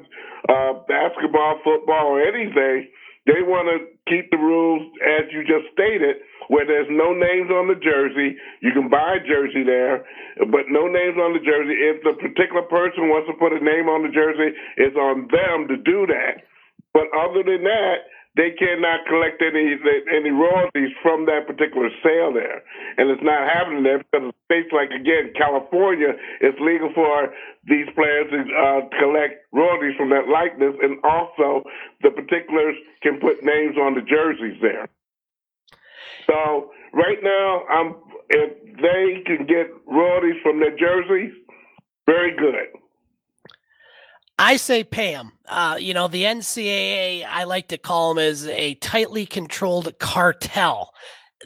uh, basketball, football, or anything, they want to keep the rules as you just stated, where there's no names on the jersey. You can buy a jersey there, but no names on the jersey. If the particular person wants to put a name on the jersey, it's on them to do that. But other than that, they cannot collect any any royalties from that particular sale there, and it's not happening there because states like again California, it's legal for these players to uh, collect royalties from that likeness, and also the particulars can put names on the jerseys there. So right now, I'm if they can get royalties from their jerseys, very good. I say pay 'em. Uh, you know, the NCAA, I like to call them as a tightly controlled cartel.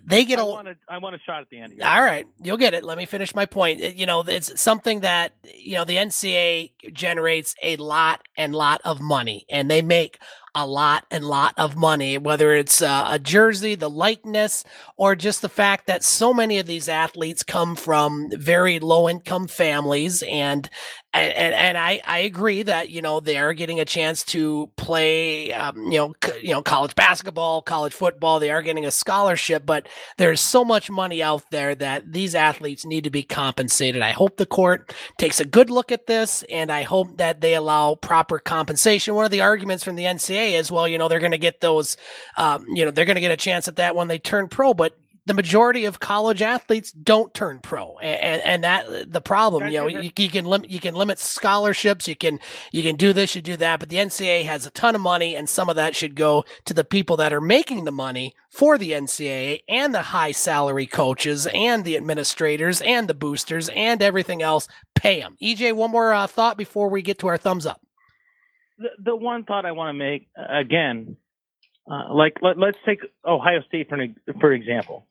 They get I a want a, I want a shot at the end. Here. All right, you'll get it. Let me finish my point. You know, it's something that you know the NCAA generates a lot and lot of money, and they make a lot and lot of money. Whether it's uh, a jersey, the likeness, or just the fact that so many of these athletes come from very low income families, and and and I I agree that you know they are getting a chance to play um, you know c- you know college basketball, college football. They are getting a scholarship, but there's so much money out there that these athletes need to be compensated. I hope the court takes a good look at this, and I hope that they allow proper compensation. One of the arguments from the NCAA is, well, you know, they're going to get those, um, you know, they're going to get a chance at that when they turn pro, but the majority of college athletes don't turn pro and, and, and that the problem you know you, you can limit you can limit scholarships you can you can do this you do that but the ncaa has a ton of money and some of that should go to the people that are making the money for the ncaa and the high salary coaches and the administrators and the boosters and everything else. Pay them ej one more uh, thought before we get to our thumbs up The, one thought I want to make uh, again, uh, like let, let's take Ohio State for an, for example.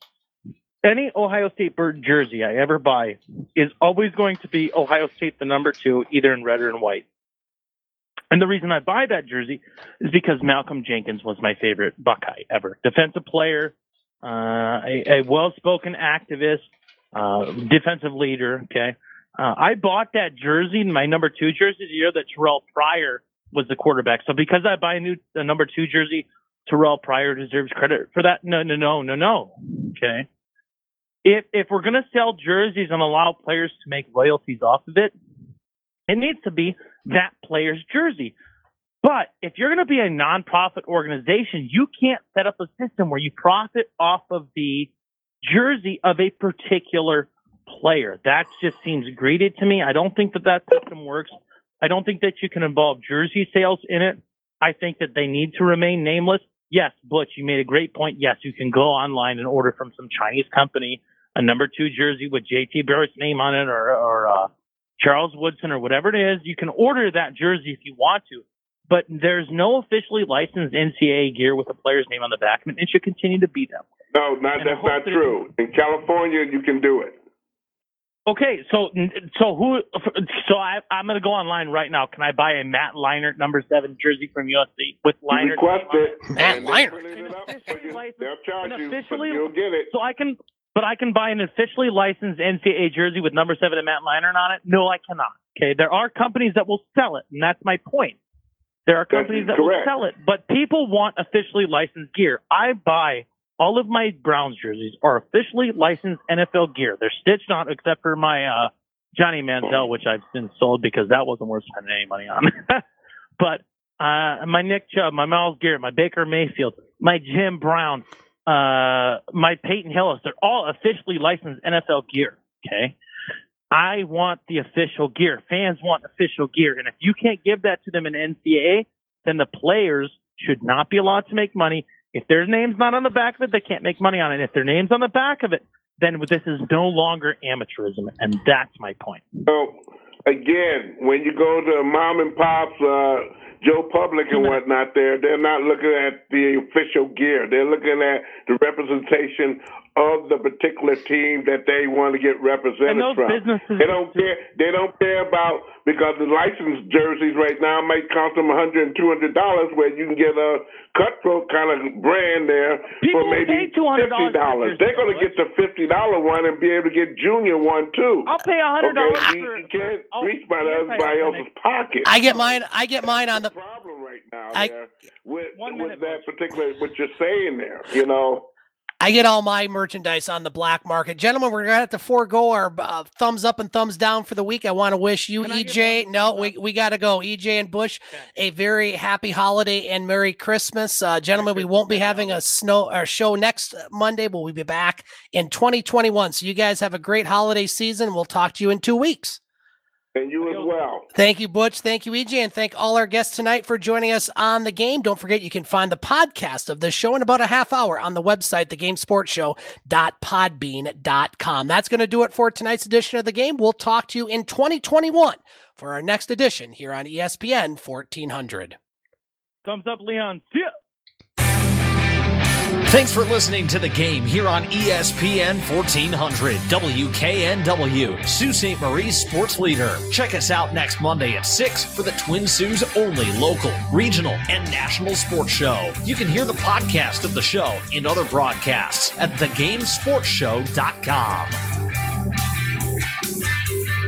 Any Ohio State bird jersey I ever buy is always going to be Ohio State the number two, either in red or in white. And the reason I buy that jersey is because Malcolm Jenkins was my favorite Buckeye ever. Defensive player, uh, a, a well-spoken activist, uh, defensive leader. Okay. Uh, I bought that jersey, my number two jersey, the year that Terrell Pryor was the quarterback. So because I buy a new a number two jersey, Terrell Pryor deserves credit for that. No, no, no, no, no. Okay. If if we're gonna sell jerseys and allow players to make royalties off of it, it needs to be that player's jersey. But if you're going to be a nonprofit organization, you can't set up a system where you profit off of the jersey of a particular player. That just seems greedy to me. I don't think that that system works. I don't think that you can involve jersey sales in it. I think that they need to remain nameless. Yes, Butch, you made a great point. Yes, you can go online and order from some Chinese company a number two jersey with JT Barrett's name on it or, or uh, Charles Woodson or whatever it is. You can order that jersey if you want to, but there's no officially licensed NCAA gear with a player's name on the back, and it should continue to be that way. No, not, that's not that true. In California, you can do it. Okay, so so who? So I, I'm going to go online right now. Can I buy a Matt Leinart number seven jersey from USC with Leinart? Request it. Matt Leinart. print it up for you. They'll An charge you, but officially- you'll get it. So I can, but I can buy an officially licensed NCAA jersey with number seven and Matt Leinart on it. No, I cannot. Okay, there are companies that will sell it, and that's my point. There are companies that correct. will sell it, but people want officially licensed gear. I buy all of my Browns jerseys are officially licensed NFL gear. They're stitched on, except for my uh, Johnny Manziel, which I've since sold because that wasn't worth spending any money on. but uh, my Nick Chubb, my Myles Garrett, my Baker Mayfield, my Jim Brown, uh, my Peyton Hillis, they're all officially licensed NFL gear. Okay. I want the official gear. Fans want official gear. And if you can't give that to them in NCAA, then the players should not be allowed to make money. If their name's not on the back of it, they can't make money on it. If their name's on the back of it, then this is no longer amateurism. And that's my point. So again, when you go to mom and pops, uh, Joe Public and whatnot, there they're not looking at the official gear. They're looking at the representation of the particular team that they want to get represented And those from. businesses- they don't care. They don't care about because the licensed jerseys right now might cost them a hundred and two hundred dollars, where you can get a cutthroat kind of brand there People for maybe pay $200 fifty dollars. They're going to get the fifty dollar one and be able to get junior one too. I'll pay a hundred dollars Okay, you, for. you can't Oh, reach by yes, I everybody else's pocket. I get mine. I get mine on the. problem right now I- there with, with that particular what you're saying there. You know, I get all my merchandise on the black market. Gentlemen, we're going to have to forego our uh, thumbs up and thumbs down for the week. I want to wish you, EJ, no, we, we got to go. EJ and Butch, a very happy holiday and Merry Christmas. Uh, gentlemen, we won't be having a snow or show next Monday, but we'll be back in 2021. So you guys have a great holiday season. We'll talk to you in two weeks. And you as well. Thank you, Butch. Thank you, EJ. And thank all our guests tonight for joining us on the game. Don't forget, you can find the podcast of the show in about a half hour on the website, thegamesportshow.podbean.com. That's going to do it for tonight's edition of the game. We'll talk to you in 2021 for our next edition here on ESPN 1400. Thumbs up, Leon. See ya. Thanks for listening to the game here on ESPN 1400 WKNW, Sault Ste. Marie's sports leader. Check us out next Monday at 6 for the Twin Sault's only local, regional, and national sports show. You can hear the podcast of the show and other broadcasts at thegamesportshow.com.